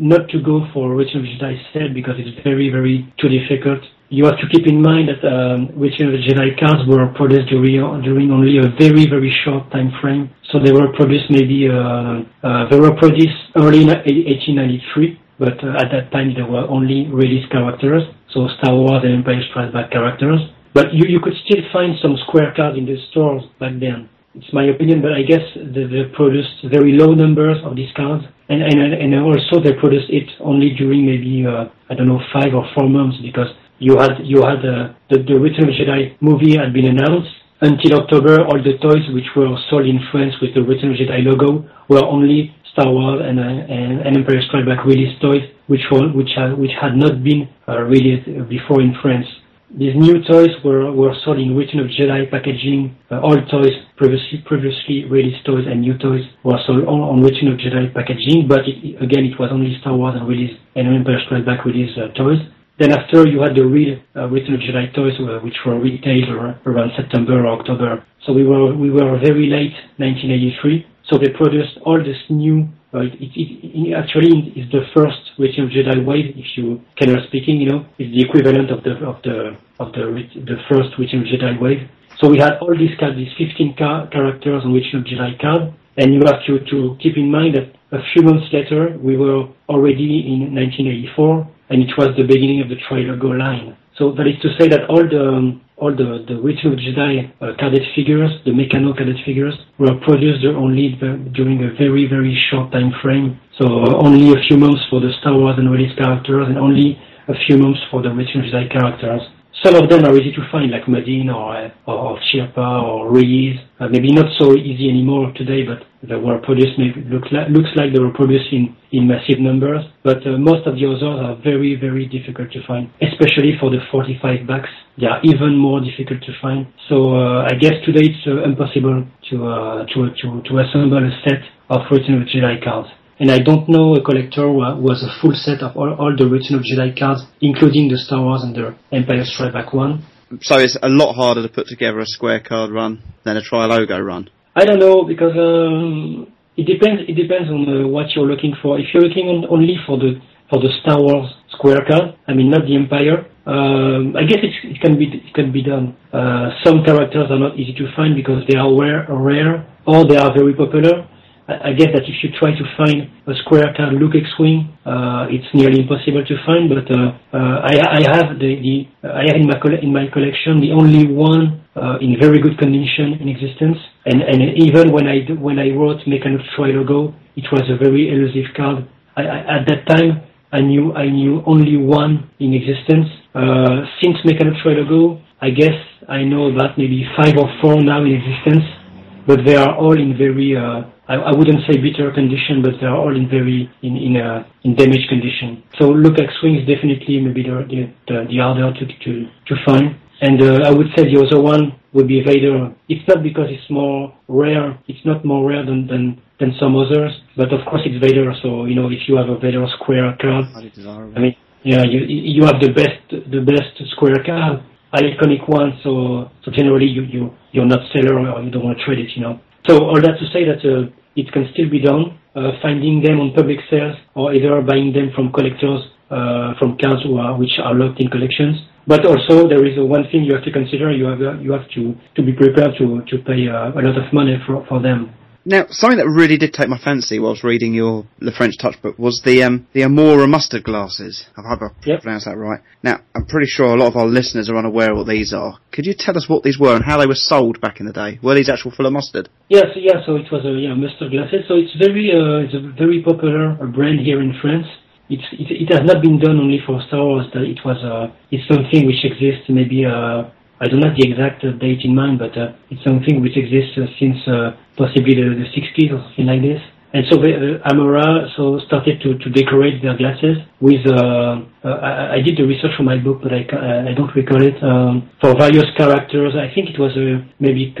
not to go for Return of Jedi set because it's very very too difficult. You have to keep in mind that um, Return of the Jedi cards were produced during during only a very very short time frame. So they were produced maybe uh, uh, they were produced early in 1893, but uh, at that time there were only released characters, so Star Wars and Empire Strikes Back characters. But you, you could still find some square cards in the stores back then. It's my opinion, but I guess they, they produced very low numbers of these cards, and and and also they produced it only during maybe uh, I don't know five or four months because you had you had uh, the the Return of the Jedi movie had been announced. Until October, all the toys which were sold in France with the Return of the Jedi logo were only Star Wars and, uh, and, and Empire Strikes Back released toys, which were, which had, which had not been uh, released before in France. These new toys were, were sold in Return of Jedi packaging. Uh, all toys, previously previously released toys and new toys were sold on, on Return of Jedi packaging, but it, again, it was only Star Wars and release and Empire Strikes Back release uh, toys. Then after you had the real uh, Return of Jedi toys, uh, which were retailed around September or October. So we were we were very late, 1983. So they produced all this new. Uh, it, it, it actually is the first Return of Jedi wave. If you generally speaking, you know, it's the equivalent of the of the of the the first Return of Jedi wave. So we had all these cards, these 15 car- characters on Return of Jedi card, and you have to to keep in mind that a few months later we were already in 1984 and it was the beginning of the Trilogo line. So that is to say that all the um, all the the Return of the Jedi uh, cadet figures, the Meccano cadet figures, were produced only the, during a very very short time frame. So uh, only a few months for the Star Wars and release characters, and only a few months for the Return of the Jedi characters. Some of them are easy to find, like Madine or or, Chirpa or Reese. Uh, maybe not so easy anymore today, but they were produced. Maybe look like, looks like they were produced in, in massive numbers. But uh, most of the others are very very difficult to find, especially for the 45 backs. They are even more difficult to find. So uh, I guess today it's uh, impossible to uh, to to to assemble a set of Return of Jedi cards. And I don't know a collector who has a full set of all, all the Return of Jedi cards, including the Star Wars and the Empire Strikes Back one. So it's a lot harder to put together a square card run than a Trilogo run. I don't know because um, it depends. It depends on uh, what you're looking for. If you're looking on, only for the for the Star Wars square card, I mean not the Empire. Um, I guess it, it can be it can be done. Uh, some characters are not easy to find because they are rare, rare or they are very popular. I guess that if you try to find a square card Luke X-wing, uh, it's nearly impossible to find. But uh, uh, I, I have the, the I have in my coll- in my collection the only one uh, in very good condition in existence. And and even when I when I wrote Mechanic logo, it was a very elusive card. I, I, at that time, I knew I knew only one in existence. Uh, since Mechanic logo, I guess I know about maybe five or four now in existence but they are all in very uh, I, I wouldn't say bitter condition, but they are all in very in in uh, in damaged condition. So look at swing is definitely maybe the the, the, the harder to to to find. And uh, I would say the other one would be Vader. It's not because it's more rare. It's not more rare than than than some others, but of course it's Vader. So you know if you have a Vader square card, I mean yeah you you have the best the best square card iconic one, so so generally you you you're not seller or you don't want to trade it, you know. So all that to say that uh, it can still be done, uh, finding them on public sales or either buying them from collectors uh, from cards who are, which are locked in collections. But also there is one thing you have to consider: you have you have to to be prepared to to pay uh, a lot of money for for them. Now, something that really did take my fancy whilst reading your the French Touch book was the um, the Amora mustard glasses. I hope I pronounced that right. Now, I'm pretty sure a lot of our listeners are unaware of what these are. Could you tell us what these were and how they were sold back in the day? Were these actual full of mustard? Yes, yeah. So it was a yeah mustard glasses. So it's very uh, it's a very popular brand here in France. It's, it, it has not been done only for Star Wars. that It was uh, it's something which exists maybe uh, I don't have the exact uh, date in mind, but uh, it's something which exists uh, since possibly the, the 60s or something like this. And so the, uh, Amora so started to, to decorate their glasses with. Uh, uh, I, I did the research for my book, but I, I don't recall it. Um, for various characters, I think it was maybe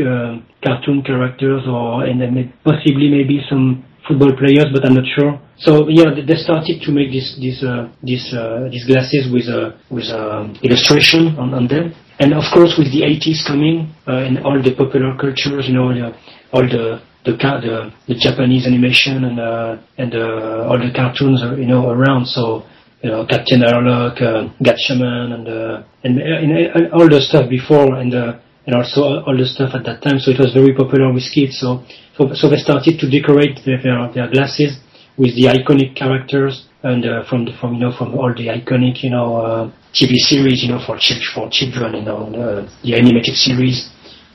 cartoon characters or and then possibly maybe some football players, but I'm not sure. So yeah, they- started to make this this uh, this uh, these glasses with uh, with um, illustration on, on them, and of course with the 80s coming uh, and all the popular cultures, you know, the, all the the, the the Japanese animation and uh, and uh, all the cartoons, you know, around. So you know, Captain Harlock, uh, Gatchaman, and uh, and, and, and all the stuff before, and uh, and also all, the stuff at that time. So it was very popular with kids. So so, so they started to decorate their their, their glasses with the iconic characters and uh, from the from you know from all the iconic you know TV series you know for chil- for children you know the, the animated series,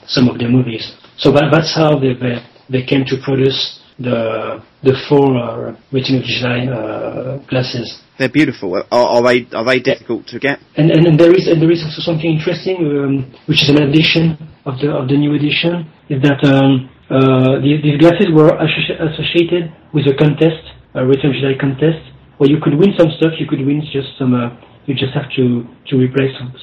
some of the movies. So that, that's how they, they they came to produce the the four uh, Return of Jedi uh, glasses. They're beautiful. Are, are they are they difficult to get? And, and, and there is and there is also something interesting, um, which is an addition of the of the new edition, is that um, uh, these, these glasses were associ- associated with a contest, a of Jedi contest, where you could win some stuff. You could win just some. You just have to to replace some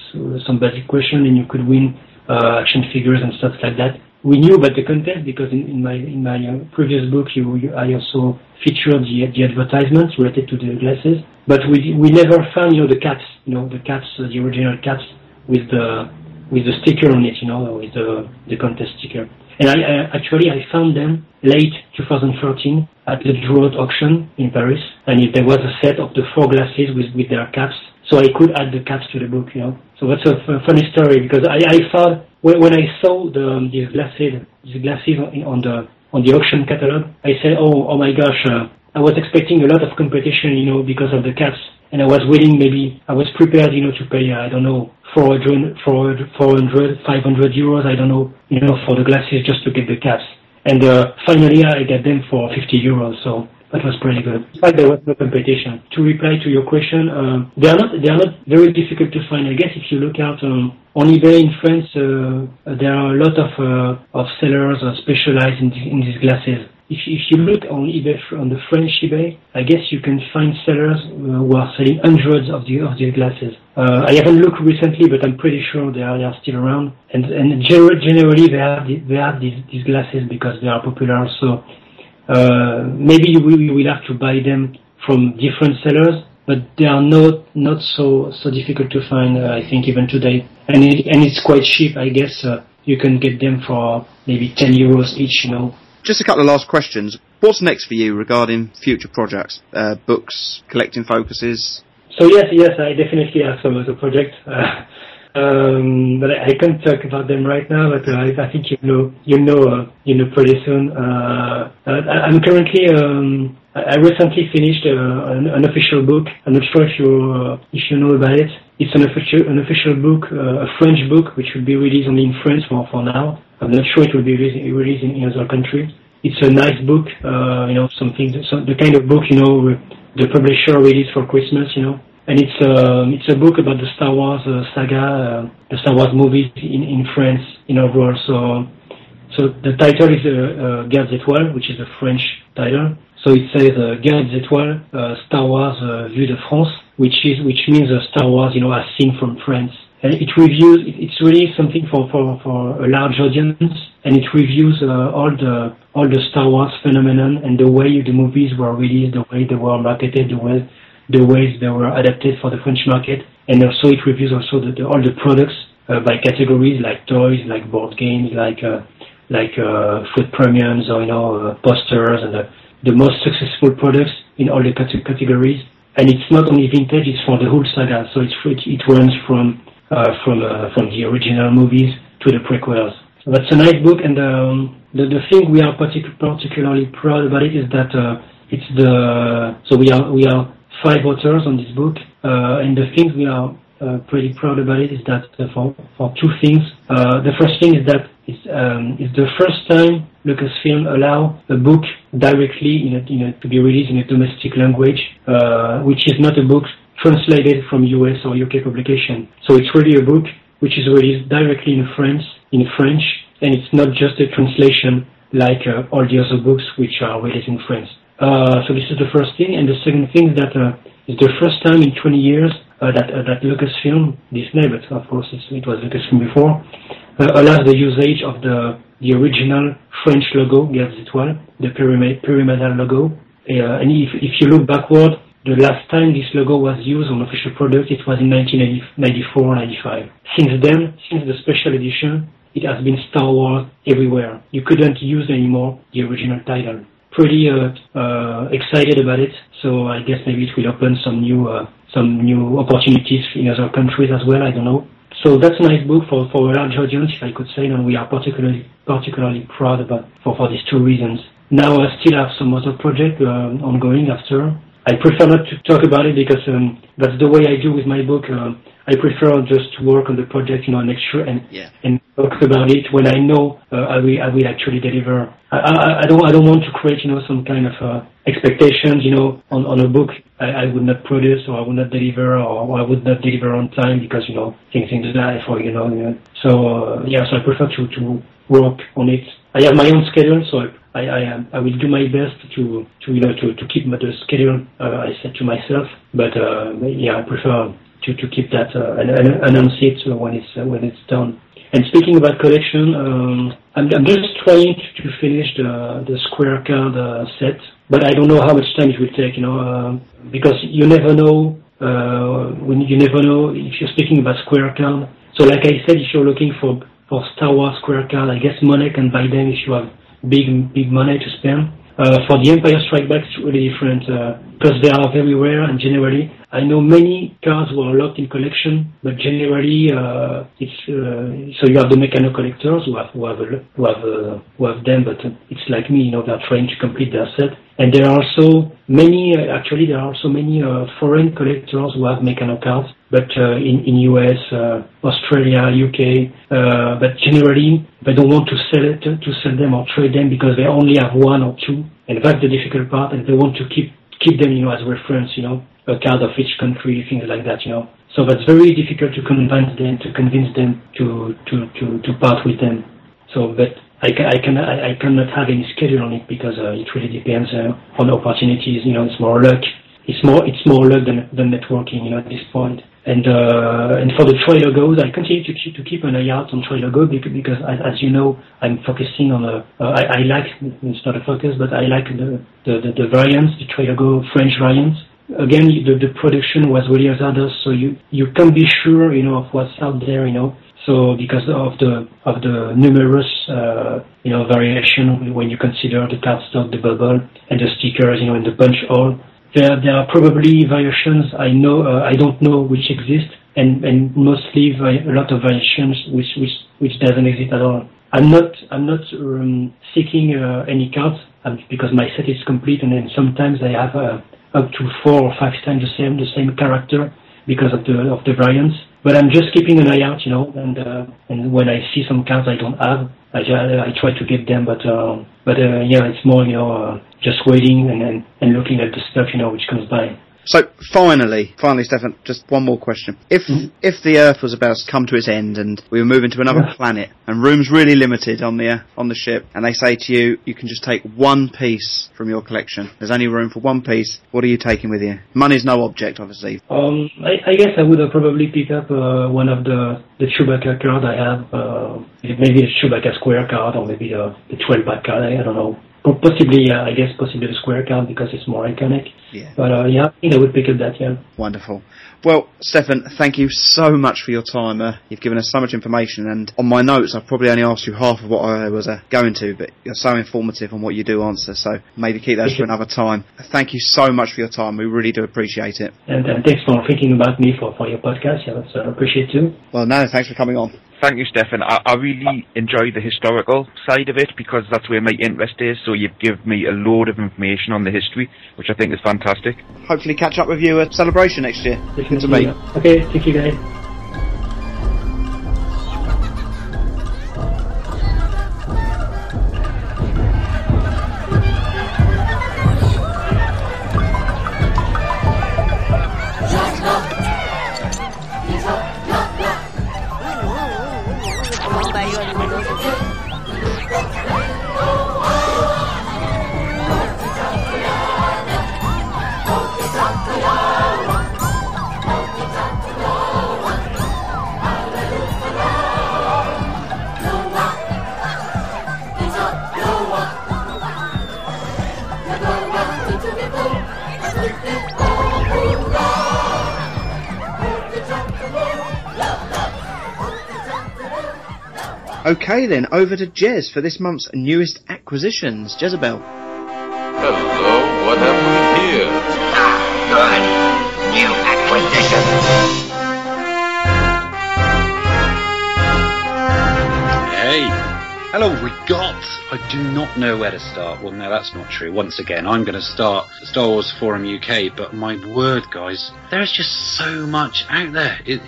some basic question, and you could win uh, action figures and stuff like that. We knew about the contest because in, in my in my uh, previous book, you, you I also featured the the advertisements related to the glasses, but we we never found you know the caps, you know the caps, uh, the original caps with the with the sticker on it, you know, with the the contest sticker. And I, I actually I found them late 2013 at the Drouot auction in Paris, and it, there was a set of the four glasses with with their caps, so I could add the caps to the book, you know. So that's a f- funny story because I I thought when, when I saw the these glasses these glasses on on the on the auction catalog, I said, oh oh my gosh, uh, I was expecting a lot of competition, you know, because of the caps, and I was willing maybe I was prepared, you know, to pay uh, I don't know 400, 400, 400, 500 euros, I don't know, you know, for the glasses just to get the caps. And uh, finally, I got them for 50 euros. So that was pretty good. In fact, there was no competition. To reply to your question, uh, they are not they are not very difficult to find. I guess if you look out um, on eBay in France, uh, there are a lot of uh, of sellers specialized in, in these glasses. If, if you look on eBay on the French eBay, I guess you can find sellers uh, who are selling hundreds of the of these glasses. Uh, I haven't looked recently, but I'm pretty sure they are, they are still around. And and generally they have the, they have these these glasses because they are popular. So maybe we will have to buy them from different sellers, but they are not not so so difficult to find. Uh, I think even today, and it, and it's quite cheap. I guess uh, you can get them for maybe 10 euros each. You know. Just a couple of last questions. What's next for you regarding future projects, uh, books, collecting focuses? So yes, yes, I definitely have some other projects. Uh, um, but I, I can't talk about them right now. But uh, I, I think you know, you know, uh, you know, pretty soon. Uh, I, I'm currently. Um, I recently finished uh, an, an official book. I'm not sure if you uh, if you know about it. It's an official an official book, uh, a French book, which will be released only in France for for now. I'm not sure it will be released, released in, other countries. It's a nice book, uh, you know, something, so the kind of book, you know, the publisher released for Christmas, you know. And it's um, it's a book about the Star Wars uh, saga, uh, the Star Wars movies in, in France, in overall. So, so the title is uh, uh, des Étoiles, which is a French title. So it says uh, des Étoiles, uh, Star Wars uh, Vue de France, which is which means uh, Star Wars, you know, as seen from France. And it reviews. It's really something for, for, for a large audience, and it reviews uh, all the all the Star Wars phenomenon and the way the movies were released, the way they were marketed, the way the ways they were adapted for the French market, and also it reviews also the, the, all the products uh, by categories like toys, like board games, like uh, like uh, food premiums or you know uh, posters and the, most successful products in all the cate- categories. And it's not only vintage; it's for the whole saga. So it's it, it runs from uh, from uh, from the original movies to the prequels. So that's a nice book, and um, the the thing we are partic- particularly proud about it is that it's the so we are we are five authors on this book, uh, and the things we are uh, pretty proud about it is that uh, for for two things. Uh, the first thing is that it's um, it's the first time Lucasfilm allow a book directly in a, in a, to be released in a domestic language, uh, which is not a book translated from US or UK publication. So it's really a book which is released directly in France, in French, and it's not just a translation like uh, all the other books which are released in France. Uh, so this is the first thing, and the second thing is that uh, it's the first time in 20 years uh, that uh, that Lucasfilm, Disney, but of course it was Lucasfilm before, allows the usage of the the original French logo, des Étoiles, the pyramid, pyramidal logo. And if, if you look backward, the last time this logo was used on official product, it was in 1994-95. Since then, since the special edition, it has been Star Wars everywhere. You couldn't use anymore the original title. Pretty uh, uh, excited about it, so I guess maybe it will open some new uh, some new opportunities in other countries as well. I don't know. So that's a nice book for, for a large audience, if I could say, and we are particularly particularly proud about for, for these two reasons. Now I still have some other project ongoing after. I prefer not to talk about it because um, that's the way I do with my book. Uh, I prefer just to work on the project, you know, next year and Yeah. and talk about it when I know uh, I will I will actually deliver. I, I, I don't I don't want to create you know some kind of uh, expectations you know on, on a book I, I would not produce or I would not deliver or I would not deliver on time because you know things in the life or you know, you know. so uh, yeah so I prefer to to work on it. I have my own schedule so I I I, I will do my best to to you know to to keep the schedule uh, I set to myself but uh, yeah I prefer to, to keep that uh, and, and announce it when it's when it's done. And speaking about collection, um, I'm, I'm just trying to, finish the the square card uh, set, but I don't know how much time it will take. You know, uh, because you never know uh, when you never know if you're speaking about square card. So, like I said, if you're looking for for Star Wars square card, I guess money can buy them if you have big big money to spend. Uh, for the Empire Strike Back, it's really different uh, because they are very rare and generally I know many cards were locked in collection, but generally uh, it's uh, so you have the mechanical collectors who have who have who have, uh, who have them, but uh, it's like me, you know, they're trying to complete their set. And there are also many, uh, actually, there are also many uh, foreign collectors who have mechanical cards, but uh, in in US, uh, Australia, UK, uh, but generally they don't want to sell it to sell them or trade them because they only have one or two, and that's the difficult part, and they want to keep keep them, you know, as reference, you know, a card of each country, things like that, you know. So that's very difficult to convince them to convince them to to to, to part with them. So, but I can I can I, cannot have any schedule on it because uh, it really depends uh, on opportunities. You know, it's more luck. It's more it's more luck than than networking. You know, at this point. And uh, and for the Trilogos, I continue to keep to keep an eye out on Trilogo because, because as, you know, I'm focusing on a, uh, I, I like it's not a focus, but I like the the, the, the variants, the Trilogo French variants again, the, the production was really hazardous, so you, you can't be sure, you know, of what's out there, you know. So because of the of the numerous uh, you know variation when you consider the cardstock, the bubble, and the stickers, you know, and the punch hole, there there are probably variations I know uh, I don't know which exist, and and mostly vi- a lot of variations which which which doesn't exist at all. I'm not I'm not um, seeking uh, any cards um, because my set is complete, and then sometimes I have uh, up to four or five times the same the same character because of the of the variants. But I'm just keeping an eye out, you know, and uh, and when I see some cards I don't have, I I try to get them. But uh, but uh, yeah, it's more you know uh, just waiting and, and and looking at the stuff you know which comes by. So finally, finally, Stefan, just one more question. If if the Earth was about to come to its end and we were moving to another planet and room's really limited on the uh, on the ship, and they say to you, you can just take one piece from your collection. There's only room for one piece. What are you taking with you? Money's no object, obviously. Um, I, I guess I would uh, probably pick up uh, one of the the Chewbacca card I have. Uh, maybe a Chewbacca square card or maybe a, the 12 back card. I, I don't know. Po- Possibly, uh, I guess, possibly the square card because it's more iconic. Yeah. But uh, yeah, I think I would pick up that. Yeah. Wonderful. Well, Stefan, thank you so much for your time. Uh, you've given us so much information, and on my notes, I've probably only asked you half of what I was uh, going to, but you're so informative on what you do answer, so maybe keep those for another time. Thank you so much for your time. We really do appreciate it. And uh, thanks for thinking about me for, for your podcast. Yeah, that's uh, appreciate too. Well, no, thanks for coming on. Thank you, Stefan. I, I really enjoy the historical side of it because that's where my interest is. So you've given me a load of information on the history, which I think is fantastic. Hopefully, catch up with you at Celebration next year. Good to meet. Okay, thank you guys. Okay, then, over to Jez for this month's newest acquisitions. Jezebel. Hello, what have we here? Ah, Good. New acquisition. Hey. Hello, Regot. I do not know where to start. Well, no, that's not true. Once again, I'm going to start Star Wars Forum UK, but my word, guys, there is just so much out there. It,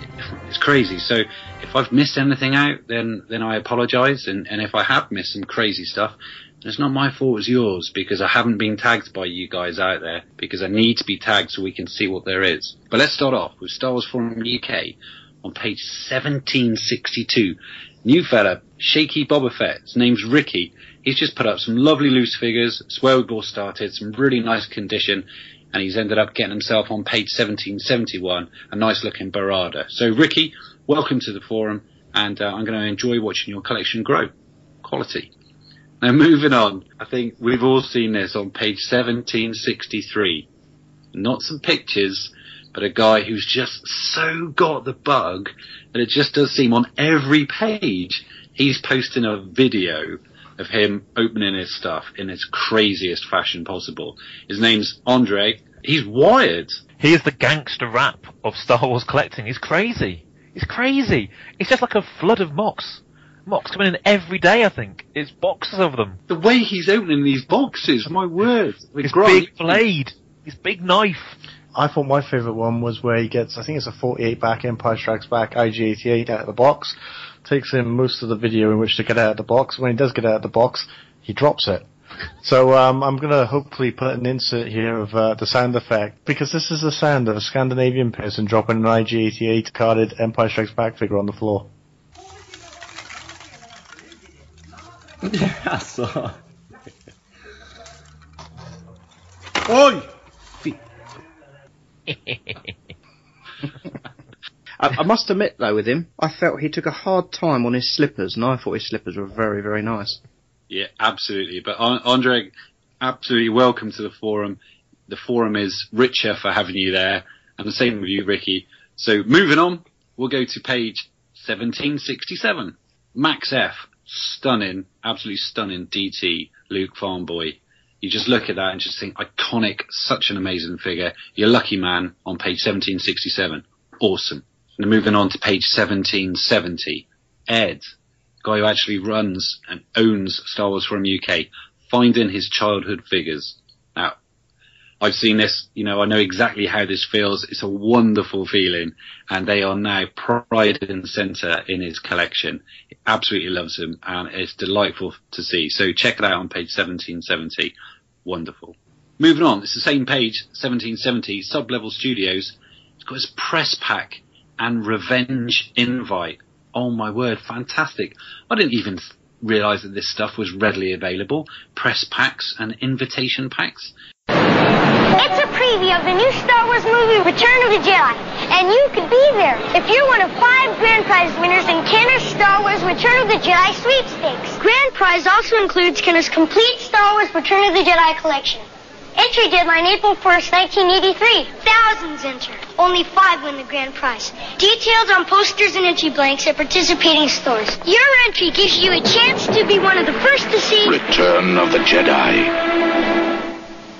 it's crazy. So if I've missed anything out, then then I apologise. And, and if I have missed some crazy stuff, it's not my fault, it's yours, because I haven't been tagged by you guys out there, because I need to be tagged so we can see what there is. But let's start off with Star Wars Forum UK on page 1762. New fella, Shaky Boba Fett. His name's Ricky. He's just put up some lovely loose figures. Swelled ball started, some really nice condition, and he's ended up getting himself on page 1771 a nice looking Barada. So, Ricky, welcome to the forum, and uh, I'm going to enjoy watching your collection grow. Quality. Now, moving on, I think we've all seen this on page 1763. Not some pictures, but a guy who's just so got the bug that it just does seem on every page he's posting a video of him opening his stuff in his craziest fashion possible. His name's Andre. He's wired. He is the gangster rap of Star Wars collecting. He's crazy. He's crazy. It's just like a flood of mocks. Mocks coming in every day, I think. It's boxes of them. The way he's opening these boxes, my word. With His Grant, big blade. His big knife. I thought my favourite one was where he gets, I think it's a 48 back Empire Strikes Back IG-88 out of the box. Takes him most of the video in which to get out of the box. When he does get out of the box, he drops it. So um, I'm going to hopefully put an insert here of uh, the sound effect because this is the sound of a Scandinavian person dropping an IG-88 carded Empire Strikes Back figure on the floor. Alltså. Oj! I, I must admit though, with him, I felt he took a hard time on his slippers, and I thought his slippers were very, very nice. Yeah, absolutely. But An- Andre, absolutely welcome to the forum. The forum is richer for having you there, and the same with you, Ricky. So moving on, we'll go to page 1767. Max F, stunning, absolutely stunning DT, Luke Farmboy. You just look at that and just think, iconic, such an amazing figure. You're lucky man on page 1767. Awesome. And moving on to page 1770. Ed, guy who actually runs and owns Star Wars Forum UK, finding his childhood figures. Now, I've seen this, you know, I know exactly how this feels. It's a wonderful feeling, and they are now pride and centre in his collection. He absolutely loves them, and it's delightful to see. So check it out on page 1770. Wonderful. Moving on, it's the same page, 1770, Sub-Level Studios. It's got his press pack and revenge invite. Oh my word, fantastic. I didn't even realise that this stuff was readily available. Press packs and invitation packs. It's a preview of the new Star Wars movie, Return of the Jedi, and you could be there if you're one of five grand prize winners in Kenner's Star Wars Return of the Jedi sweepstakes. Grand prize also includes Kenner's complete Star Wars Return of the Jedi collection. Entry deadline April 1st, 1983. Thousands enter. Only five win the grand prize. Details on posters and entry blanks at participating stores. Your entry gives you a chance to be one of the first to see Return of the Jedi.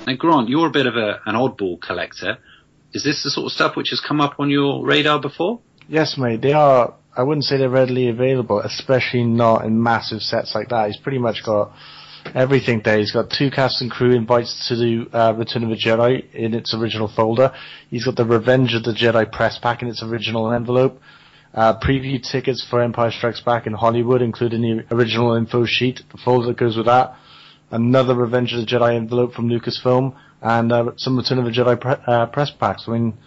Now, Grant, you're a bit of a, an oddball collector. Is this the sort of stuff which has come up on your radar before? Yes, mate. They are. I wouldn't say they're readily available, especially not in massive sets like that. He's pretty much got everything there. He's got two cast and crew invites to the uh, Return of the Jedi in its original folder. He's got the Revenge of the Jedi press pack in its original envelope. Uh, preview tickets for Empire Strikes Back in Hollywood, including the original info sheet, the folder that goes with that. Another Revenge of the Jedi envelope from Lucasfilm, and uh, some Return of the Jedi pre- uh, press packs. I mean,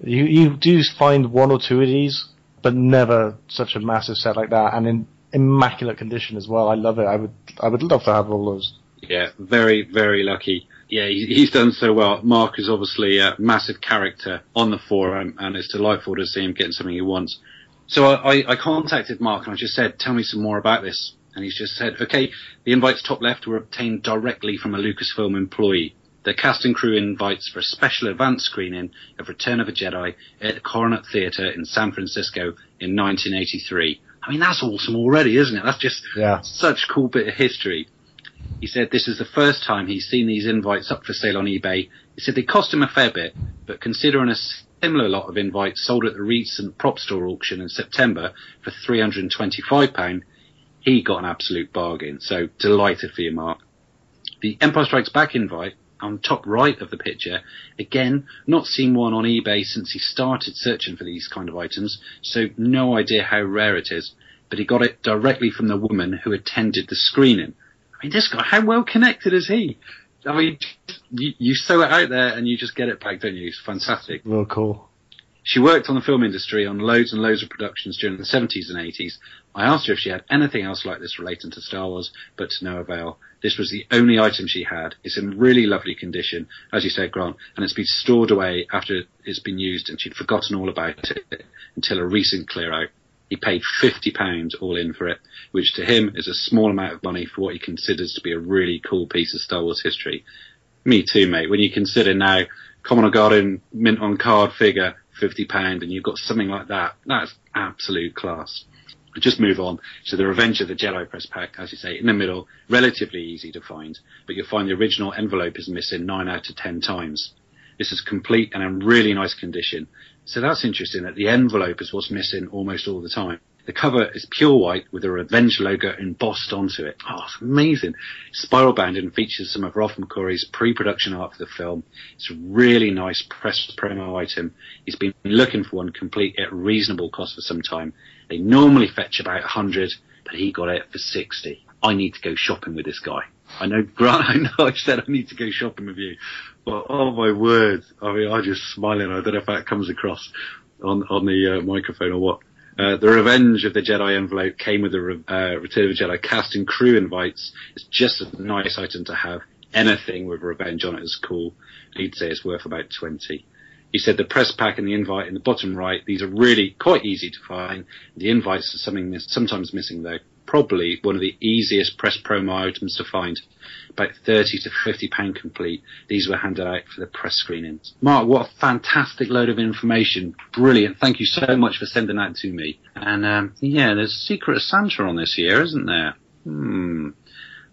you you do find one or two of these, but never such a massive set like that, and in immaculate condition as well. I love it. I would I would love to have all those. Yeah, very, very lucky. Yeah, he's done so well. Mark is obviously a massive character on the forum, and it's delightful to see him getting something he wants. So I, I, contacted Mark and I just said, tell me some more about this. And he's just said, okay, the invites top left were obtained directly from a Lucasfilm employee. The cast and crew invites for a special advance screening of Return of a Jedi at the Coronet Theatre in San Francisco in 1983. I mean, that's awesome already, isn't it? That's just Yeah. such a cool bit of history. He said this is the first time he's seen these invites up for sale on eBay. He said they cost him a fair bit, but considering a similar lot of invites sold at the recent prop store auction in September for £325, he got an absolute bargain. So delighted for you, Mark. The Empire Strikes Back invite on top right of the picture, again, not seen one on eBay since he started searching for these kind of items, so no idea how rare it is, but he got it directly from the woman who attended the screening. I mean, this guy, how well connected is he? I mean, you, you sow it out there and you just get it back, don't you? It's fantastic. Real cool. She worked on the film industry on loads and loads of productions during the 70s and 80s. I asked her if she had anything else like this relating to Star Wars, but to no avail. This was the only item she had. It's in really lovely condition, as you said, Grant, and it's been stored away after it's been used and she'd forgotten all about it until a recent clear out. He paid £50 all in for it, which to him is a small amount of money for what he considers to be a really cool piece of Star Wars history. Me too, mate. When you consider now Commodore Garden mint on card figure, fifty pound, and you've got something like that. That's absolute class. Just move on to the Revenge of the Jedi press pack, as you say, in the middle, relatively easy to find, but you'll find the original envelope is missing nine out of ten times. This is complete and in really nice condition. So that's interesting that the envelope is what's missing almost all the time. The cover is pure white with a Revenge logo embossed onto it. Oh, it's amazing. Spiral bound and features some of Ralph McQuarrie's pre-production art for the film. It's a really nice press promo item. He's been looking for one complete at reasonable cost for some time. They normally fetch about 100, but he got it for 60. I need to go shopping with this guy. I know, Grant, I know I said I need to go shopping with you, but oh my word. I mean, I'm just smiling. I don't know if that comes across on, on the uh, microphone or what. Uh, the Revenge of the Jedi envelope came with the uh, Return of the Jedi cast and crew invites. It's just a nice item to have. Anything with Revenge on it is cool. He'd say it's worth about 20. He said the press pack and the invite in the bottom right, these are really quite easy to find. The invites are something sometimes missing though. Probably one of the easiest press promo items to find. About 30 to 50 pound complete. These were handed out for the press screenings. Mark, what a fantastic load of information. Brilliant. Thank you so much for sending that to me. And, um, yeah, there's Secret of Santa on this year, isn't there? Hmm.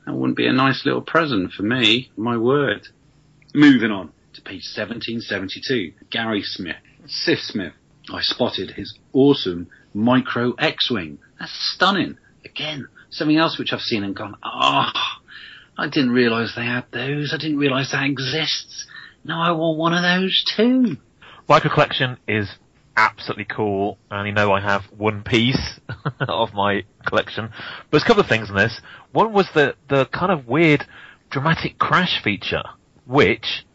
That wouldn't be a nice little present for me. My word. Moving on to page 1772. Gary Smith. Sif Smith. I spotted his awesome micro X-Wing. That's stunning. Again, something else which I've seen and gone, oh, I didn't realise they had those. I didn't realise that exists. Now I want one of those too. Micro collection is absolutely cool, and you know I have one piece of my collection. But there's a couple of things in this. One was the the kind of weird dramatic crash feature, which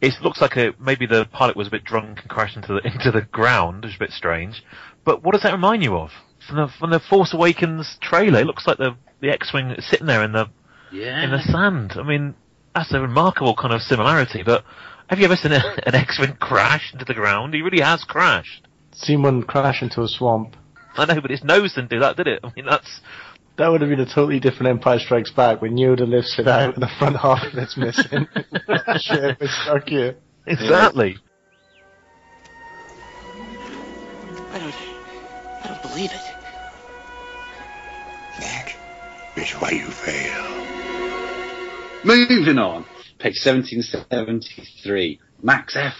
it looks like a maybe the pilot was a bit drunk and crashed into the into the ground, which is a bit strange. But what does that remind you of? From the from the Force Awakens trailer, it looks like the the X-wing is sitting there in the Yeah. in the sand. I mean, that's a remarkable kind of similarity. But have you ever seen a, an X-wing crash into the ground? He really has crashed. Seen one crash into a swamp. I know, but his nose didn't do that, did it? I mean, that's That would have been a totally different Empire Strikes Back when Yoda lifts it out and the front half of it's missing. Shit, we're stuck here. exactly. I don't. I don't believe it. It's why you fail. Moving on, page 1773. Max F.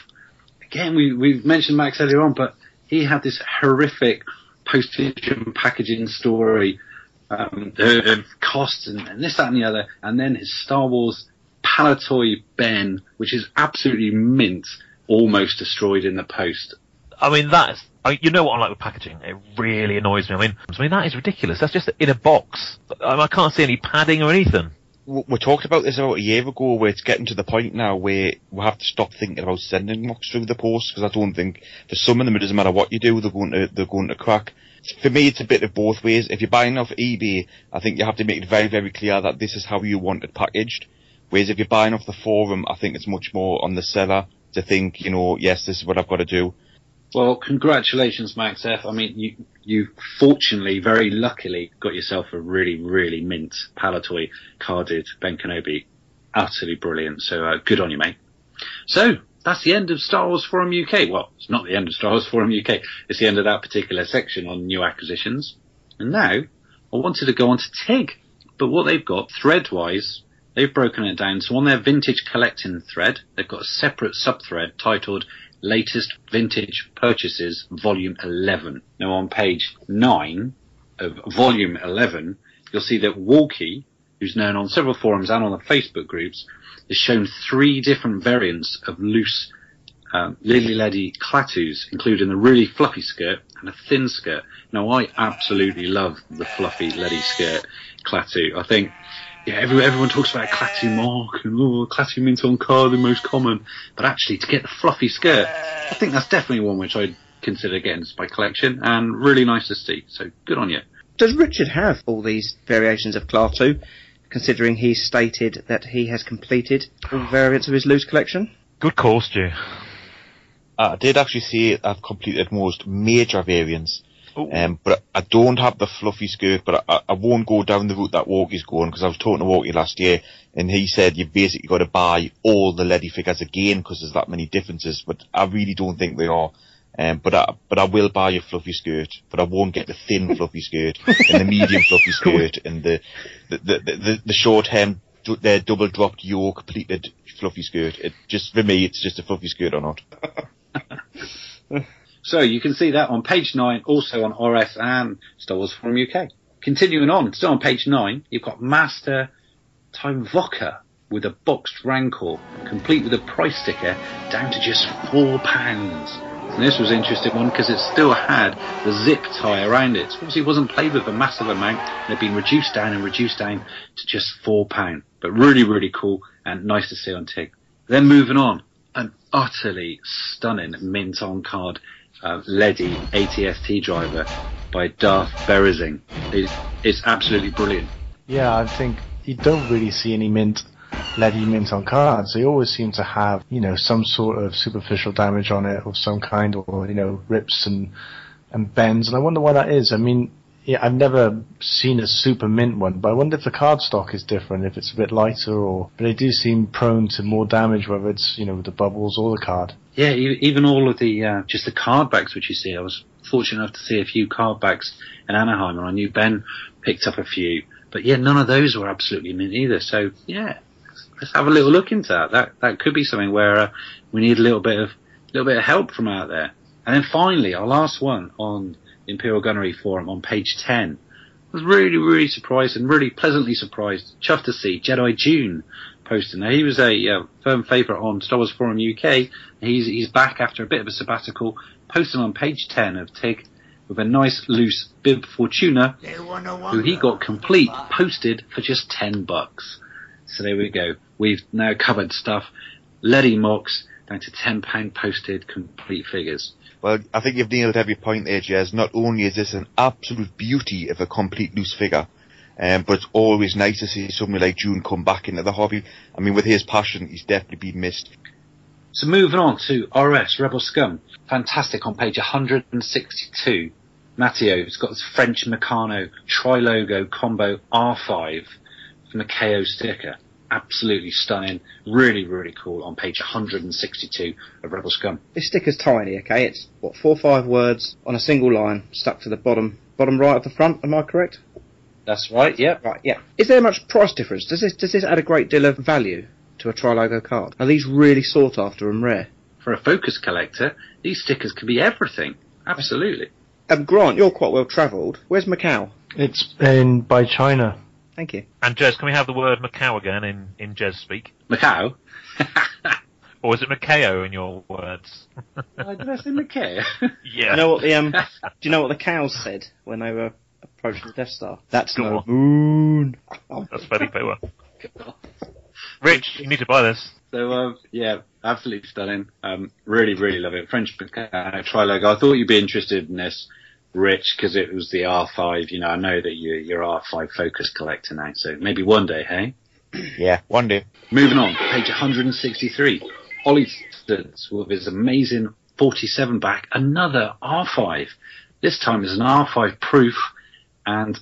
Again, we, we've mentioned Max earlier on, but he had this horrific postage and packaging story, um, of costs and, and this, that and the other, and then his Star Wars Palitoy Ben, which is absolutely mint, almost destroyed in the post. I mean, that's. I you know what I like with packaging? It really annoys me. I mean, I mean that is ridiculous. That's just in a box. I, I can't see any padding or anything. we we talked about this about a year ago where it's getting to the point now where we have to stop thinking about sending books through the post because I don't think for some of them it doesn't matter what you do they're going to they're going to crack. For me it's a bit of both ways. If you're buying off eBay I think you have to make it very very clear that this is how you want it packaged. Whereas if you're buying off the forum I think it's much more on the seller to think you know yes this is what I've got to do. Well, congratulations, Max F. I mean, you you fortunately, very luckily, got yourself a really, really mint Palitoy carded Ben Kenobi. Utterly brilliant. So uh, good on you, mate. So that's the end of Star Wars Forum UK. Well, it's not the end of Star Wars Forum UK. It's the end of that particular section on new acquisitions. And now I wanted to go on to TIG, but what they've got thread-wise, they've broken it down. So on their vintage collecting thread, they've got a separate sub-thread titled latest vintage purchases volume 11 now on page 9 of volume 11 you'll see that walkie who's known on several forums and on the facebook groups has shown three different variants of loose um, Lili Ledy Klaatus including a really fluffy skirt and a thin skirt now i absolutely love the fluffy lady skirt Klaatu i think yeah, everyone, everyone talks about Klaatu Mark and oh, Klaatu Mint on car, the most common. But actually, to get the fluffy skirt, I think that's definitely one which I'd consider getting my collection, and really nice to see. So good on you. Does Richard have all these variations of Klaatu, considering he stated that he has completed all variants of his loose collection? Good call, Stu. I did actually say I've completed most major variants. Um, but I don't have the fluffy skirt, but I, I won't go down the route that Walkie's going because I was talking to Walkie last year and he said you've basically got to buy all the Ledy figures again because there's that many differences, but I really don't think they are. Um, but I, but I will buy a fluffy skirt, but I won't get the thin fluffy skirt and the medium fluffy skirt and the, the, the, the, the short hem, du- the double dropped yoke pleated fluffy skirt. It just, for me, it's just a fluffy skirt or not. So you can see that on page nine, also on RS and Star Wars Forum UK. Continuing on, still on page nine, you've got Master Time Vodka with a boxed Rancor, complete with a price sticker, down to just four pounds. And this was an interesting one because it still had the zip tie around it. So obviously it wasn't played with a massive amount it had been reduced down and reduced down to just four pound. But really, really cool and nice to see on Tig. Then moving on, an utterly stunning mint on card uh, ATST driver by Darth Berezing. It, it's absolutely brilliant. Yeah, I think you don't really see any mint Ledy mint on cards. They always seem to have, you know, some sort of superficial damage on it of some kind or, you know, rips and, and bends. And I wonder why that is. I mean, yeah, I've never seen a super mint one, but I wonder if the card stock is different, if it's a bit lighter or, but they do seem prone to more damage, whether it's, you know, the bubbles or the card. Yeah, even all of the, uh, just the card backs which you see. I was fortunate enough to see a few card backs in Anaheim and I knew Ben picked up a few. But yeah, none of those were absolutely mint either. So yeah, let's have a little look into that. That that could be something where uh, we need a little bit of little bit of help from out there. And then finally, our last one on Imperial Gunnery Forum on page ten I was really really surprised and really pleasantly surprised, chuffed to see Jedi June posting. Now he was a uh, firm favourite on Star Wars Forum UK. He's he's back after a bit of a sabbatical, posting on page ten of Tig with a nice loose bib Fortuna, who he got complete posted for just ten bucks. So there we go. We've now covered stuff. Ledy Mox down to ten pound posted complete figures. Well, I think you've nailed every point there, Jez. Not only is this an absolute beauty of a complete loose figure, um, but it's always nice to see somebody like June come back into the hobby. I mean, with his passion, he's definitely been missed. So moving on to RS Rebel Scum. Fantastic on page 162. Matteo's got his French Meccano tri-logo combo R5 from the KO sticker. Absolutely stunning. Really, really cool on page 162 of Rebel Scum. This sticker's tiny, okay? It's, what, four or five words on a single line stuck to the bottom, bottom right of the front, am I correct? That's right, yeah. Right, yeah. Is there much price difference? Does this, does this add a great deal of value to a tri-logo card? Are these really sought after and rare? For a focus collector, these stickers can be everything. Absolutely. Um, Grant, you're quite well travelled. Where's Macau? It's in by China. Thank you. And Jez, can we have the word Macau again in, in Jez speak? Macau? Or is it Macao in your words? Uh, did I say Macau? yeah. You know what the um? do you know what the cows said when they were approaching the Death Star? That's Go no on. moon. That's very poor. Rich, you need to buy this. So uh, yeah, absolutely stunning. Um, really, really love it. French uh, tri-logo. I thought you'd be interested in this, Rich, because it was the R5. You know, I know that you, you're R5 focus collector now, so maybe one day, hey? Yeah, one day. Moving on, page 163. Ollie with his amazing 47 back, another R5. This time is an R5 proof and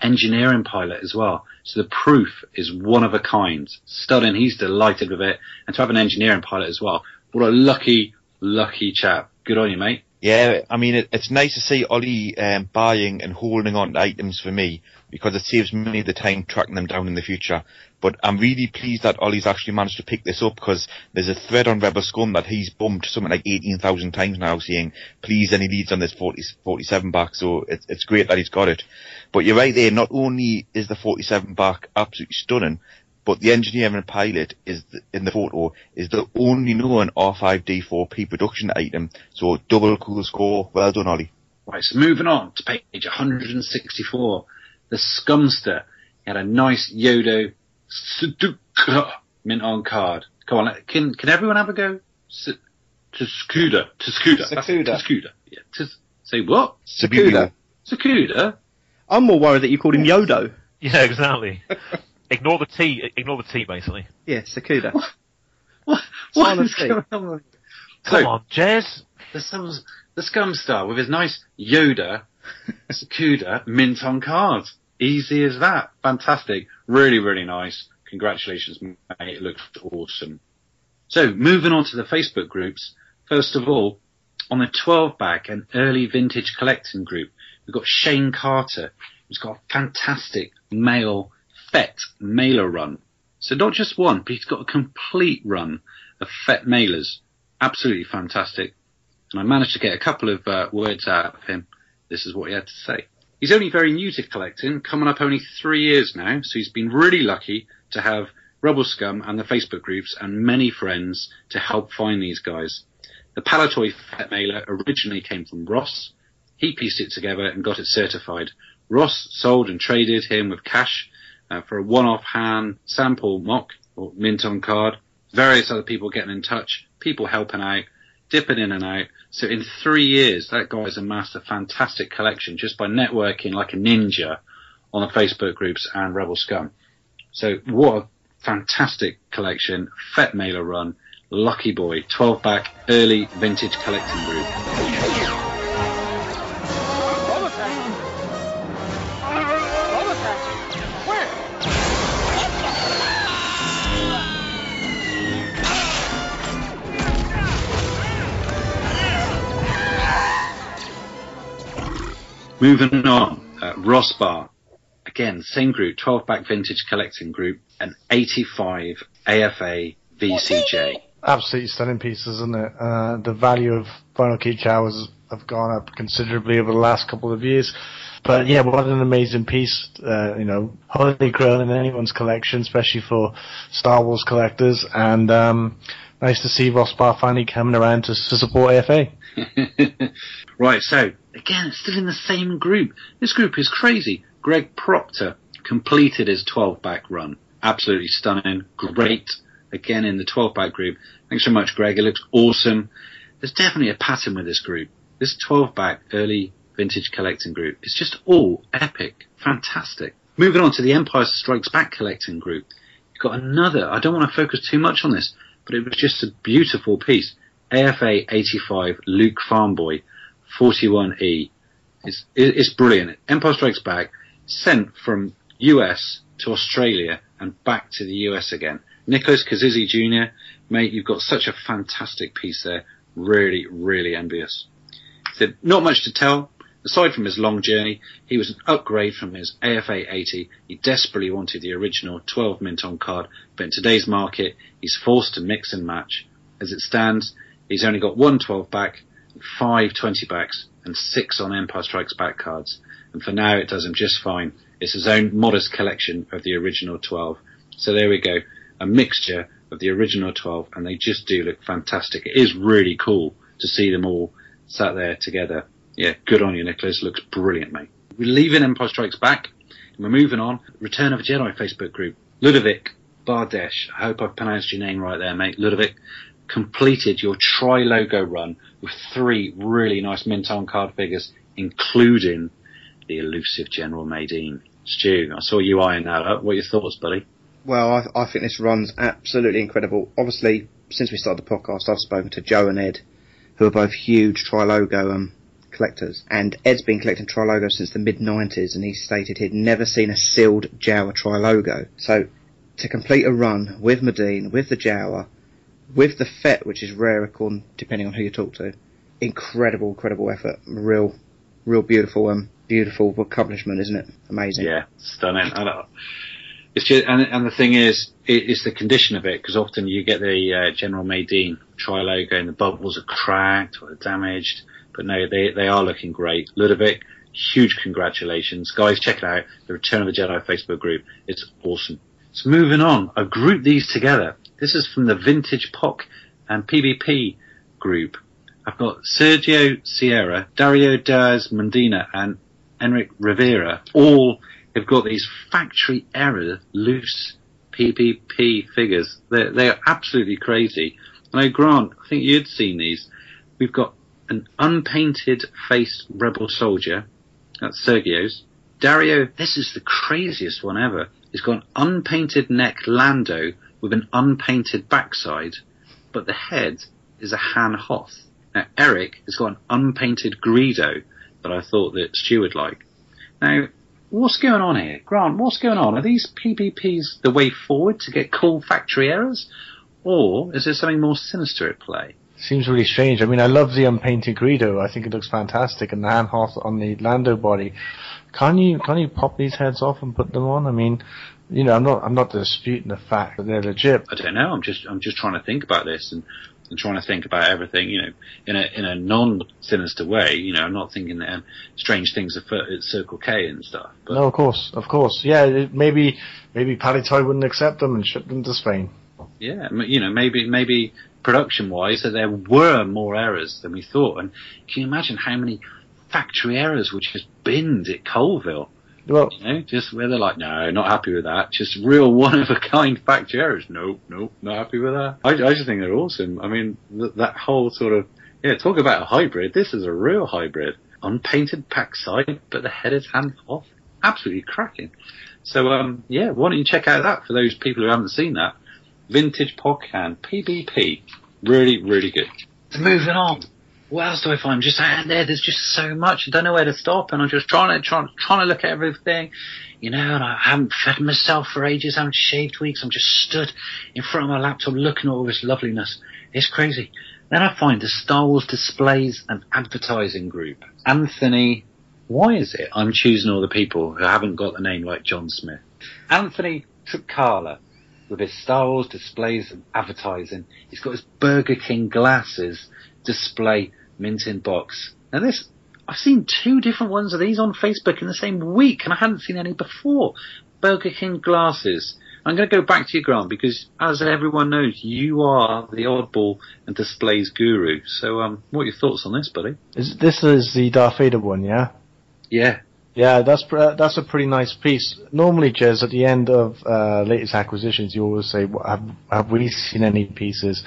engineering pilot as well. So the proof is one of a kind. Stunning, he's delighted with it. And to have an engineering pilot as well. What a lucky, lucky chap. Good on you, mate. Yeah, I mean, it, it's nice to see Ollie um, buying and holding on to items for me because it saves me the time tracking them down in the future. But I'm really pleased that Ollie's actually managed to pick this up because there's a thread on Rebel Scum that he's bumped something like 18,000 times now saying, please any leads on this 40, 47 back. So it's, it's great that he's got it. But you're right there, not only is the 47 back absolutely stunning, but the engineer engineering pilot is the, in the photo is the only known R5D4P production item. So double cool score. Well done, Ollie. Right, so moving on to page 164. The Scumster had a nice Yodo Sudoku mint on card. Come on, can can everyone have a go? S- to Skuda. To Skuda. Sakuda. To Skuda. Yeah. To, say what? Sakuda. Sakuda? I'm more worried that you called him Yodo. Yeah, exactly. ignore the T. Ignore the T, basically. Yeah, Sakuda. What Silent is T. going on? Come So- on, Jez. The, Scum- the Scumstar with his nice Yoda, Sakuda, mint on cards. Easy as that. Fantastic. Really, really nice. Congratulations, mate. It looks awesome. So, moving on to the Facebook groups. First of all, on the 12 back, an early vintage collecting group, we've got Shane Carter, who's got a fantastic mail, Fett mailer run. So not just one, but he's got a complete run of Fett mailers. Absolutely fantastic. and I managed to get a couple of uh, words out of him. This is what he had to say. He's only very new to collecting, coming up only three years now, so he's been really lucky to have Rebel Scum and the Facebook groups and many friends to help find these guys. The Palitoy Fett mailer originally came from Ross. He pieced it together and got it certified. Ross sold and traded him with cash uh, for a one-off hand sample mock or mint on card. Various other people getting in touch, people helping out, dipping in and out. So in three years, that guy's amassed a fantastic collection just by networking like a ninja on the Facebook groups and Rebel Scum. So what a fantastic collection, Fett mailer run, Lucky Boy, 12 back, early vintage collecting group. Moving on, uh, Ross Bar. Again, same group, 12 back vintage collecting group, an 85 AFA VCJ. Absolutely stunning pieces, isn't it? Uh, the value of Vinyl Cape Jawas have gone up considerably over the last couple of years. But yeah, what an amazing piece, uh, you know, holy grail in anyone's collection, especially for Star Wars collectors. And um, nice to see Ross Bar finally coming around to support AFA. right, so again, still in the same group. This group is crazy. Greg Proctor completed his 12 back run. Absolutely stunning. Great. Again in the 12 back group. Thanks so much, Greg. It looks awesome. There's definitely a pattern with this group. This 12 back early vintage collecting group is just all epic. Fantastic. Moving on to the Empire Strikes Back collecting group. You've got another, I don't want to focus too much on this, but it was just a beautiful piece. AFA 85 Luke Farmboy 41E. It's, it's brilliant. Empire Strikes Back sent from US to Australia and back to the US again. Nicholas Kazizi Jr., mate, you've got such a fantastic piece there. Really, really envious. Not much to tell. Aside from his long journey, he was an upgrade from his AFA 80. He desperately wanted the original 12 mint on card, but in today's market, he's forced to mix and match. As it stands, he's only got one 12 back, five 20 backs, and six on Empire Strikes Back cards. And for now, it does him just fine. It's his own modest collection of the original 12. So there we go. A mixture of the original 12, and they just do look fantastic. It is really cool to see them all sat there together. Yeah, good on you, Nicholas. Looks brilliant, mate. We're leaving Empire Strikes Back, and we're moving on. Return of a Jedi Facebook group. Ludovic Bardesh. I hope I've pronounced your name right there, mate. Ludovic completed your tri logo run with three really nice mint on card figures, including the elusive General Madine. Stu, I saw you eyeing that up. What are your thoughts, buddy? Well, I, I think this run's absolutely incredible. Obviously, since we started the podcast, I've spoken to Joe and Ed, who are both huge Trilogo um, collectors. And Ed's been collecting Trilogo since the mid 90s, and he stated he'd never seen a sealed Jawa Trilogo. So, to complete a run with Madine, with the Jawa, with the Fett, which is rare depending on who you talk to, incredible, incredible effort. Real, real beautiful, um, beautiful accomplishment, isn't it? Amazing. Yeah, stunning. Don't, it's just, and, and the thing is, it, it's the condition of it because often you get the uh, General Madine tri logo and the bubbles are cracked or damaged, but no, they they are looking great. Ludovic, huge congratulations, guys! Check it out. The Return of the Jedi Facebook group. It's awesome. So moving on, I've grouped these together. This is from the Vintage POC and PvP group. I've got Sergio Sierra, Dario Diaz Mendina, and Enric Rivera. All have got these factory error loose PvP figures. They're, they're absolutely crazy. And I Grant, I think you'd seen these. We've got an unpainted faced rebel soldier. That's Sergio's. Dario, this is the craziest one ever. He's got an unpainted neck Lando with an unpainted backside, but the head is a Han Hoth. Now, Eric has got an unpainted Greedo that I thought that Stu would like. Now, what's going on here? Grant, what's going on? Are these PvPs the way forward to get cool factory errors? Or is there something more sinister at play? Seems really strange. I mean, I love the unpainted Greedo. I think it looks fantastic, and the Han Hoth on the Lando body. Can you can you pop these heads off and put them on? I mean, you know, I'm not I'm not disputing the fact that they're legit. I don't know. I'm just I'm just trying to think about this, and and trying to think about everything, you know, in a in a non-sinister way. You know, I'm not thinking um, strange things afoot at Circle K and stuff. But No, of course, of course. Yeah, it, maybe maybe Palitoy wouldn't accept them and ship them to Spain. yeah, you know, maybe maybe production-wise, that there were more errors than we thought. And can you imagine how many factory errors were just binned at Coalville? Well, You know, just where they're like, no, not happy with that. Just real one-of-a-kind factory errors. Nope, nope, not happy with that. I, I just think they're awesome. I mean, th- that whole sort of, yeah, talk about a hybrid. This is a real hybrid. Unpainted pack side, but the head is hand off. Absolutely cracking. So, um, yeah, why don't you check out that for those people who haven't seen that? Vintage Podcan, PBP. Really, really good. Moving on. What else do I find? Just out there, there's just so much. I don't know where to stop, and I'm just trying to trying, trying to look at everything, you know. And I haven't fed myself for ages. I haven't shaved weeks. I'm just stood in front of my laptop looking at all this loveliness. It's crazy. Then I find the Star Wars displays and advertising group. Anthony, why is it I'm choosing all the people who haven't got the name like John Smith? Anthony Trukala with his Star Wars displays and advertising. He's got his Burger King glasses display mint in box. Now this, I've seen two different ones of these on Facebook in the same week and I hadn't seen any before. Burger King glasses. I'm going to go back to you, Grant, because as everyone knows, you are the oddball and displays guru. So, um, what are your thoughts on this, buddy? Is, this is the Darth Vader one, yeah? Yeah. Yeah, that's uh, that's a pretty nice piece. Normally, Jez, at the end of uh, latest acquisitions, you always say, "What- have, "Have we seen any pieces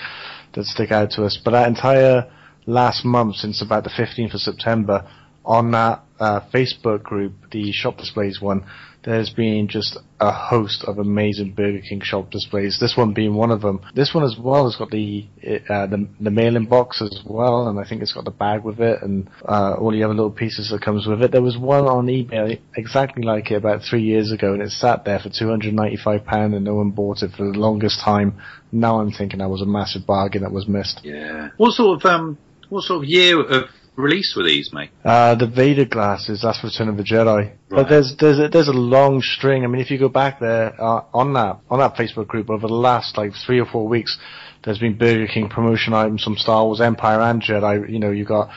that stick out to us?" But that entire last month, since about the 15th of September, on that uh, Facebook group, the shop displays one, there's been just a host of amazing Burger King shop displays. This one being one of them. This one as well has got the uh, the, the mailing box as well, and I think it's got the bag with it and uh, all the other little pieces that comes with it. There was one on eBay exactly like it about three years ago, and it sat there for two hundred ninety five pound, and no one bought it for the longest time. Now I'm thinking that was a massive bargain that was missed. Yeah. What sort of um, what sort of year of release were these, mate? Uh, the Vader glasses, that's Return of the Jedi. But there's there's a, there's a long string. I mean, if you go back there uh, on that on that Facebook group over the last like three or four weeks, there's been Burger King promotion items from Star Wars Empire and Jedi. You know, you got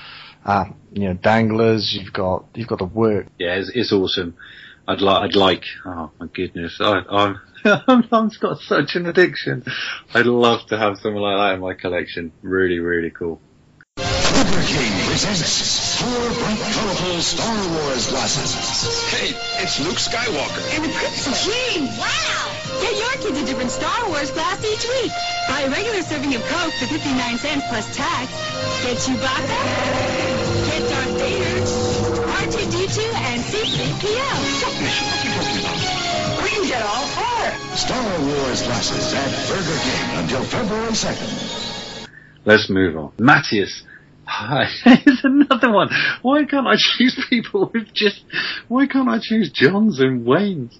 uh, you know danglers. You've got you've got the work. Yeah, it's, it's awesome. I'd like, I'd like, oh my goodness, I, I'm, I'm, I've got such an addiction. I'd love to have something like that in my collection. Really, really cool. Burger King presents four bright, colorful Star Wars glasses. Hey, it's Luke Skywalker. And the Princess Leia. Wow! Get your kids a different Star Wars glass each week. Buy a regular serving of Coke for 59 cents plus tax. Get Chewbacca. Get Darth Vader. R2-D2 and C-3PO. We can get all four. Star Wars glasses at Burger King until February 2nd. Let's move on. Matthias. Hi. Here's another one. Why can't I choose people with just, why can't I choose Johns and Waynes?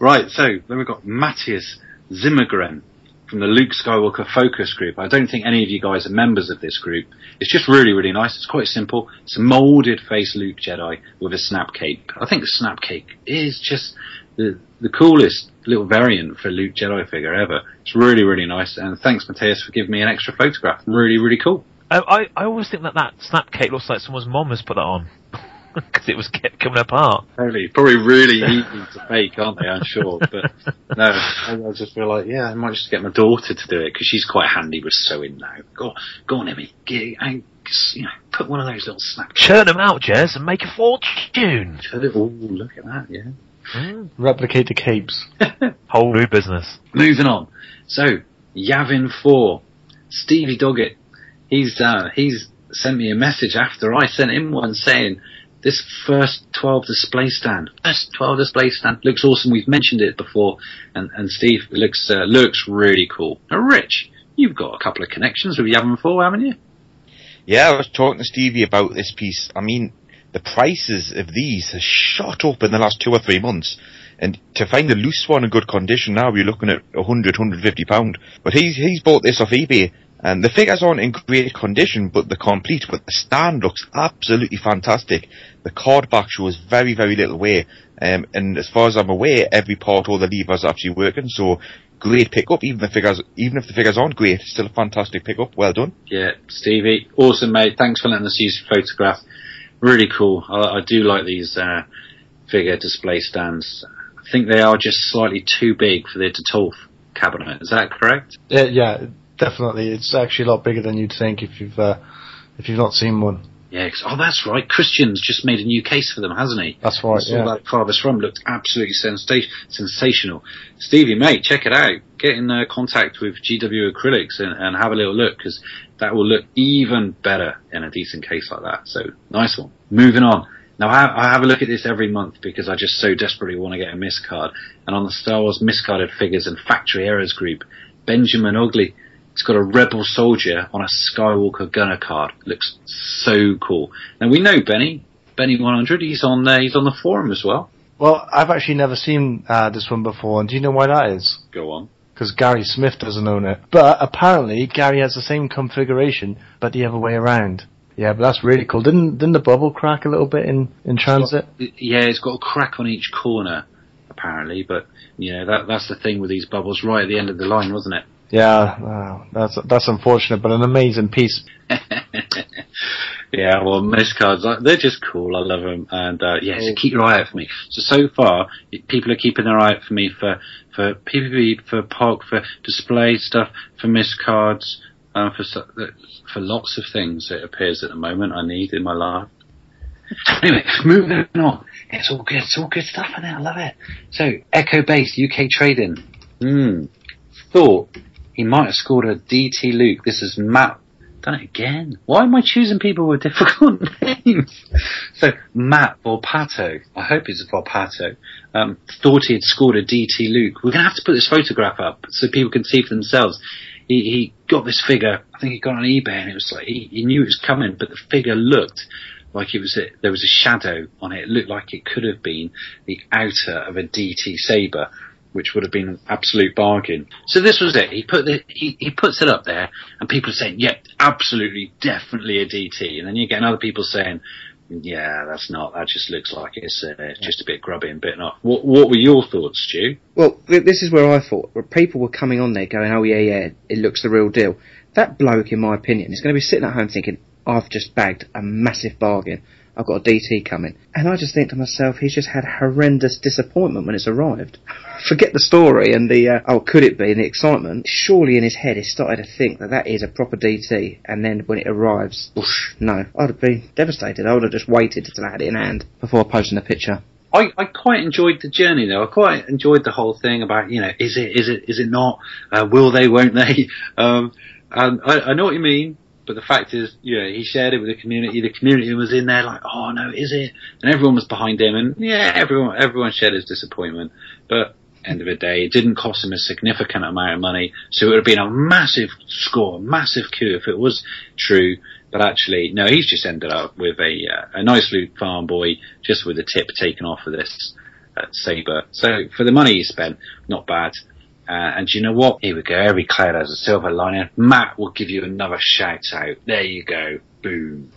Right, so then we've got Matthias Zimmergren from the Luke Skywalker focus group. I don't think any of you guys are members of this group. It's just really, really nice. It's quite simple. It's a molded face Luke Jedi with a snap cape. I think the snap cape is just the, the coolest little variant for Luke Jedi figure ever. It's really, really nice. And thanks, Matthias, for giving me an extra photograph. Really, really cool. I, I, I always think that that snap cake looks like someone's mom has put that on. Because it was kept coming apart. Totally. Probably really easy to fake, aren't they? I'm sure. But no, I, I just feel like, yeah, I might just get my daughter to do it because she's quite handy with sewing now. Go, go on, Emmy. Get, and, you know, put one of those little snap. Churn them out, Jez, and make a fortune. Oh, look at that, yeah. Replicate the capes. Whole new business. Moving on. So, Yavin 4. Stevie Doggett. He's, uh, he's sent me a message after I sent him one saying, this first 12 display stand, first 12 display stand looks awesome. We've mentioned it before. And, and Steve looks, uh, looks really cool. Now, Rich, you've got a couple of connections with Yavin 4, haven't you? Yeah, I was talking to Stevie about this piece. I mean, the prices of these has shot up in the last two or three months. And to find a loose one in good condition now, you're looking at 100, 150 pound. But he's, he's bought this off eBay. And the figures aren't in great condition, but the complete, but the stand looks absolutely fantastic. The card back shows very, very little wear. Um, and as far as I'm aware, every part, all the levers are actually working, so great pickup. Even the figures, even if the figures aren't great, still a fantastic pickup. Well done. Yeah, Stevie, awesome, mate. Thanks for letting us use your photograph. Really cool. I, I do like these uh, figure display stands. I think they are just slightly too big for the Detolf cabinet. Is that correct? Yeah, yeah, definitely. It's actually a lot bigger than you'd think if you've uh, if you've not seen one. Yeah, oh, that's right. Christian's just made a new case for them, hasn't he? That's right, I saw yeah. that farthest from looked absolutely sensa- sensational. Stevie, mate, check it out. Get in uh, contact with GW Acrylics and, and have a little look because that will look even better in a decent case like that. So nice one. Moving on. Now I, I have a look at this every month because I just so desperately want to get a miscard. And on the Star Wars miscarded figures and factory errors group, Benjamin Ugly it's got a rebel soldier on a Skywalker gunner card. Looks so cool. Now we know Benny, Benny 100. He's on there. He's on the forum as well. Well, I've actually never seen uh, this one before, and do you know why that is? Go on. Because Gary Smith doesn't own it. But apparently, Gary has the same configuration, but the other way around. Yeah, but that's really cool. Didn't didn't the bubble crack a little bit in in transit? Yeah, it's got a crack on each corner apparently, but you know that that's the thing with these bubbles right at the end of the line, wasn't it? Yeah, that's that's unfortunate, but an amazing piece. Yeah, well, most cards they're just cool. I love them, and uh, yeah, so keep your eye out for me. So so far, people are keeping their eye out for me for for PPP, for POG, for display stuff, for miss cards, uh, for for lots of things. It appears at the moment I need in my life. Anyway, moving on. It's all good. It's all good stuff in there. I love it. So, Echo Base UK Trading. Hmm. Thought he might have scored a DT Luke. This is Matt. Done it again. Why am I choosing people with difficult names? So, Matt Volpato. I hope it's Volpato. Um, thought he had scored a DT Luke. We're going to have to put this photograph up so people can see for themselves. He, he got this figure. I think he got on eBay, and it was like he, he knew it was coming, but the figure looked like it was a, there was a shadow on it. It looked like it could have been the outer of a DT Saber, which would have been an absolute bargain. So this was it. He put the, he, he puts it up there, and people are saying, "Yep, absolutely, definitely a DT." And then you get other people saying, "Yeah, that's not. That just looks like it's uh, just a bit grubby and bit not." What What were your thoughts, Stu? Well, th- this is where I thought people were coming on there going, "Oh yeah, yeah, it looks the real deal." That bloke, in my opinion, is going to be sitting at home thinking, "I've just bagged a massive bargain. I've got a DT coming," and I just think to myself, he's just had horrendous disappointment when it's arrived. Forget the story and the uh, oh, could it be and the excitement. Surely in his head, he started to think that that is a proper DT, and then when it arrives, whoosh, no, I'd have been devastated. I would have just waited until I had it in hand before posting a picture. I, I quite enjoyed the journey though. I quite enjoyed the whole thing about you know is it is it is it not? Uh, will they? Won't they? Um, and I, I know what you mean. But the fact is, you know, he shared it with the community. The community was in there like, oh no, is it? And everyone was behind him. And yeah, everyone everyone shared his disappointment. But end of the day, it didn't cost him a significant amount of money. So it would have been a massive score, massive coup if it was true. But actually, no, he's just ended up with a uh, a nice Luke farm boy, just with a tip taken off of this uh, saber. So for the money he spent, not bad. Uh, and do you know what? Here we go. Every cloud has a silver lining. Matt will give you another shout out. There you go. Boom.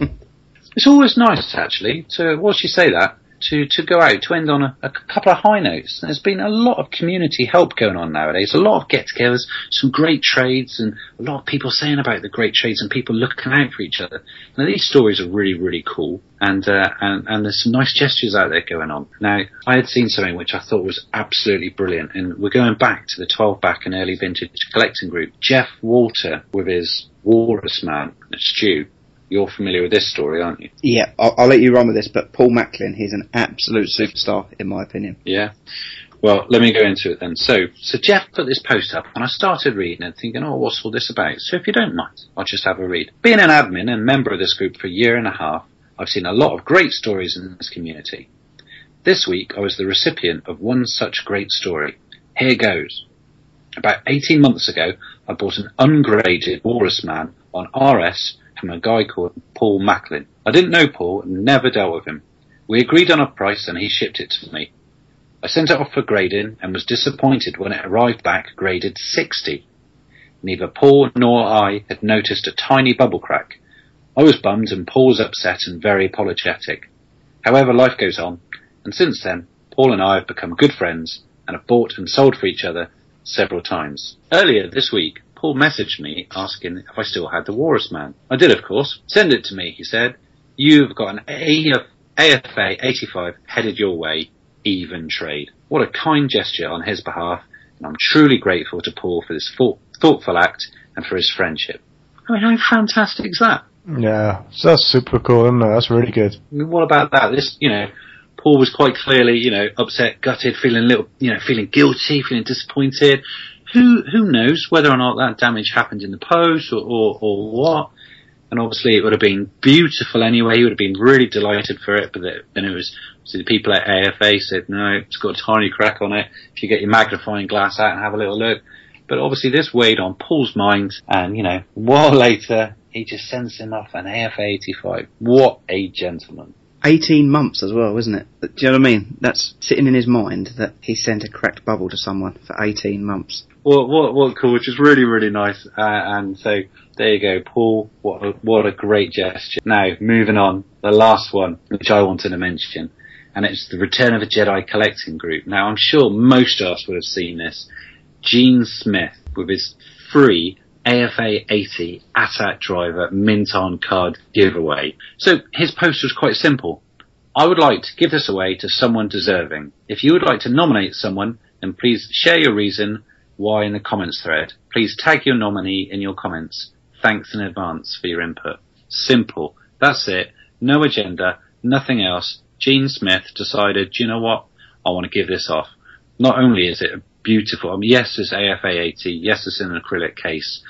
it's always nice, actually, to, what's you say that? To, to go out, to end on a, a couple of high notes. There's been a lot of community help going on nowadays. A lot of get-togethers, some great trades, and a lot of people saying about the great trades and people looking out for each other. Now these stories are really, really cool, and uh, and and there's some nice gestures out there going on. Now I had seen something which I thought was absolutely brilliant, and we're going back to the 12 back and early vintage collecting group. Jeff Walter with his Walrus Man, Stu. You're familiar with this story, aren't you? Yeah, I'll, I'll let you run with this, but Paul Macklin, he's an absolute superstar, in my opinion. Yeah. Well, let me go into it then. So, so Jeff put this post up, and I started reading and thinking, oh, what's all this about? So, if you don't mind, I'll just have a read. Being an admin and member of this group for a year and a half, I've seen a lot of great stories in this community. This week, I was the recipient of one such great story. Here goes. About 18 months ago, I bought an ungraded Walrus Man on RS from a guy called Paul Macklin. I didn't know Paul and never dealt with him. We agreed on a price and he shipped it to me. I sent it off for grading and was disappointed when it arrived back graded 60. Neither Paul nor I had noticed a tiny bubble crack. I was bummed and Paul was upset and very apologetic. However, life goes on, and since then, Paul and I have become good friends and have bought and sold for each other several times. Earlier this week, Paul messaged me asking if I still had the Walrus Man. I did, of course. Send it to me, he said. You've got an AF, AFA 85 headed your way, even trade. What a kind gesture on his behalf, and I'm truly grateful to Paul for this thought, thoughtful act and for his friendship. I mean, how fantastic is that? Yeah, that's super cool, isn't it? That's really good. I mean, what about that? This, you know, Paul was quite clearly, you know, upset, gutted, feeling a little, you know, feeling guilty, feeling disappointed. Who who knows whether or not that damage happened in the post or, or, or what? And obviously, it would have been beautiful anyway. He would have been really delighted for it. But then it was so the people at AFA said, no, it's got a tiny crack on it. If you get your magnifying glass out and have a little look. But obviously, this weighed on Paul's mind, and you know, a while later, he just sends him off an AFA 85. What a gentleman! 18 months as well, isn't it? Do you know what I mean? That's sitting in his mind that he sent a cracked bubble to someone for 18 months. What what what cool, which is really really nice. Uh, and so there you go, Paul. What a, what a great gesture. Now moving on, the last one which I wanted to mention, and it's the Return of a Jedi collecting group. Now I'm sure most of us would have seen this. Gene Smith with his free AFA 80 AT-AT driver mint on card giveaway. So his post was quite simple. I would like to give this away to someone deserving. If you would like to nominate someone, then please share your reason why in the comments thread. Please tag your nominee in your comments. Thanks in advance for your input. Simple. That's it. No agenda. Nothing else. Gene Smith decided, do you know what? I want to give this off. Not only is it a beautiful, I mean, yes, it's AFA 80, yes, it's in an acrylic case,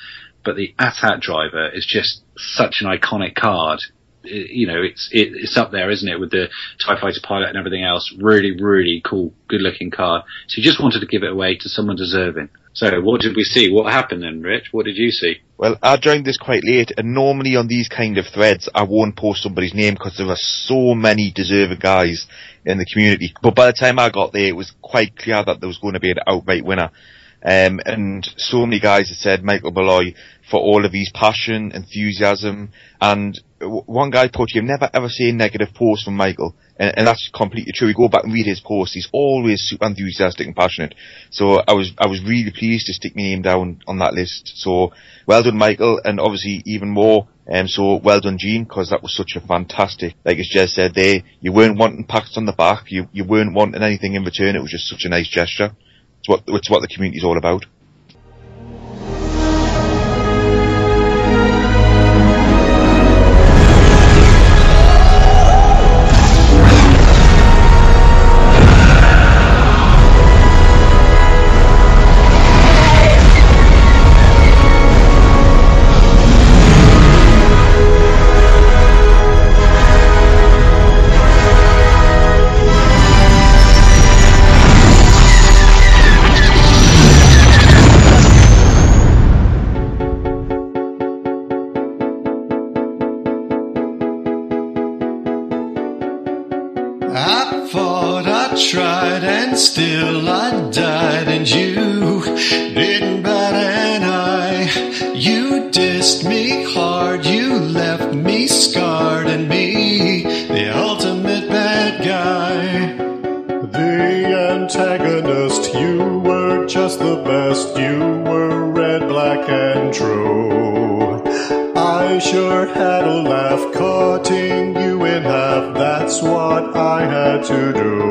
but the AT-AT driver is just such an iconic card. You know, it's it, it's up there, isn't it, with the Tie Fighter pilot and everything else. Really, really cool, good-looking car. So you just wanted to give it away to someone deserving. So what did we see? What happened then, Rich? What did you see? Well, I joined this quite late, and normally on these kind of threads, I won't post somebody's name because there are so many deserving guys in the community. But by the time I got there, it was quite clear that there was going to be an outright winner. Um, and so many guys had said Michael Beloy for all of his passion, enthusiasm, and one guy put, you've never ever seen negative post from Michael. And, and that's completely true. You go back and read his posts, he's always super enthusiastic and passionate. So I was, I was really pleased to stick my name down on that list. So well done Michael, and obviously even more, um, so well done Gene, because that was such a fantastic, like as Jez said there, you weren't wanting pats on the back, you, you weren't wanting anything in return, it was just such a nice gesture. It's what, it's what the community's all about. Still I died, and you didn't bat an eye. You dissed me hard, you left me scarred, and me, the ultimate bad guy. The antagonist, you were just the best, you were red, black, and true. I sure had a laugh cutting you in half, that's what I had to do.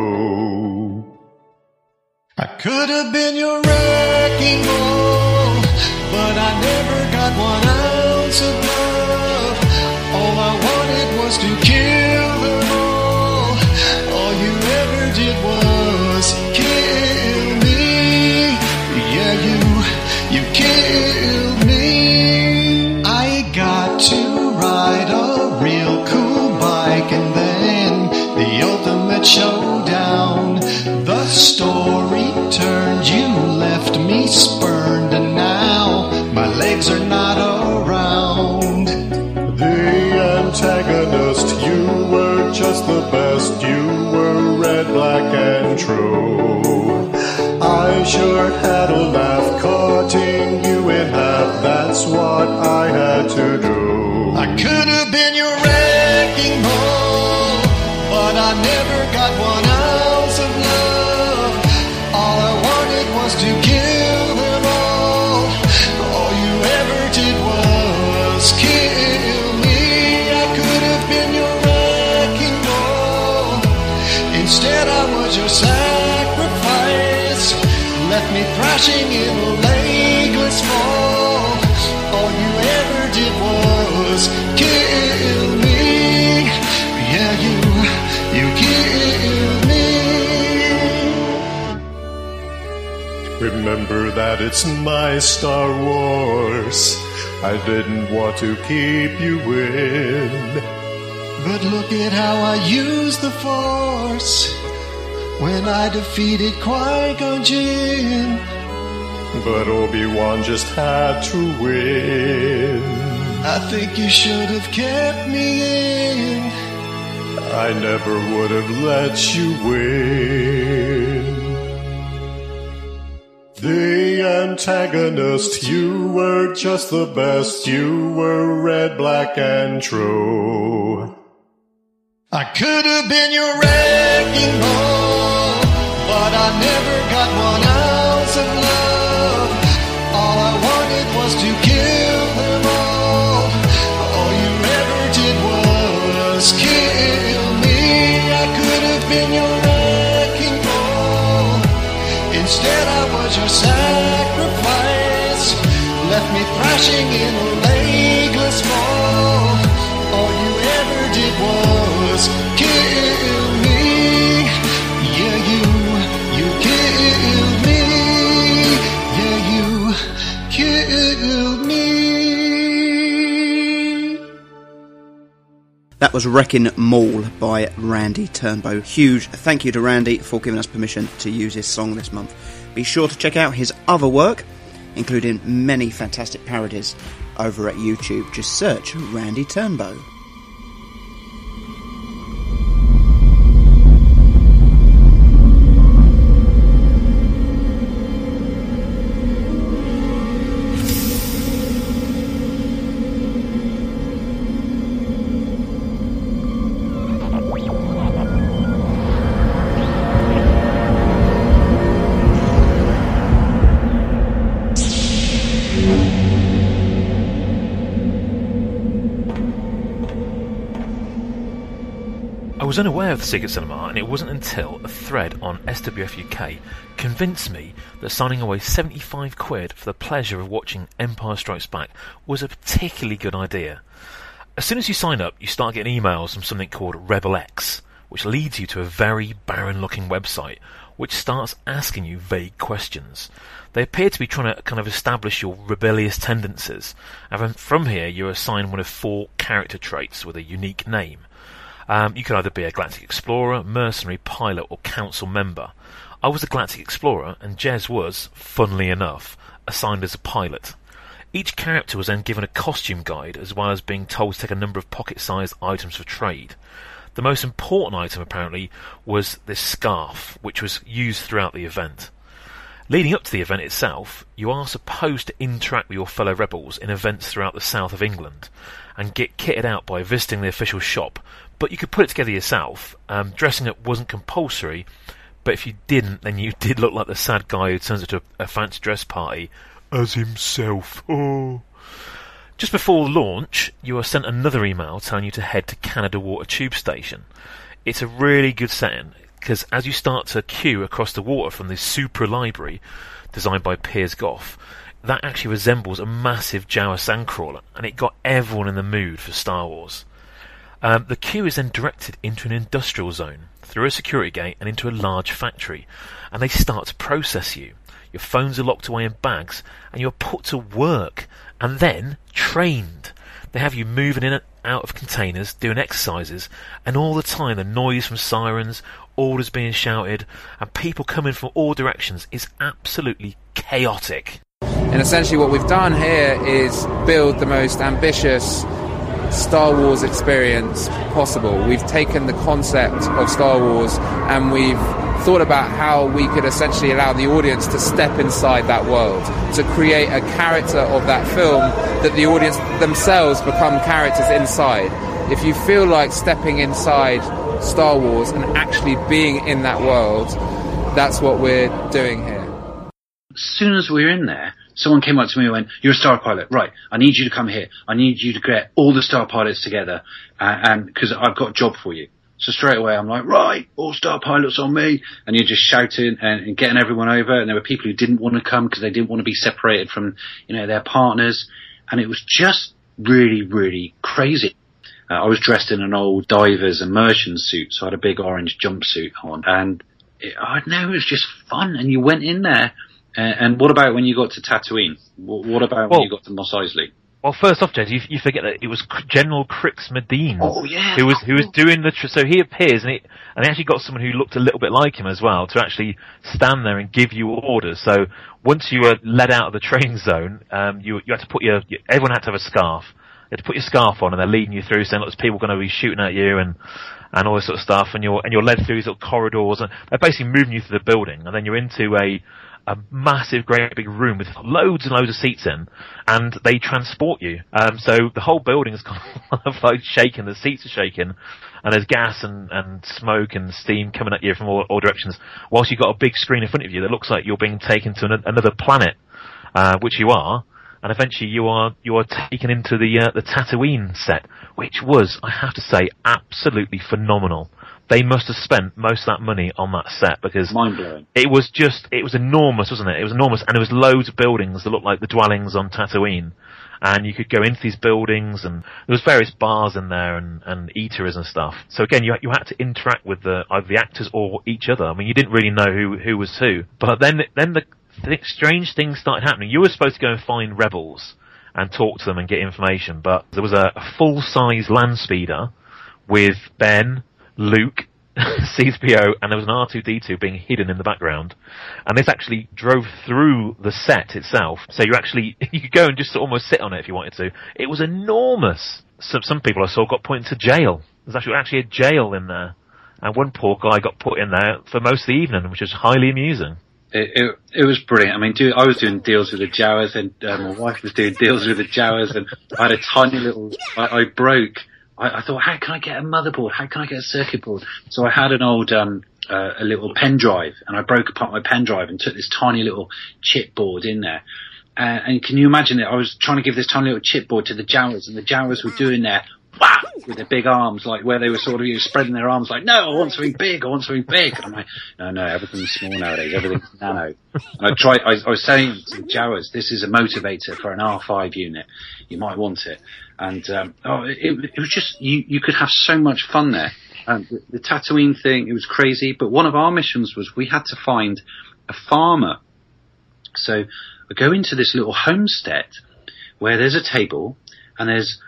Could have been your wrecking ball, but I never got one ounce of love. Turned, you left me spurned, and now my legs are not around. The antagonist, you were just the best, you were red, black, and true. I sure had a laugh cutting you in half, that's what I had to do. I could have been me thrashing in a legless fall. All you ever did was kill me. Yeah, you, you killed me. Remember that it's my Star Wars. I didn't want to keep you in. But look at how I used the Force when I defeated Qui Gon Jinn. But Obi-Wan just had to win. I think you should have kept me in. I never would have let you win. The antagonist, you were just the best. You were red, black, and true. I could have been your wrecking ball, but I never got one ounce was your sacrifice. Left me thrashing in a legless. All you ever did was kill me. Yeah, you, you killed me. Yeah, you killed me. That was Wrecking Maul by Randy Turnbow. Huge thank you to Randy for giving us permission to use his song this month. Be sure to check out his other work, including many fantastic parodies, over at YouTube. Just search Randy Turnbow. Unaware of the Secret Cinema, and it wasn't until a thread on SWF UK convinced me that signing away 75 quid for the pleasure of watching Empire Strikes Back was a particularly good idea. As soon as you sign up, you start getting emails from something called Rebel X, which leads you to a very barren looking website which starts asking you vague questions. They appear to be trying to kind of establish your rebellious tendencies, and from- here you're assigned one of four character traits with a unique name. Um, you can either be a galactic explorer, mercenary, pilot, or council member. I was a galactic explorer, and Jez was, funnily enough, assigned as a pilot. Each character was then given a costume guide, as well as being told to take a number of pocket-sized items for trade. The most important item, apparently, was this scarf, which was used throughout the event. Leading up to the event itself, you are supposed to interact with your fellow rebels in events throughout the south of England and get kitted out by visiting the official shop, but you could put it together yourself. Um, dressing up wasn't compulsory, but if you didn't, then you did look like the sad guy who turns up to a, a fancy dress party as himself. Oh. Just before launch, you are sent another email telling you to head to Canada Water Tube Station. It's a really good setting because as you start to queue across the water from this Supra library designed by Piers Gough, that actually resembles a massive Jawa sandcrawler, and it got everyone in the mood for Star Wars. Um, the queue is then directed into an industrial zone, through a security gate and into a large factory, and they start to process you. Your phones are locked away in bags, and you're put to work, and then trained. They have you moving in and out of containers, doing exercises, and all the time the noise from sirens, orders being shouted, and people coming from all directions is absolutely chaotic. And essentially, what we've done here is build the most ambitious Star Wars experience possible. We've taken the concept of Star Wars and we've thought about how we could essentially allow the audience to step inside that world, to create a character of that film that the audience themselves become characters inside. If you feel like stepping inside Star Wars and actually being in that world, that's what we're doing here. As soon as we're in there, someone came up to me and went, "You're a star pilot, right? I need you to come here. I need you to get all the star pilots together, uh, and because I've got a job for you." So straight away, I'm like, right, all star pilots on me, and you're just shouting and, and getting everyone over. And there were people who didn't want to come because they didn't want to be separated from, you know, their partners, and it was just really, really crazy. Uh, I was dressed in an old diver's immersion suit, so I had a big orange jumpsuit on, and I don't know, it was just fun. And you went in there, and what about when you got to Tatooine? What, what about when you got to Mos Eisley? Well, first off, Jez, you, you forget that it was General Crix Madine. Oh, yeah. Who was who was doing the tr- so he appears and he and they actually got someone who looked a little bit like him as well to actually stand there and give you orders. So once you were led out of the training zone, um, you you had to put your you, everyone had to have a scarf. You had to put your scarf on and they're leading you through, saying, "Look, there's people going to be shooting at you and." And all this sort of stuff, and you're and you're led through these little corridors, and they're basically moving you through the building, and then you're into a a massive, great big room with loads and loads of seats in, and they transport you. Um, so the whole building is kind of like shaking, the seats are shaking, and there's gas and, and smoke and steam coming at you from all, all directions, whilst you've got a big screen in front of you that looks like you're being taken to an, another planet, uh, which you are. And eventually you are you are taken into the uh, the Tatooine set, which was, I have to say, absolutely phenomenal. They must have spent most of that money on that set because Mind blowing. it was just, it was enormous, wasn't it? It was enormous, and there was loads of buildings that looked like the dwellings on Tatooine. And you could go into these buildings, and there was various bars in there and, and eateries and stuff. So again, you you had to interact with the either the actors or each other. I mean, you didn't really know who who was who. But then then the th- strange things started happening. You were supposed to go and find rebels and talk to them and get information, but there was a, a full size land speeder with Ben, Luke, C3PO, and there was an R2D2 being hidden in the background. And this actually drove through the set itself. So you actually, you could go and just almost sit on it if you wanted to. It was enormous. Some, some people I saw got put into jail. There's actually, actually a jail in there. And one poor guy got put in there for most of the evening, which was highly amusing. It, it, it was brilliant. I mean, dude, I was doing deals with the Jawas, and uh, my wife was doing deals with the Jawas, and I had a tiny little. I, I broke. I, I thought, how can I get a motherboard? How can I get a circuit board? So I had an old, um, uh, a little pen drive, and I broke apart my pen drive and took this tiny little chip board in there. Uh, and can you imagine it? I was trying to give this tiny little chipboard to the Jawas, and the Jawas were doing their wow with their big arms, like where they were sort of you know, spreading their arms, like, no, I want something big, I want something big. And I'm like, no, no, everything's small nowadays, everything's nano. And I tried, I, I was saying to the Jawas, this is a motivator for an R5 unit. You might want it. And um, oh, it, it was just you, you could have so much fun there. Um, the, the Tatooine thing, it was crazy. But one of our missions was we had to find a farmer. So I go into this little homestead where there's a table and there's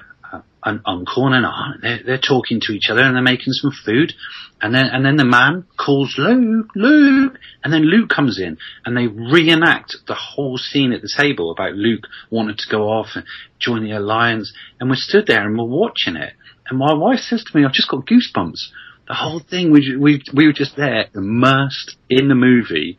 uh, an uncle and an aunt. They're, they're talking to each other and they're making some food. And then, and then the man calls Luke, Luke, and then Luke comes in and they reenact the whole scene at the table about Luke wanting to go off and join the alliance. And we stood there and we're watching it. And my wife says to me, I've just got goosebumps. The whole thing, we, we, we were just there immersed in the movie,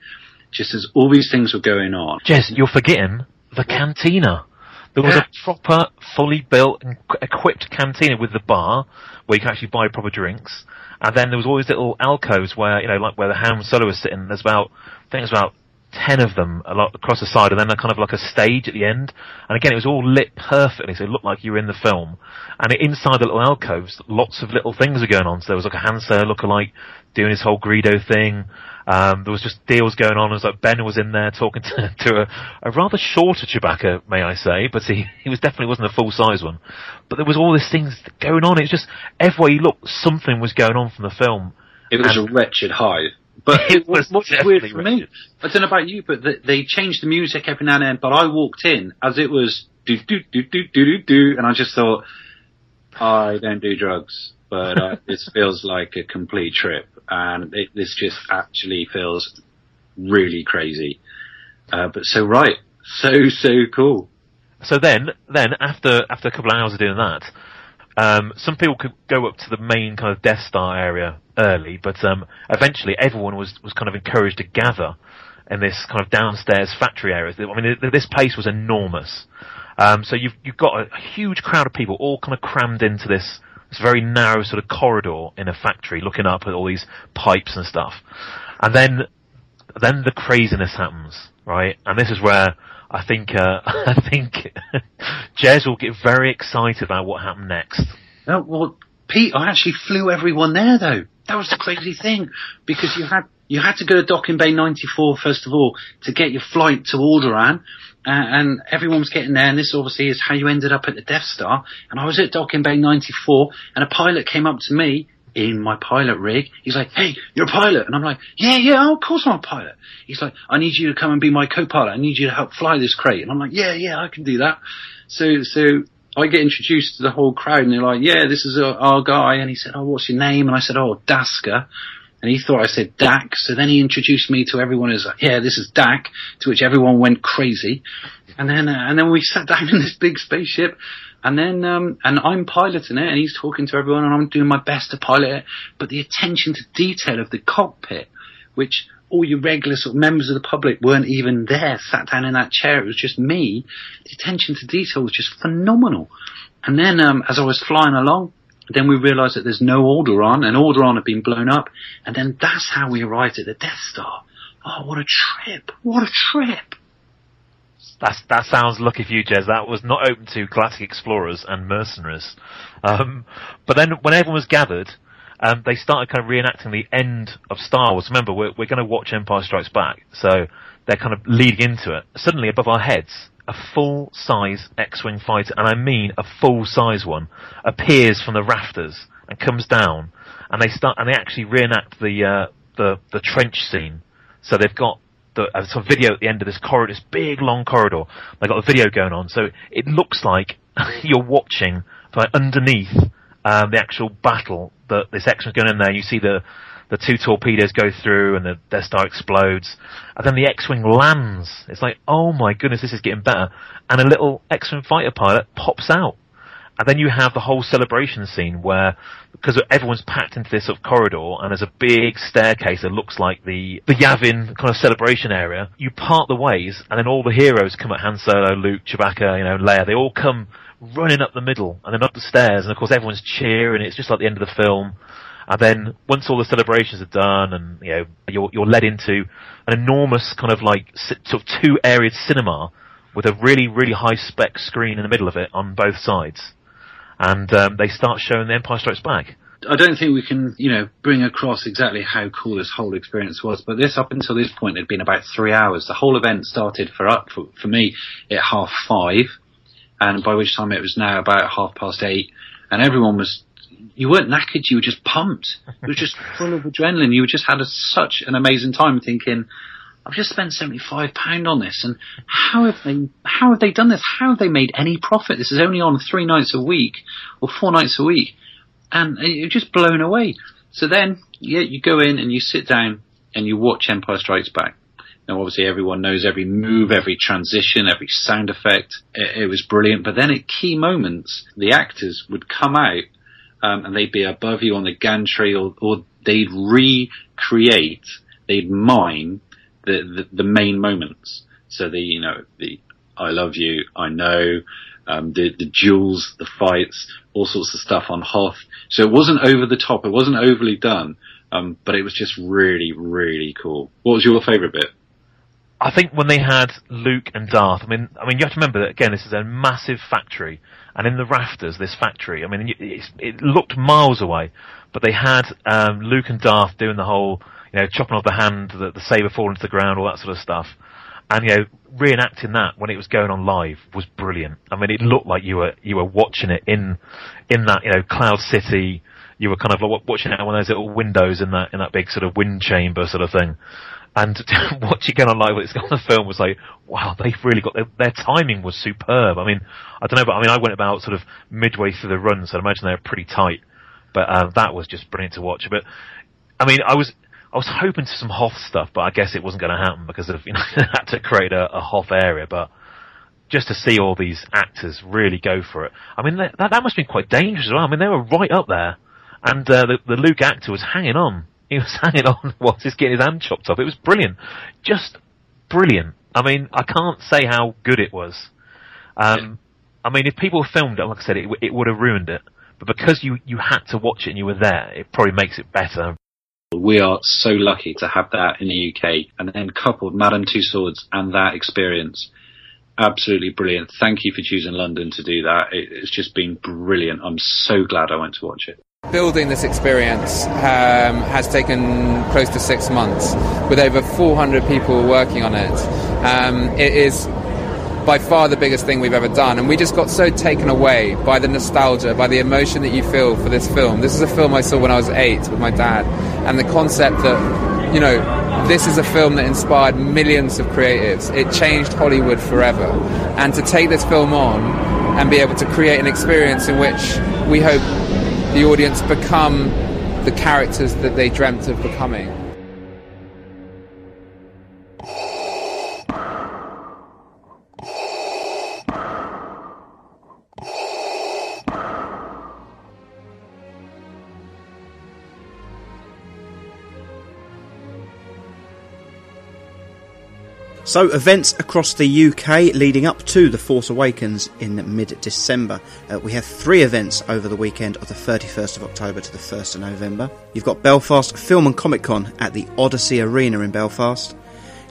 just as all these things were going on. Jez, you're forgetting the cantina. There was a proper, fully built and equipped cantina with the bar where you can actually buy proper drinks. And then there was always little alcoves where, you know, like where the Han Solo was sitting. There's about, I think there's about ten of them a lot across the side, and then a kind of like a stage at the end. And again, it was all lit perfectly, so it looked like you were in the film. And inside the little alcoves, lots of little things were going on. So there was like a Han Solo lookalike doing his whole Greedo thing. Um, there was just deals going on. It was like Ben was in there talking to, to a, a rather shorter Chewbacca, may I say, but he, he was definitely wasn't a full size one. But there was all these things going on. It's just everywhere you looked, something was going on from the film. It was And- a wretched hive. But It was what's weird for me. I don't know about you, but the, they changed the music every now and then. But I walked in as it was do do do do do do do, and I just thought, I don't do drugs, but uh, this feels like a complete trip, and it, this just actually feels really crazy. Uh, but so right, so so cool. So then, then after after a couple of hours of doing that, um, some people could go up to the main kind of Death Star area early, but um, eventually everyone was was kind of encouraged to gather in this kind of downstairs factory area. I mean, this place was enormous. Um, so you've you've got a, a huge crowd of people all kind of crammed into this this very narrow sort of corridor in a factory, looking up at all these pipes and stuff, and then then the craziness happens, right? And this is where I think uh, I think Jez will get very excited about what happened next. No, well, Pete, I actually flew everyone there though. That was the crazy thing because you had you had to go to Docking Bay 94 first of all to get your flight to Alderaan, uh, Uh, and everyone was getting there. And this obviously is how you ended up at the Death Star. And I was at Docking Bay 94, and a pilot came up to me in my pilot rig. He's like, "Hey, you're a pilot," and I'm like, "Yeah, yeah, oh, of course I'm a pilot." He's like, "I need you to come and be my co-pilot. I need you to help fly this crate," and I'm like, "Yeah, yeah, I can do that." So, so I get introduced to the whole crowd, and they're like, "Yeah, this is our, our guy," and he said, "Oh, what's your name?" And I said, "Oh, Daska." And he thought I said Dak, so then he introduced me to everyone as, yeah, this is Dak, to which everyone went crazy. And then, uh, and then we sat down in this big spaceship, and then, um, and I'm piloting it, and he's talking to everyone, and I'm doing my best to pilot it, but the attention to detail of the cockpit, which all your regular sort of members of the public weren't even there, sat down in that chair, it was just me, the attention to detail was just phenomenal. And then, um, as I was flying along, then we realize that there's no Alderaan, and Alderaan had been blown up, and then that's how we arrived at the Death Star. Oh, what a trip! What a trip! That's, that sounds lucky for you, Jez. That was not open to Galactic Explorers and Mercenaries. Um, but then when everyone was gathered, um, they started kind of reenacting the end of Star Wars. Remember, we're, we're going to watch Empire Strikes Back, so they're kind of leading into it. Suddenly, above our heads, a full-size X-wing fighter, and I mean a full-size one, appears from the rafters and comes down, and they start and they actually reenact the uh, the the trench scene. So they've got the uh, some video at the end of this corridor, this big long corridor. They've got a video going on, so it looks like you're watching like underneath um, the actual battle that this X-wing's going in there. You see the the two torpedoes go through and the Death Star explodes. And then the X-Wing lands. It's like, oh my goodness, this is getting better. And a little X-Wing fighter pilot pops out. And then you have the whole celebration scene where, because everyone's packed into this sort of corridor and there's a big staircase that looks like the, the Yavin kind of celebration area, you part the ways and then all the heroes come at Han Solo, Luke, Chewbacca, you know, Leia, they all come running up the middle and then up the stairs and of course everyone's cheering, it's just like the end of the film. And then once all the celebrations are done, and you know you're you're led into an enormous kind of like sort of two areas cinema with a really really high spec screen in the middle of it on both sides, and um, they start showing The Empire Strikes Back. I don't think we can, you know, bring across exactly how cool this whole experience was, but this up until this point had been about three hours. The whole event started for up for, for me at half five, and by which time it was now about half past eight, and everyone was you weren't knackered, you were just pumped. You were just full of adrenaline. You just had a, such an amazing time thinking, I've just spent seventy-five pound on this, and how have they how have they done this? How have they made any profit? This is only on three nights a week or four nights a week, and you're just blown away. So then, yeah, you go in and you sit down and you watch Empire Strikes Back. Now, obviously, everyone knows every move, every transition, every sound effect. It, it was brilliant. But then, at key moments, the actors would come out um, and they'd be above you on the gantry, or, or they'd recreate, they'd mine the, the, the main moments. So the you know the I love you, I know, um, the the duels, the fights, all sorts of stuff on Hoth. So it wasn't over the top, it wasn't overly done, um, but it was just really really cool. What was your favourite bit? I think when they had Luke and Darth, I mean, I mean, you have to remember that again, this is a massive factory, and in the rafters, this factory, I mean, it, looked miles away, but they had um, Luke and Darth doing the whole, you know, chopping off the hand, the, the saber falling to the ground, all that sort of stuff, and you know, reenacting that when it was going on live was brilliant. I mean, it looked like you were you were watching it in in that you know Cloud City. You were kind of like watching it on one of those little windows in that in that big sort of wind chamber sort of thing and watching it on live it's on the film was like, wow, they've really got their, their timing was superb. I mean, I don't know, but I mean, I went about sort of midway through the run, so I imagine they're pretty tight. But uh, that was just brilliant to watch. But I mean, I was I was hoping for some Hoth stuff, but I guess it wasn't going to happen because of you know had to create a, a Hoth area. But just to see all these actors really go for it, I mean, that that, that must have been quite dangerous as well. I mean, they were right up there, and uh, the the Luke actor was hanging on he was hanging on whilst he's getting his hand chopped off. It was brilliant. Just brilliant. I mean, I can't say how good it was. Um, I mean, if people filmed it, like I said, it, it would have ruined it. But because you, you had to watch it and you were there, it probably makes it better. We are so lucky to have that in the UK, and then coupled Madame Tussauds and that experience. absolutely brilliant. Thank you for choosing London to do that. It, it's just been brilliant. I'm so glad I went to watch it. Building this experience um, has taken close to six months, with over 400 people working on it. Um, it is by far the biggest thing we've ever done, and we just got so taken away by the nostalgia, by the emotion that you feel for this film. This is a film I saw when I was eight with my dad, and the concept that, you know, this is a film that inspired millions of creatives. It changed Hollywood forever. And to take this film on and be able to create an experience in which we hope the audience become the characters that they dreamt of becoming. So, events across the UK leading up to The Force Awakens in mid December. Uh, we have three events over the weekend of the 31st of October to the 1st of November. You've got Belfast Film and Comic Con at the Odyssey Arena in Belfast.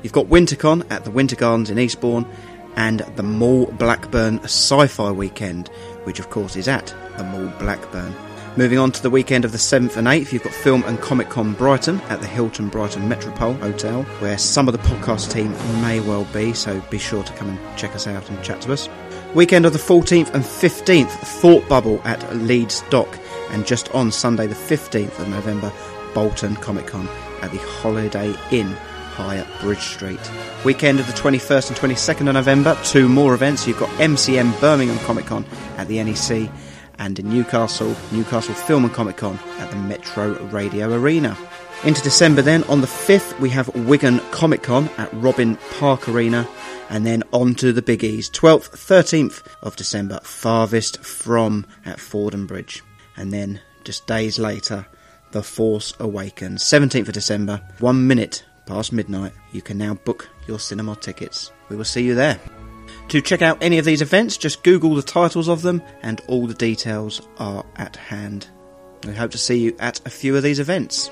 You've got Wintercon at the Winter Gardens in Eastbourne. And the Mall Blackburn Sci Fi Weekend, which of course is at the Mall Blackburn. Moving on to the weekend of the 7th and 8th, you've got Film and Comic Con Brighton at the Hilton Brighton Metropole Hotel, where some of the podcast team may well be, so be sure to come and check us out and chat to us. Weekend of the 14th and 15th, Thought Bubble at Leeds Dock, and just on Sunday the 15th of November, Bolton Comic Con at the Holiday Inn High Bridge Street. Weekend of the 21st and 22nd of November, two more events. You've got MCM Birmingham Comic Con at the NEC, and in Newcastle, Newcastle Film and Comic Con at the Metro Radio Arena. Into December then, on the 5th, we have Wigan Comic Con at Robin Park Arena, and then on to the biggies. 12th, 13th of December, Farthest From at Fordham Bridge. And then, just days later, The Force Awakens. 17th of December, one minute past midnight, you can now book your cinema tickets. We will see you there. To check out any of these events, just Google the titles of them, and all the details are at hand. We hope to see you at a few of these events.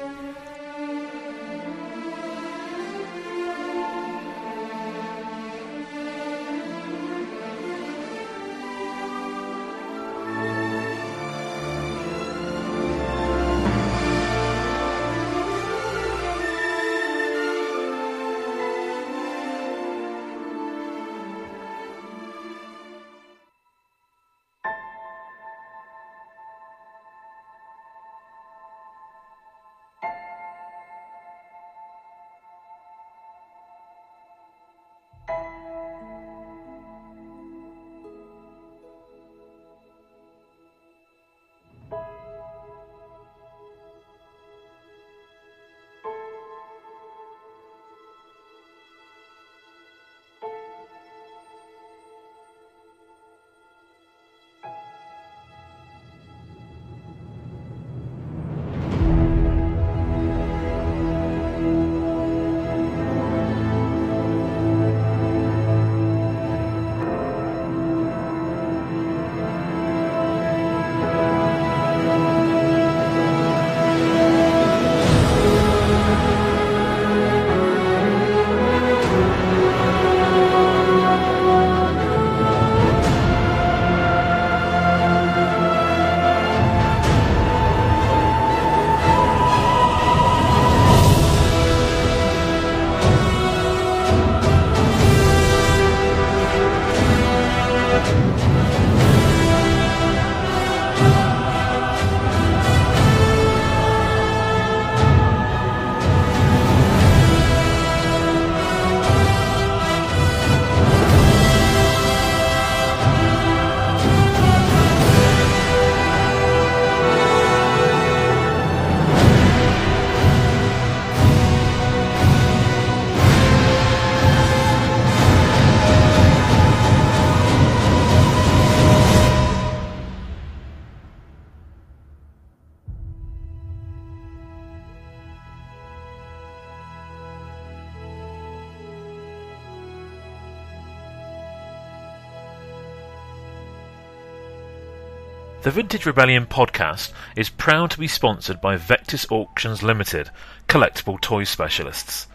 The Vintage Rebellion podcast is proud to be sponsored by Vectis Auctions Limited, collectible toy specialists.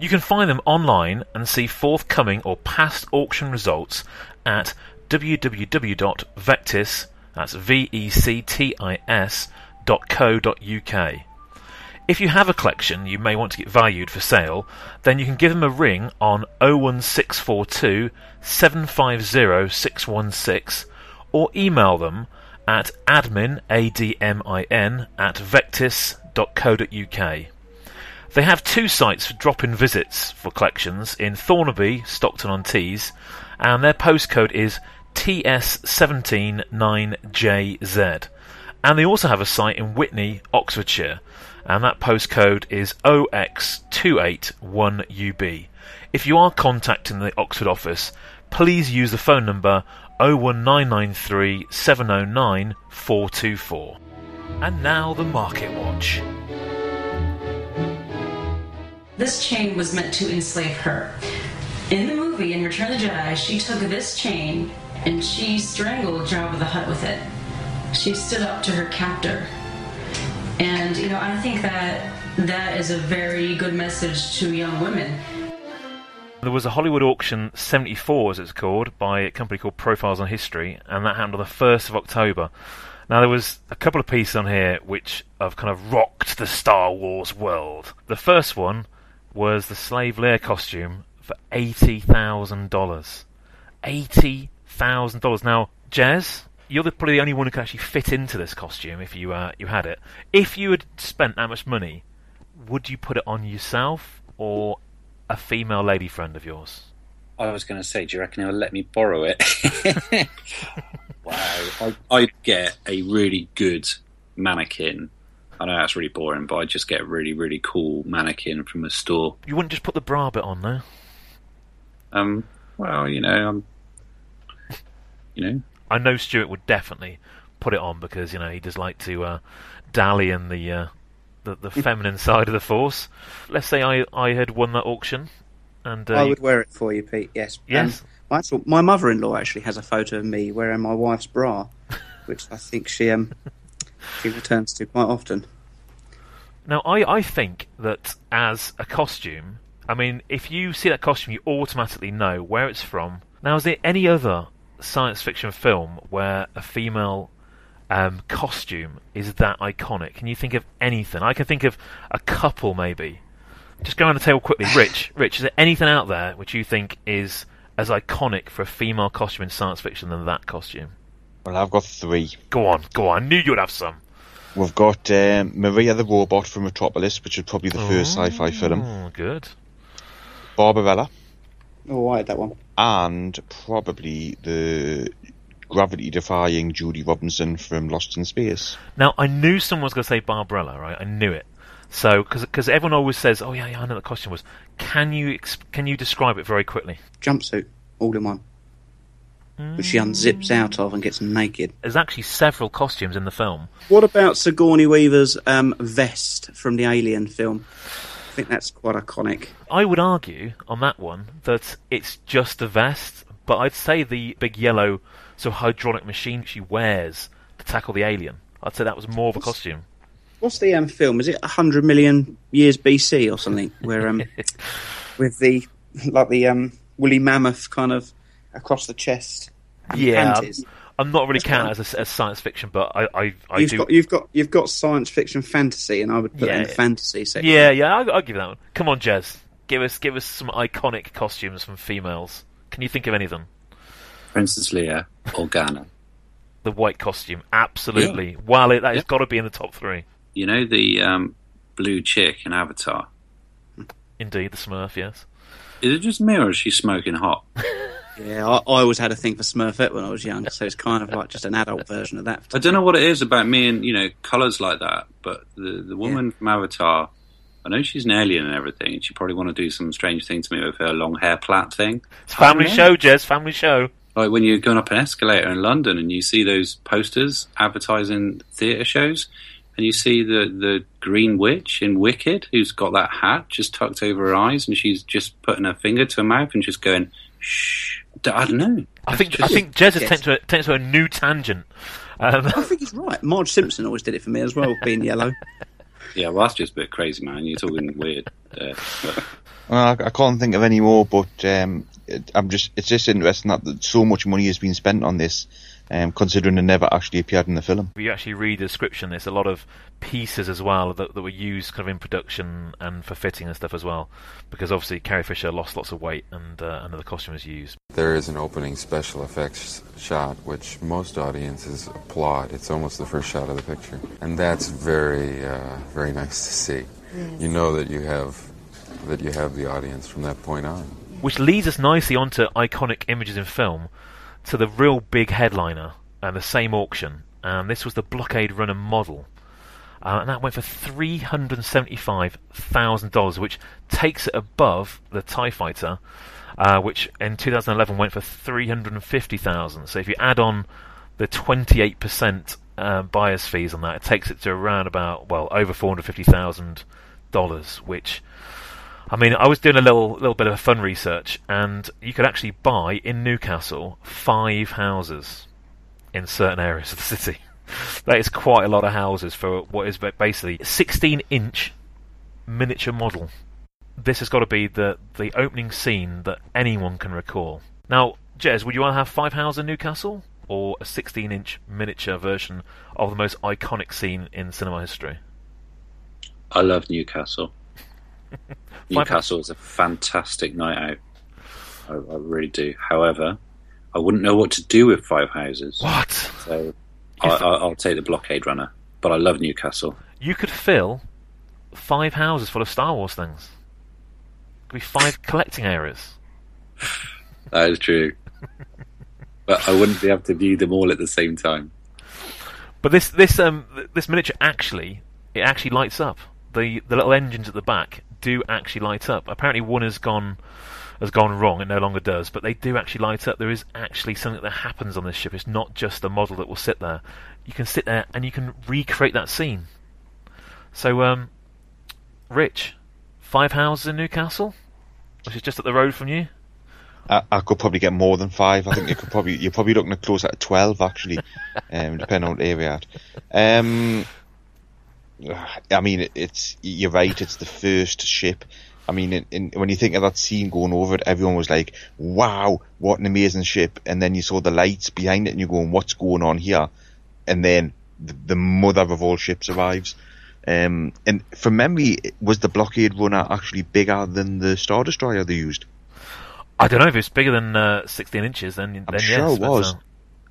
You can find them online and see forthcoming or past auction results at www.vectis, that's V-E-C-T-I-S, dot co UK. If you have a collection you may want to get valued for sale, then you can give them a ring on 01642 750 616 or email them at admin, A-D-M-I-N, at vectis.co.uk. They have two sites for drop-in visits for collections in Thornaby, Stockton-on-Tees, and their postcode is TS179JZ. And they also have a site in Witney, Oxfordshire, and that postcode is OX281UB. If you are contacting the Oxford office, please use the phone number 01993 709 424. And now the Market Watch. This chain was meant to enslave her. In the movie, in Return of the Jedi, she took this chain and she strangled Jabba the Hutt with it. She stood up to her captor. And, you know, I think that that is a very good message to young women. There was a Hollywood auction 74, as it's called, by a company called Profiles in History, and that happened on the 1st of October. Now, there was a couple of pieces on here which have kind of rocked the Star Wars world. The first one was the Slave Leia costume for $80,000. $80,000. Now, Jez, you're the, probably the only one who can actually fit into this costume if you uh, you had it. If you had spent that much money, would you put it on yourself or a female lady friend of yours? I was going to say, do you reckon he'll let me borrow it? wow. I, I'd get a really good mannequin. I know that's really boring, but I'd just get a really, really cool mannequin from a store. You wouldn't just put the bra bit on though. Um, well, you know, I'm, you know, I know Stuart would definitely put it on because you know he does like to uh, dally in the, uh, the the feminine side of the force. Let's say I I had won that auction, and uh, I would wear it for you, Pete. Yes. Yes? Um, my actual- my mother-in-law actually has a photo of me wearing my wife's bra, which I think she um she returns to quite often. Now, I, I think that as a costume, I mean, if you see that costume, you automatically know where it's from. Now, is there any other science fiction film where a female um, costume is that iconic? Can you think of anything? I can think of a couple, maybe. Just go around the table quickly. Rich, Rich, is there anything out there which you think is as iconic for a female costume in science fiction than that costume? Well, I've got three. Go on, go on. I knew you'd have some. We've got um, Maria the Robot from Metropolis, which is probably the first sci-fi film. Oh, good. Barbarella, Oh, I had that one. and probably the gravity-defying Judy Robinson from Lost in Space. Now, I knew someone was going to say Barbarella, right? I knew it. So, because everyone always says, "Oh yeah, yeah, I know the costume was." Can you ex- can you describe it very quickly? Jumpsuit, all in one, which she unzips out of and gets naked. There's actually several costumes in the film. What about Sigourney Weaver's um, vest from the Alien film? I think that's quite iconic. I would argue on that one that it's just a vest, but I'd say the big yellow sort of hydraulic machine she wears to tackle the alien. I'd say that was more of a costume. What's the um, film? Is it hundred million years BC or something? Where um, with the like the um, woolly mammoth kind of across the chest. Yeah, I'm. I'm not really counting as, a, as science fiction, but I I, I you've do. got you've got you've got science fiction fantasy, and I would put it in the fantasy section. Yeah, yeah, I'll, I'll give you that one. Come on, Jez, give us give us some iconic costumes from females. Can you think of any of them? Princess Leia, Organa. The white costume, absolutely. Well, it, that has got to be in the top three. You know the um, blue chick in Avatar? Indeed, the Smurf, yes. Is it just me or is she smoking hot? Yeah, I, I always had a thing for Smurfette when I was young, so it's kind of like just an adult version of that. I don't know what it is about me and you know colours like that, but the the woman from Avatar, I know she's an alien and everything. and She probably want to do some strange thing to me with her long hair plait thing. It's family I don't know. show, Jez, family show. Like when you're going up an escalator in London and you see those posters advertising theatre shows, and you see the the Green Witch in Wicked, who's got that hat just tucked over her eyes, and she's just putting her finger to her mouth and just going, "Shh." I don't know. I think I think Jez has taken to, a, taken to a new tangent. Um, I think he's right. Marge Simpson always did it for me as well, being yellow. Yeah, well, that's just a bit crazy, man. You're talking weird. Uh, Well, I, I can't think of any more, but um, it, I'm just it's just interesting that so much money has been spent on this, um, considering they never actually appeared in the film. If you actually read the description, there's a lot of pieces as well that, that were used kind of in production and for fitting and stuff as well, because obviously Carrie Fisher lost lots of weight and uh, and the costume was used. There is an opening special effects shot which most audiences applaud. It's almost the first shot of the picture. And that's very, uh, very nice to see. You know that you have that you have the audience from that point on. Which leads us nicely onto iconic images in film, to the real big headliner and the same auction. And this was the Blockade Runner model. Uh, and that went for $375,000, which takes it above the TIE Fighter, uh, which in 2011 went for 350000 So if you add on the 28% uh, buyer's fees on that, it takes it to around about, well, over $450,000, which I mean, I was doing a little little bit of fun research, and you could actually buy in Newcastle five houses in certain areas of the city. That is quite a lot of houses for what is basically a 16 inch miniature model. This has got to be the the opening scene that anyone can recall. Now, Jez, would you rather have five houses in Newcastle or a 16 inch miniature version of the most iconic scene in cinema history? I love Newcastle. Newcastle is a fantastic night out. I, I really do. However, I wouldn't know what to do with five houses. What? So I, I, I'll take the blockade runner. But I love Newcastle. You could fill five houses full of Star Wars things. Could be five collecting areas. That is true. but I wouldn't be able to view them all at the same time. But this this um this miniature actually it actually lights up. The the little engines at the back do actually light up. Apparently one has gone has gone wrong, it no longer does, but they do actually light up. There is actually something that happens on this ship. It's not just a model that will sit there. You can sit there and you can recreate that scene. So um Rich, five houses in Newcastle? Which is just up the road from you? I, I could probably get more than five. I think you could probably you're probably looking at close at twelve actually, um, depending on what area. Um, I mean, it's you're right. It's the first ship. I mean, in, in, when you think of that scene going over it, everyone was like, "Wow, what an amazing ship!" And then you saw the lights behind it, and you're going, "What's going on here?" And then the, the mother of all ships arrives. Um, and from memory, was the blockade runner actually bigger than the Star Destroyer they used? I don't know if it's bigger than uh, 16 inches. Then, I'm then sure yes, it was. uh,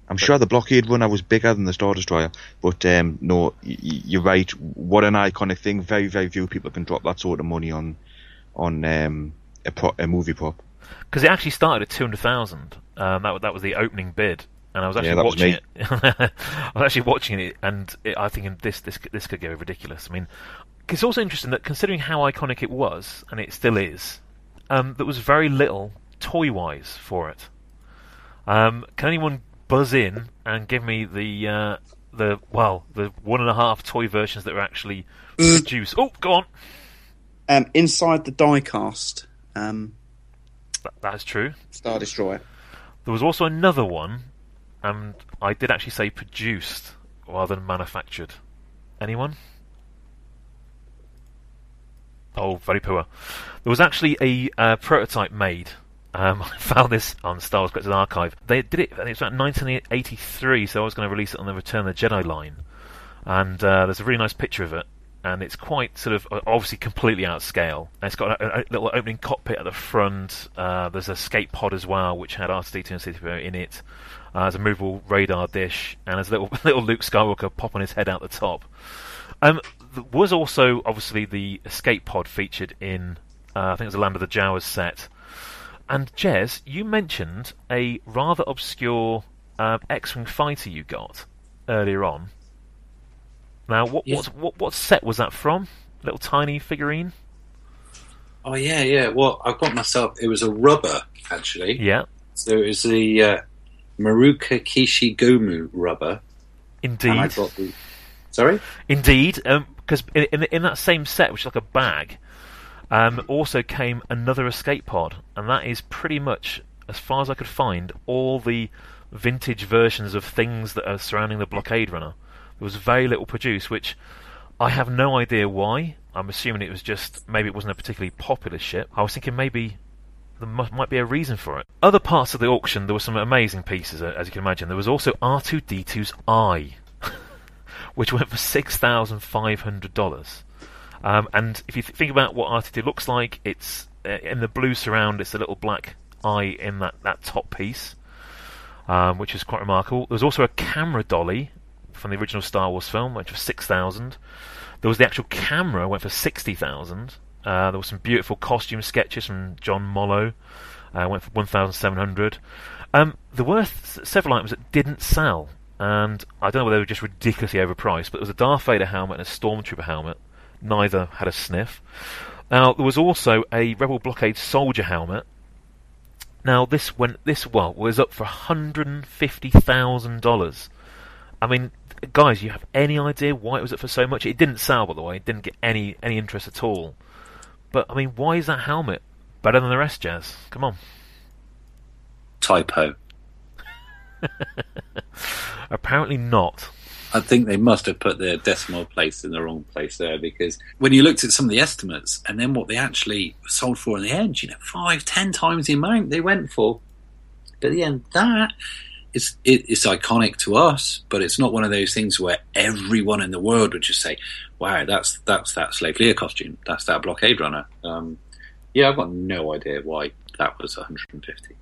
I'm sure the blockade runner was bigger than the Star Destroyer, but um, no, you're right. What an iconic thing! Very, very few people can drop that sort of money on on um, a, pro- a movie prop. because it actually started at two hundred thousand. Um, that that was the opening bid, and I was actually Yeah, was watching me. it. I was actually watching it, and it, I think this this could- this could go ridiculous. I mean, it's also interesting that considering how iconic it was, and it still is, um, there was very little toy wise for it. Um, can anyone buzz in and give me the uh, the well the one and a half toy versions that were actually produced? Oh, go on. Um, inside the diecast, um, That, that is true. Star Destroyer. There was also another one, and I did actually say produced rather than manufactured. Anyone? Oh, very poor. There was actually a uh, prototype made. Um, I found this on Star Wars Collector's Archive. They did it, and it was about 1983, so I was going to release it on the Return of the Jedi line. And uh, there's a really nice picture of it, and it's quite sort of obviously completely out of scale. And it's got a, a little opening cockpit at the front. Uh, there's a escape pod as well, which had R2D2 and C3PO in it. Uh, there's a movable radar dish, and there's a little little Luke Skywalker popping his head out the top. Um, there was also obviously the escape pod featured in uh, I think it was the Land of the Jawas set. And Jez, you mentioned a rather obscure uh, X-wing fighter you got earlier on. Now, what what, what what set was that from? Little tiny figurine. Oh yeah, yeah. Well, I got myself. It was a rubber actually. Yeah, So it was the uh, Maruka Kishigomu rubber. indeed. And I got the. Sorry. Indeed, because in, in in that same set, which is like a bag, um, also came another escape pod, and that is pretty much, as far as I could find, all the vintage versions of things that are surrounding the Blockade Runner. There was very little produced, which I have no idea why. I'm assuming it was just maybe it wasn't a particularly popular ship. I was thinking maybe there might be a reason for it. Other parts of the auction, there were some amazing pieces, as you can imagine. There was also R2D2's eye, which went for $6,500. Um, and if you th- think about what R2D looks like, it's uh, in the blue surround. It's a little black eye in that that top piece, um, which is quite remarkable. There was also a camera dolly from the original Star Wars film, which was six thousand. There was the actual camera, went for sixty thousand. Uh, there were some beautiful costume sketches from John Mollo, uh, went for one thousand seven hundred. Um, there were th- several items that didn't sell, and I don't know whether they were just ridiculously overpriced. But there was a Darth Vader helmet and a Stormtrooper helmet. Neither had a sniff. Now there was also a Rebel Blockade soldier helmet. Now this went this well was up for hundred and fifty thousand dollars. I mean, guys, you have any idea why it was up for so much? It didn't sell, by the way. It didn't get any any interest at all. But I mean, why is that helmet better than the rest, Jazz? Come on. Typo. Apparently not. I think they must have put their decimal place in the wrong place there because when you looked at some of the estimates and then what they actually sold for in the end, you know, five, ten times the amount they went for. But at the end, that is it, it's iconic to us, but it's not one of those things where everyone in the world would just say, "Wow, that's that's that slave Leia costume, that's that blockade runner." Um, yeah, I've got no idea why that was 150.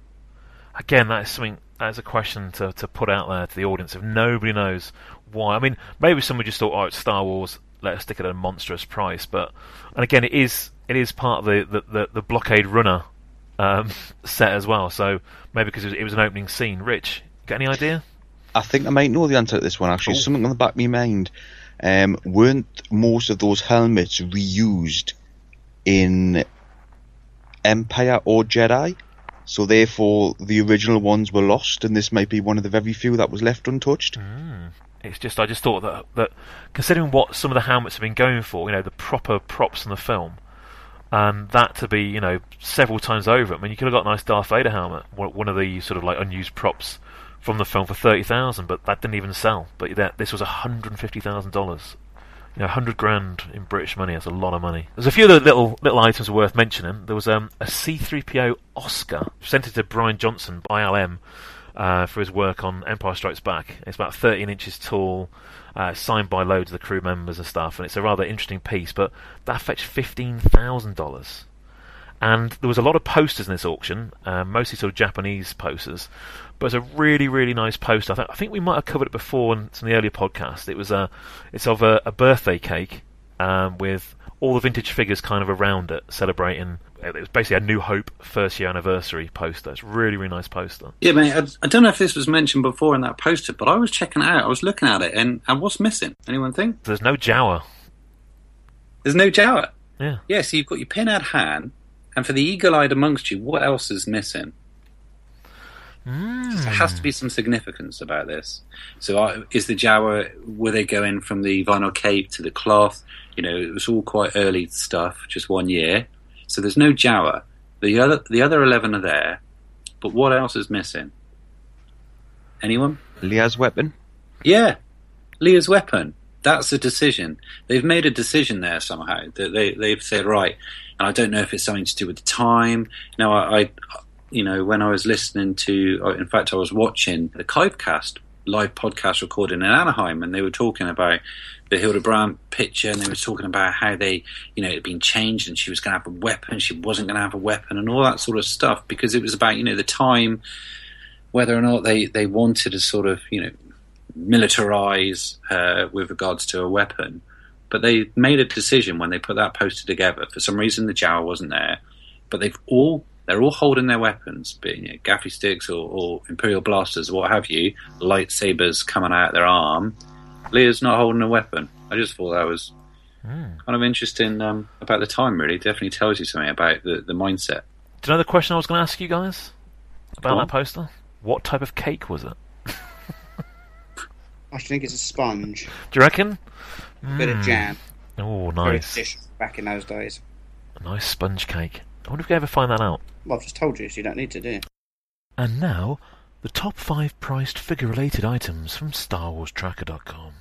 Again, that is something that is a question to, to put out there to the audience. If nobody knows why, I mean, maybe someone just thought, "Oh, it's Star Wars. Let us stick it at a monstrous price." But and again, it is it is part of the the, the, the blockade runner um, set as well. So maybe because it was, it was an opening scene. Rich, got any idea? I think I might know the answer to this one actually. Something on the back of my mind. Um, weren't most of those helmets reused in Empire or Jedi? So therefore, the original ones were lost, and this might be one of the very few that was left untouched. It's just I just thought that that considering what some of the helmets have been going for, you know, the proper props in the film, and that to be you know several times over. I mean, you could have got a nice Darth Vader helmet, one of the sort of like unused props from the film for thirty thousand, but that didn't even sell. But that this was hundred fifty thousand dollars. You know, hundred grand in British money. That's a lot of money. There's a few other little little items worth mentioning. There was um, a C-3PO Oscar presented to Brian Johnson by ILM uh, for his work on Empire Strikes Back. It's about 13 inches tall, uh, signed by loads of the crew members and stuff, and it's a rather interesting piece. But that fetched fifteen thousand dollars. And there was a lot of posters in this auction, uh, mostly sort of Japanese posters. But it's a really, really nice poster. I, th- I think we might have covered it before in some of the earlier podcasts. It was a, it's of a, a birthday cake um, with all the vintage figures kind of around it, celebrating. It was basically a New Hope first year anniversary poster. It's a really, really nice poster. Yeah, mate. I, I don't know if this was mentioned before in that poster, but I was checking it out. I was looking at it, and, and what's missing? Anyone think? There's no Jawa. There's no Jawa. Yeah. Yeah, so you've got your pinhead Han, and for the eagle-eyed amongst you, what else is missing? There has to be some significance about this. So, uh, is the Jawa? Were they going from the vinyl cape to the cloth? You know, it was all quite early stuff, just one year. So there's no Jawa. The other, the other eleven are there, but what else is missing? Anyone? Leia's weapon. Yeah, Leia's weapon. That's a decision. They've made a decision there somehow. That they they've said right, and I don't know if it's something to do with the time. Now, I, I you know, when I was listening to, uh, in fact, I was watching the Kennercast live podcast recording in Anaheim, and they were talking about the Hilda picture, and they were talking about how they, you know, it had been changed, and she was going to have a weapon, she wasn't going to have a weapon, and all that sort of stuff, because it was about, you know, the time, whether or not they they wanted to sort of, you know, militarize uh, with regards to a weapon. But they made a decision when they put that poster together. For some reason, the Jawa wasn't there, but they've all they're all holding their weapons, being you know, gaffi sticks or, or imperial blasters, or what have you, lightsabers coming out their arm. Leia's not holding a weapon. I just thought that was kind of interesting um, about the time. Really, definitely tells you something about the, the mindset. Do you know the question I was going to ask you guys about Go that poster? What type of cake was it? I think it's a sponge. Do you reckon? A bit of Mm. jam. Oh, Very nice. traditional back in those days. A nice sponge cake. I wonder if we ever find that out. Well, I've just told you, so you don't need to do. it. And now, the top five priced figure related items from StarWarsTracker.com.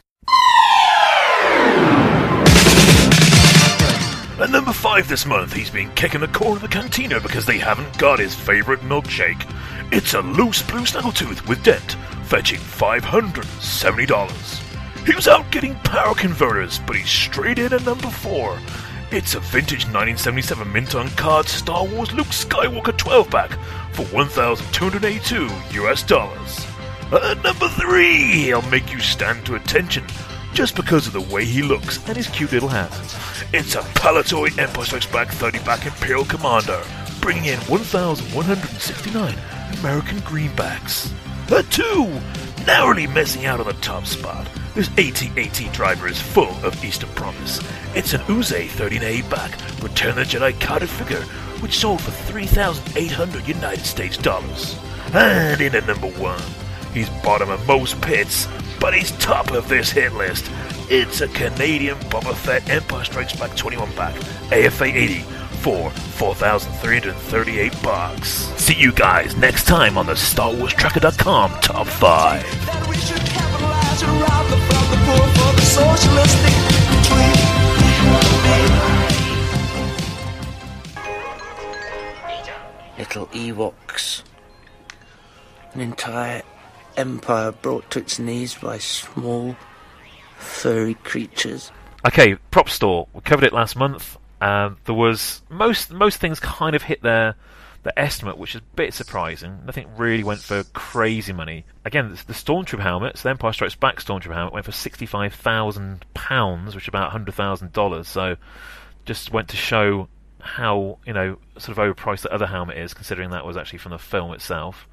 At number 5 this month, he's been kicking the corner of the cantina because they haven't got his favourite milkshake. It's a loose blue snaggletooth with dent, fetching $570. He was out getting power converters, but he's straight in at number 4. It's a vintage 1977 mint on card Star Wars Luke Skywalker 12 back for 1,282 US dollars. At number 3, he'll make you stand to attention just because of the way he looks and his cute little hat. It's a Palitoy Empire Strikes Back 30 back Imperial Commander, bringing in 1,169 American greenbacks. At 2, narrowly missing out on the top spot. This AT-AT driver is full of Eastern promise. It's an Uzay 13A back, Return of the Jedi carded figure, which sold for 3,800 United States dollars. And in at number one, he's bottom of most pits, but he's top of this hit list. It's a Canadian Boba Fett Empire Strikes Back 21 back, AFA 80 for 4,338 bucks. See you guys next time on the Star Wars Tracker.com Top 5. Little Ewoks. An entire empire brought to its knees by small, furry creatures. Okay, prop store. We covered it last month. Um, there was most most things kind of hit their their estimate, which is a bit surprising. Nothing really went for crazy money. Again, the Stormtrooper helmets, the Empire Strikes Back Stormtrooper helmet, went for sixty five thousand pounds, which is about hundred thousand dollars. So, just went to show how you know sort of overpriced the other helmet is, considering that was actually from the film itself.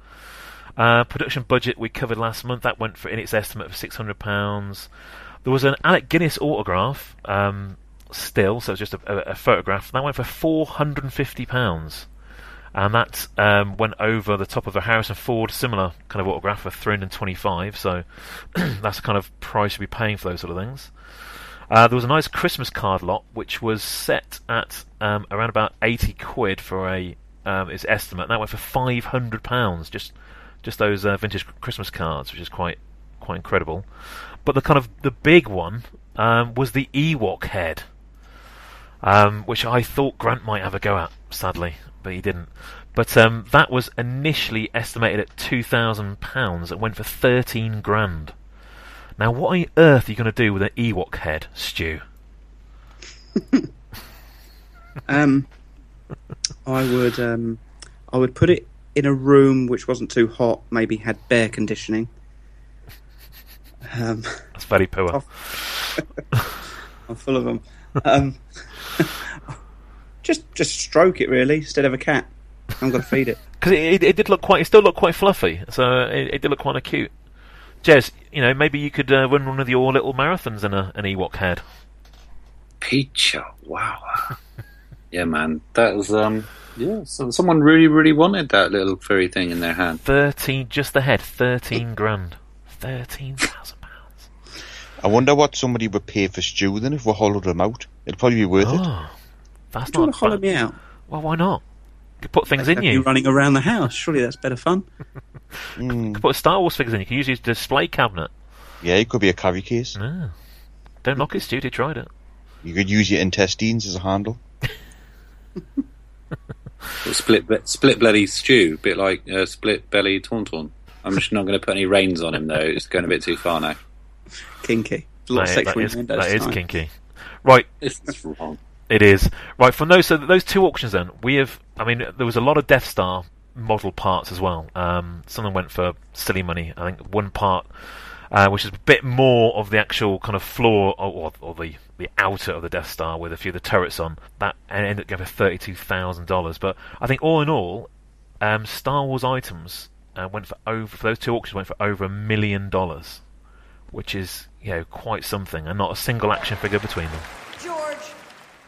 Uh, production budget we covered last month that went for in its estimate of six hundred pounds. There was an Alec Guinness autograph, um, still, so it's just a, a, a photograph. That went for four hundred and fifty pounds, and that um, went over the top of a Harrison Ford similar kind of autograph for three hundred twenty-five. So that's the kind of price you'd be paying for those sort of things. Uh, there was a nice Christmas card lot, which was set at um, around about eighty quid for a um, its estimate. That went for five hundred pounds, just just those uh, vintage Christmas cards, which is quite quite incredible. But the kind of the big one um, was the Ewok head, um, which I thought Grant might have a go at, sadly, but he didn't. But um, that was initially estimated at two thousand pounds. It went for thirteen grand. Now, what on earth are you going to do with an Ewok head, Stu? Um, I would um, I would put it in a room which wasn't too hot, maybe had air conditioning. Um, That's very poor. I'm full of them. Um, just just stroke it really instead of a cat. I'm going to feed it. Because it, it, it did look quite, it still looked quite fluffy, so it, it did look quite of cute. Jez, you know, maybe you could uh, run one of your little marathons in a, an Ewok head. Peacher, wow. Yeah, man, that was um, yeah. So someone really, really wanted that little furry thing in their hand. Thirteen, just the head, thirteen grand, thirteen thousand. pounds. I wonder what somebody would pay for Stu then if we hollowed him out. It'd probably be worth it. Oh, that's Do you not want to hollow bad. me out? Well, why not? You could put things in Have you. you running around the house. Surely that's better fun. You could put Star Wars figures in. You could use your display cabinet. Yeah, it could be a carry case. Ah. Don't knock it, Stu. He tried it. You could use your intestines as a handle. Or split, split bloody stew, bit like uh, split belly tauntaun. I'm just not going to put any reins on him though. It's going a bit too far now. Kinky. A lot of That- sexual that, is, that is kinky. Right. It's wrong. It is. Right, from those so those two auctions then, we have I mean there was a lot of Death Star model parts as well. Um some of them went for silly money. I think one part uh, which is a bit more of the actual kind of floor or, or, or the, the outer of the Death Star with a few of the turrets on. That ended up going for thirty two thousand dollars. But I think all in all, um, Star Wars items uh, went for over for those two auctions went for over a million dollars, which is you know quite something, and not a single action figure between them. George,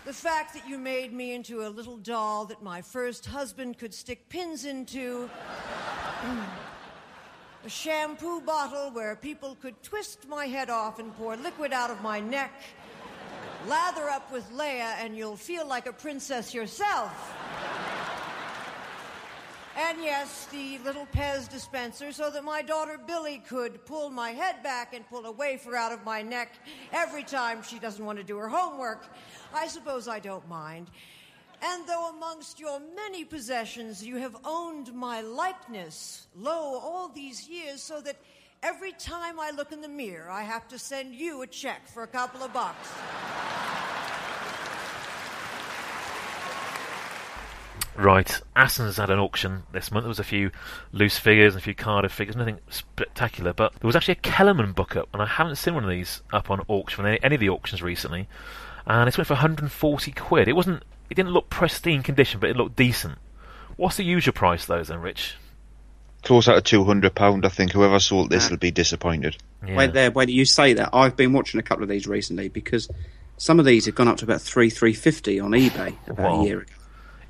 the fact that you made me into a little doll that my first husband could stick pins into, a shampoo bottle where people could twist my head off and pour liquid out of my neck, lather up with Leia, and you'll feel like a princess yourself. And yes, the little Pez dispenser so that my daughter Billy could pull my head back and pull a wafer out of my neck every time she doesn't want to do her homework. I suppose I don't mind. And though amongst your many possessions you have owned my likeness, lo, all these years, so that every time I look in the mirror, I have to send you a check for a couple of bucks. Right, Aston's had an auction this month. There was a few loose figures and a few carded figures, nothing spectacular. But there was actually a Kellerman book up, and I haven't seen one of these up on auction any of the auctions recently. And it went for 140 quid. It wasn't, it didn't look pristine condition, but it looked decent. What's the usual price, though, then, Rich? Close out of two hundred pound. I think whoever sold this Yeah. will be disappointed. Wait there, wait, you say that. I've been watching a couple of these recently because some of these have gone up to about three, three fifty on eBay about Wow. a year ago.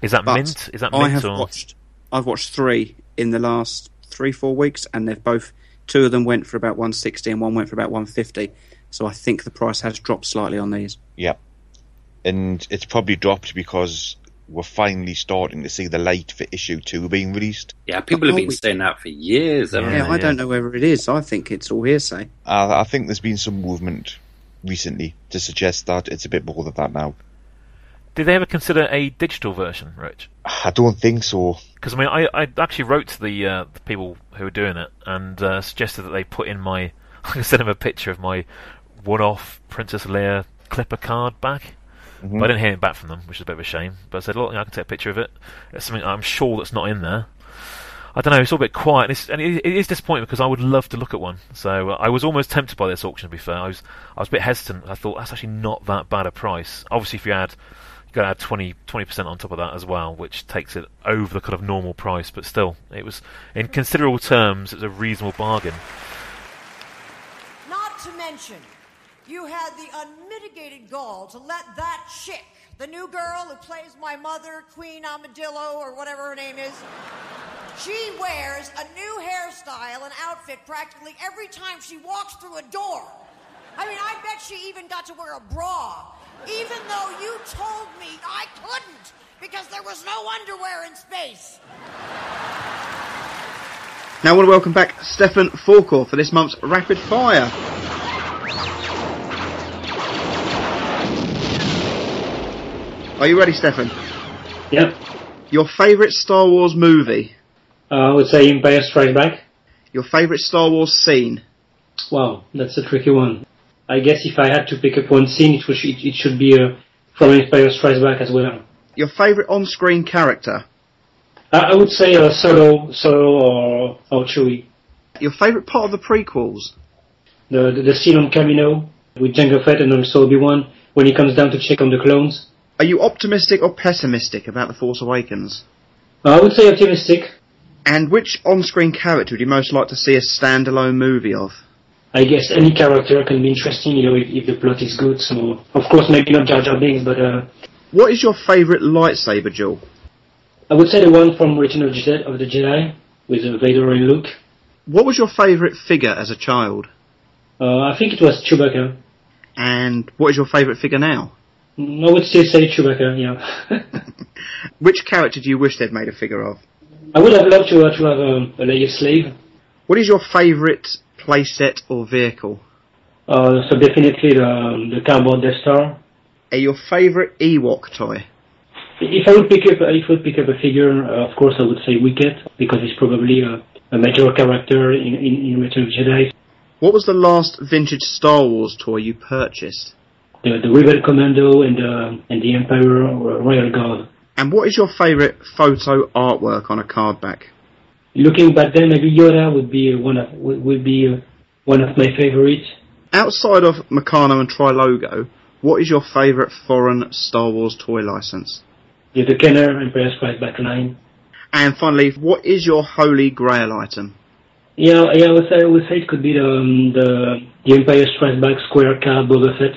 Is that But mint? Is that mint? I have or- watched. I've watched three in the last three, four weeks, and they've both. Two of them went for about one sixty, and one went for about one fifty. So I think the price has dropped slightly on these. Yeah, and it's probably dropped because we're finally starting to see the light for issue two being released. Yeah, people have Oh, been we- saying that for years. haven't Yeah, they? I don't know whether it is. I think it's all hearsay. I, I think there's been some movement recently to suggest that it's a bit more than that now. Did they ever consider a digital version, Rich? I don't think so. Because I mean, I, I actually wrote to the uh, the people who were doing it and uh, suggested that they put in my. I sent them a picture of my one-off Princess Leia clipper card back. Mhm. But I didn't hear it back from them, which is a bit of a shame. But I said, look, I can take a picture of it. It's something I'm sure that's not in there. I don't know. It's all a bit quiet, and, it's, and it, it is disappointing because I would love to look at one. So uh, I was almost tempted by this auction. To be fair, I was I was a bit hesitant. I thought that's actually not that bad a price. Obviously, if you add you got to add 20 percent on top of that as well, which takes it over the kind of normal price. But still, it was in considerable terms, it was a reasonable bargain. Not to mention, you had the unmitigated gall to let that chick, the new girl who plays my mother, Queen Amadillo, or whatever her name is, she wears a new hairstyle and outfit practically every time she walks through a door. I mean, I bet she even got to wear a bra, even though you told me I couldn't because there was no underwear in space. Now I want to welcome back Stefan Faucourt for this month's Rapid Fire. Are you ready, Stefan? Yep. Your favourite Star Wars movie? Uh, I would say Empire Strikes Back. Your favourite Star Wars scene? Wow, that's a tricky one. I guess if I had to pick up one scene, it, would, it, it should be uh, from Empire Strikes Back as well. Your favourite on-screen character? I, I would say uh, Solo, Solo or, or Chewie. Your favourite part of the prequels? The, the, the scene on Kamino with Jango Fett and also Obi-Wan when he comes down to check on the clones. Are you optimistic or pessimistic about The Force Awakens? I would say optimistic. And which on-screen character would you most like to see a standalone movie of? I guess any character can be interesting, you know, if, if the plot is good. So, of course, maybe not Jar Jar Binks, but uh, What is your favourite lightsaber duel? I would say the one from Return of, Jedi, of the Jedi with uh, Vader and Luke. What was your favourite figure as a child? Uh, I think it was Chewbacca. And what is your favourite figure now? I would still say Chewbacca, yeah. Which character do you wish they'd made a figure of? I would have loved to, uh, to have um, a Leia slave. What is your favourite playset or vehicle? Uh, so definitely the, um, the cardboard Death Star. Your favourite Ewok toy? If I would pick up, if I would pick up a figure, uh, of course I would say Wicket because he's probably a, a major character in, in, in Return of Jedi. What was the last vintage Star Wars toy you purchased? The, the Rebel Commando and the and the Empire Royal Guard. And what is your favourite photo artwork on a card back? Looking back then, maybe Yoda would be one of would, be uh, one of my favorites. Outside of Meccano and Trilogo, what is your favourite foreign Star Wars toy license? Yeah, the Kenner Empire Strikes Back line. And finally, what is your holy grail item? Yeah, yeah, I would say I would say it could be the um, the, the Empire Strikes Back square card Boba Fett.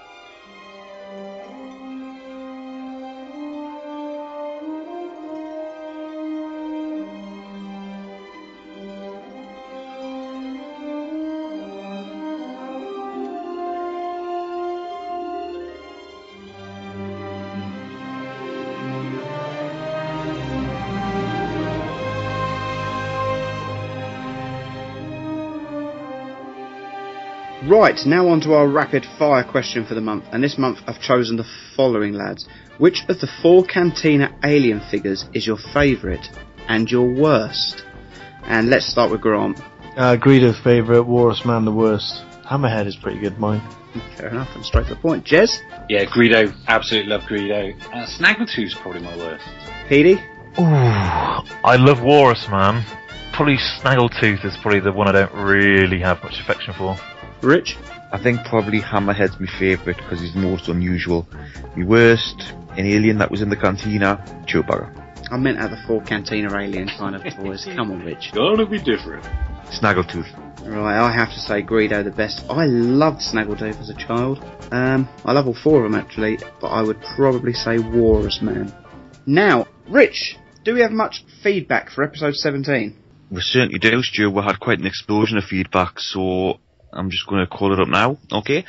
Right, now on to our rapid fire question for the month. And this month I've chosen the following, lads. Which of the four Cantina alien figures is your favourite and your worst? And let's start with Grant. Uh, Greedo favourite, Walrus Man the worst. Hammerhead is pretty good, mine. Fair enough, and straight to the point. Jez? Yeah, Greedo. Absolutely love Greedo. Uh, Snaggletooth's probably my worst. Petey? Ooh, I love Walrus, man. Probably Snaggletooth is probably the one I don't really have much affection for. Rich? I think probably Hammerhead's my favourite because he's the most unusual. My worst, an alien that was in the cantina, Chewbacca. I meant out of the four Cantina alien kind of toys. Come on, Rich. Gotta be different. Snaggletooth. Right, I have to say Greedo the best. I loved Snaggletooth as a child. Um, I love all four of them actually, but I would probably say Walrus Man. Now, Rich, do we have much feedback for episode 17? We certainly do, Stu. We had quite an explosion of feedback, so I'm just going to call it up now. Okay.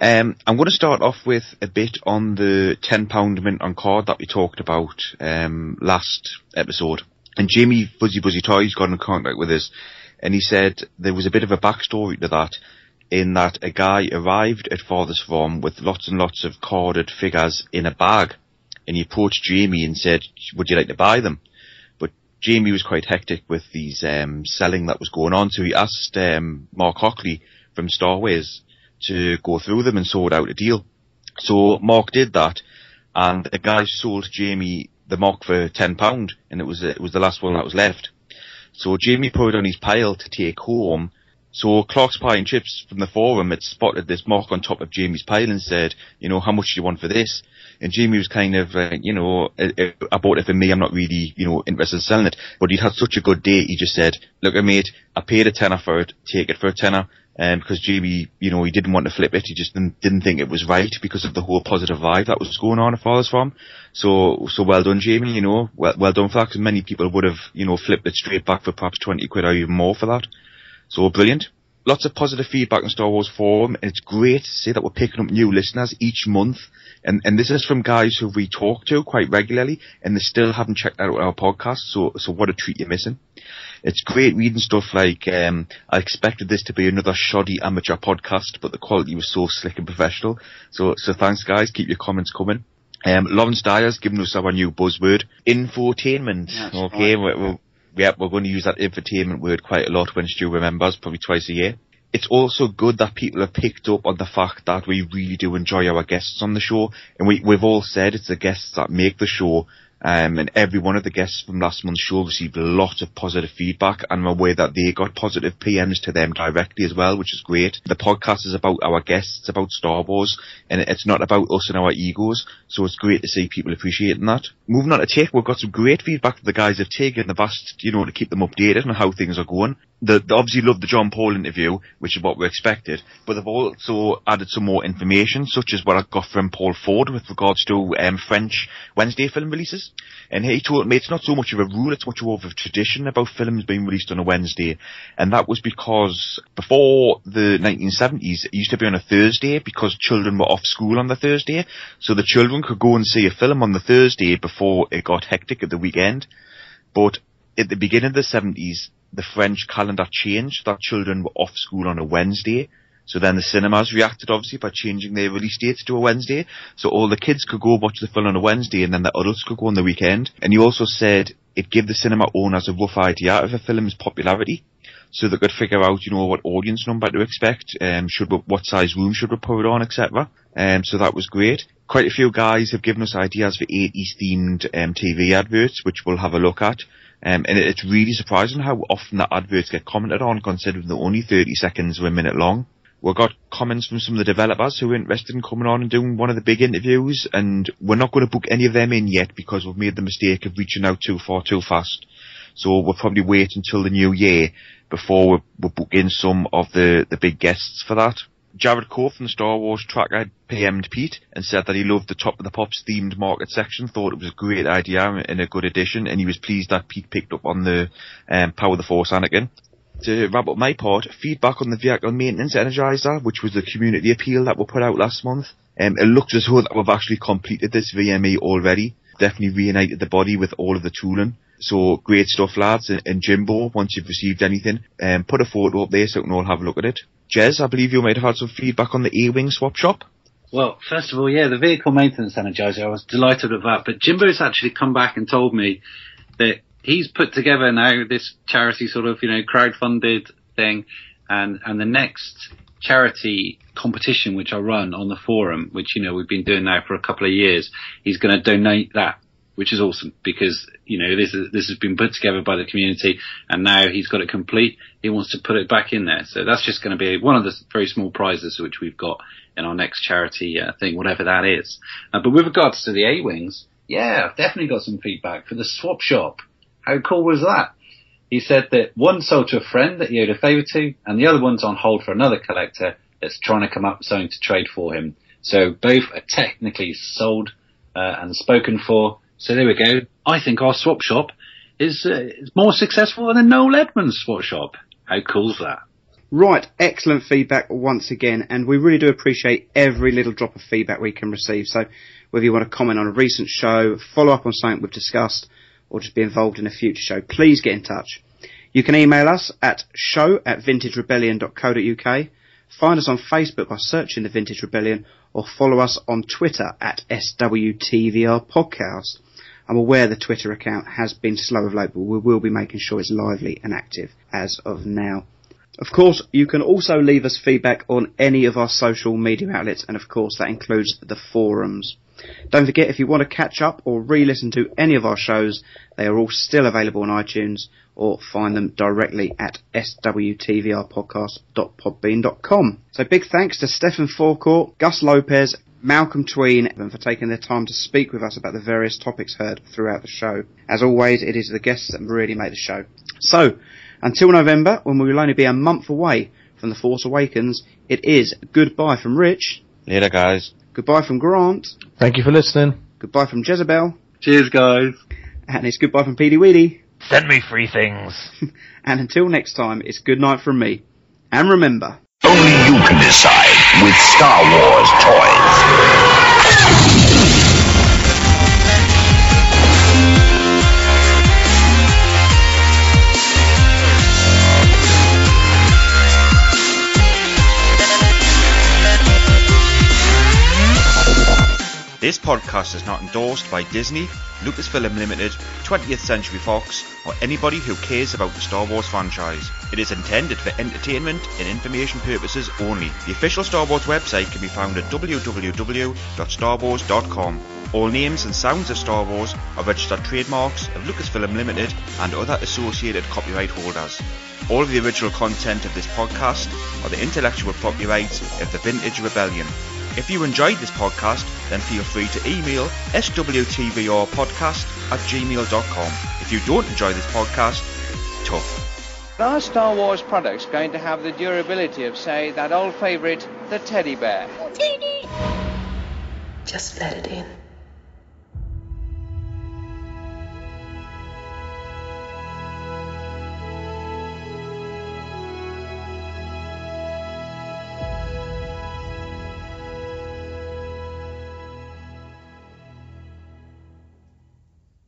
Um, I'm going to start off with a bit on the £10 mint on card that we talked about um, last episode. And Jamie Fuzzy Buzzy Toys got in contact with us, and he said there was a bit of a backstory to that, in that a guy arrived at Father's Farm with lots and lots of carded figures in a bag, and he approached Jamie and said, "Would you like to buy them?" But Jamie was quite hectic with these um, selling that was going on, so he asked um, Mark Hockley from Starways to go through them and sort out a deal. So Mark did that, and a guy sold Jamie the mock for ten pound, and it was it was the last one that was left. So Jamie put it on his pile to take home. So Clark's Pie and Chips from the forum had spotted this mock on top of Jamie's pile and said, you know, how much do you want for this? And Jamie was kind of, uh, you know, uh, I bought it for me, I'm not really, you know, interested in selling it. But he'd had such a good day, he just said, look, mate, I paid a tenner for it, take it for a tenner. Um, because Jamie, you know, he didn't want to flip it. He just didn't, didn't think it was right because of the whole positive vibe that was going on at Father's Farm. So, so well done, Jamie. You know, well, well done for that. Because many people would have, you know, flipped it straight back for perhaps twenty quid or even more for that. So brilliant. Lots of positive feedback on Star Wars Forum. And it's great to see that we're picking up new listeners each month. And, and this is from guys who we talk to quite regularly and they still haven't checked out our podcast. So, so what a treat you're missing. It's great reading stuff like, um, I expected this to be another shoddy amateur podcast, but the quality was so slick and professional. So, so thanks guys. Keep your comments coming. Um, Lawrence Dyer's given us our new buzzword, infotainment. That's okay, right. we're, we're, yeah, we're going to use that infotainment word quite a lot when Stu remembers, probably twice a year. It's also good that people have picked up on the fact that we really do enjoy our guests on the show, and we, we've all said it's the guests that make the show, um, and every one of the guests from last month's show received a lot of positive feedback, and I'm aware that they got positive PMs to them directly as well, which is great. The podcast is about our guests, about Star Wars, and it's not about us and our egos, so it's great to see people appreciating that. Moving on to Take, we've got some great feedback that the guys have taken, they've asked, you know, to keep them updated on how things are going. They, they obviously loved the John Paul interview, which is what we expected, but they've also added some more information, such as what I got from Paul Ford with regards to um, French Wednesday film releases. And he told me it's not so much of a rule, it's much more of a tradition about films being released on a Wednesday. And that was because before the 1970s, it used to be on a Thursday because children were off school on the Thursday. So the children could go and see a film on the Thursday before it got hectic at the weekend. But at the beginning of the 70s, the French calendar changed that children were off school on a Wednesday. So then the cinemas reacted obviously by changing their release dates to a Wednesday. So all the kids could go watch the film on a Wednesday and then the adults could go on the weekend. And you also said it gave the cinema owners a rough idea of a film's popularity. So they could figure out, you know, what audience number to expect, um, should we, what size room should we put it on, etc. Um, so that was great. Quite a few guys have given us ideas for 80s themed um, TV adverts, which we'll have a look at. Um, and it's really surprising how often the adverts get commented on, considering they're only 30 seconds or a minute long. We got comments from some of the developers who are interested in coming on and doing one of the big interviews, and we're not going to book any of them in yet because we've made the mistake of reaching out too far too fast. So we'll probably wait until the new year before we, we book in some of the, the big guests for that. Jared Cole from the Star Wars track Tracker PM'd Pete and said that he loved the Top of the Pops themed market section, thought it was a great idea and a good addition, and he was pleased that Pete picked up on the um, Power of the Force Anakin. To wrap up my part, feedback on the vehicle maintenance energizer, which was the community appeal that we put out last month. Um, it looks as though that we've actually completed this VME already. Definitely reunited the body with all of the tooling. So great stuff, lads. And, Jimbo, once you've received anything, um, put a photo up there so we can all have a look at it. Jez, I believe you might have had some feedback on the A-Wing swap shop. Well, first of all, yeah, the vehicle maintenance energizer, I was delighted with that. But Jimbo's actually come back and told me that he's put together now this charity sort of, you know, crowd-funded thing, and and the next charity competition which I run on the forum, which you know we've been doing now for a couple of years, he's going to donate that, which is awesome because you know this is, this has been put together by the community, and now he's got it complete. He wants to put it back in there, so that's just going to be one of the very small prizes which we've got in our next charity uh, thing, whatever that is. Uh, but with regards to the A wings, yeah, I've definitely got some feedback for the swap shop. How cool was that? He said that one sold to a friend that he owed a favour to, and the other one's on hold for another collector that's trying to come up with something to trade for him. So both are technically sold uh, and spoken for. So there we go. I think our swap shop is, uh, more successful than Noel Edmonds' swap shop. How cool's that? Right, excellent feedback once again, and we really do appreciate every little drop of feedback we can receive. So, whether you want to comment on a recent show, follow up on something we've discussed, or just be involved in a future show, please get in touch. You can email us at show at vintagerebellion.co.uk, find us on Facebook by searching the Vintage Rebellion, or follow us on Twitter at SWTVR Podcast. I'm aware the Twitter account has been slow of late, but we will be making sure it's lively and active as of now. Of course, you can also leave us feedback on any of our social media outlets, and of course that includes the forums. Don't forget, if you want to catch up or re-listen to any of our shows, they are all still available on iTunes, or find them directly at swtvrpodcast.podbean.com. So big thanks to Stefan Faucourt, Gus Lopez, Malcolm Tween for taking their time to speak with us about the various topics heard throughout the show. As always, it is the guests that really make the show. So, until November, when we will only be a month away from The Force Awakens, it is goodbye from Rich. Later, guys. Goodbye from Grant. Thank you for listening. Goodbye from Jezebel. Cheers, guys. And it's goodbye from Petey Weedy. Send me free things. and until next time, it's good night from me. And remember, Only you can decide with Star Wars toys. This podcast is not endorsed by Disney, Lucasfilm Limited, 20th Century Fox, or anybody who cares about the Star Wars franchise. It is intended for entertainment and information purposes only. The official Star Wars website can be found at www.starwars.com. All names and sounds of Star Wars are registered trademarks of Lucasfilm Limited and other associated copyright holders. All of the original content of this podcast are the intellectual property rights of the Vintage Rebellion. If you enjoyed this podcast, then feel free to email swtvrpodcast at gmail.com. If you don't enjoy this podcast, tough. Are Star Wars products going to have the durability of, say, that old favourite, the teddy bear? Teddy! Just let it in.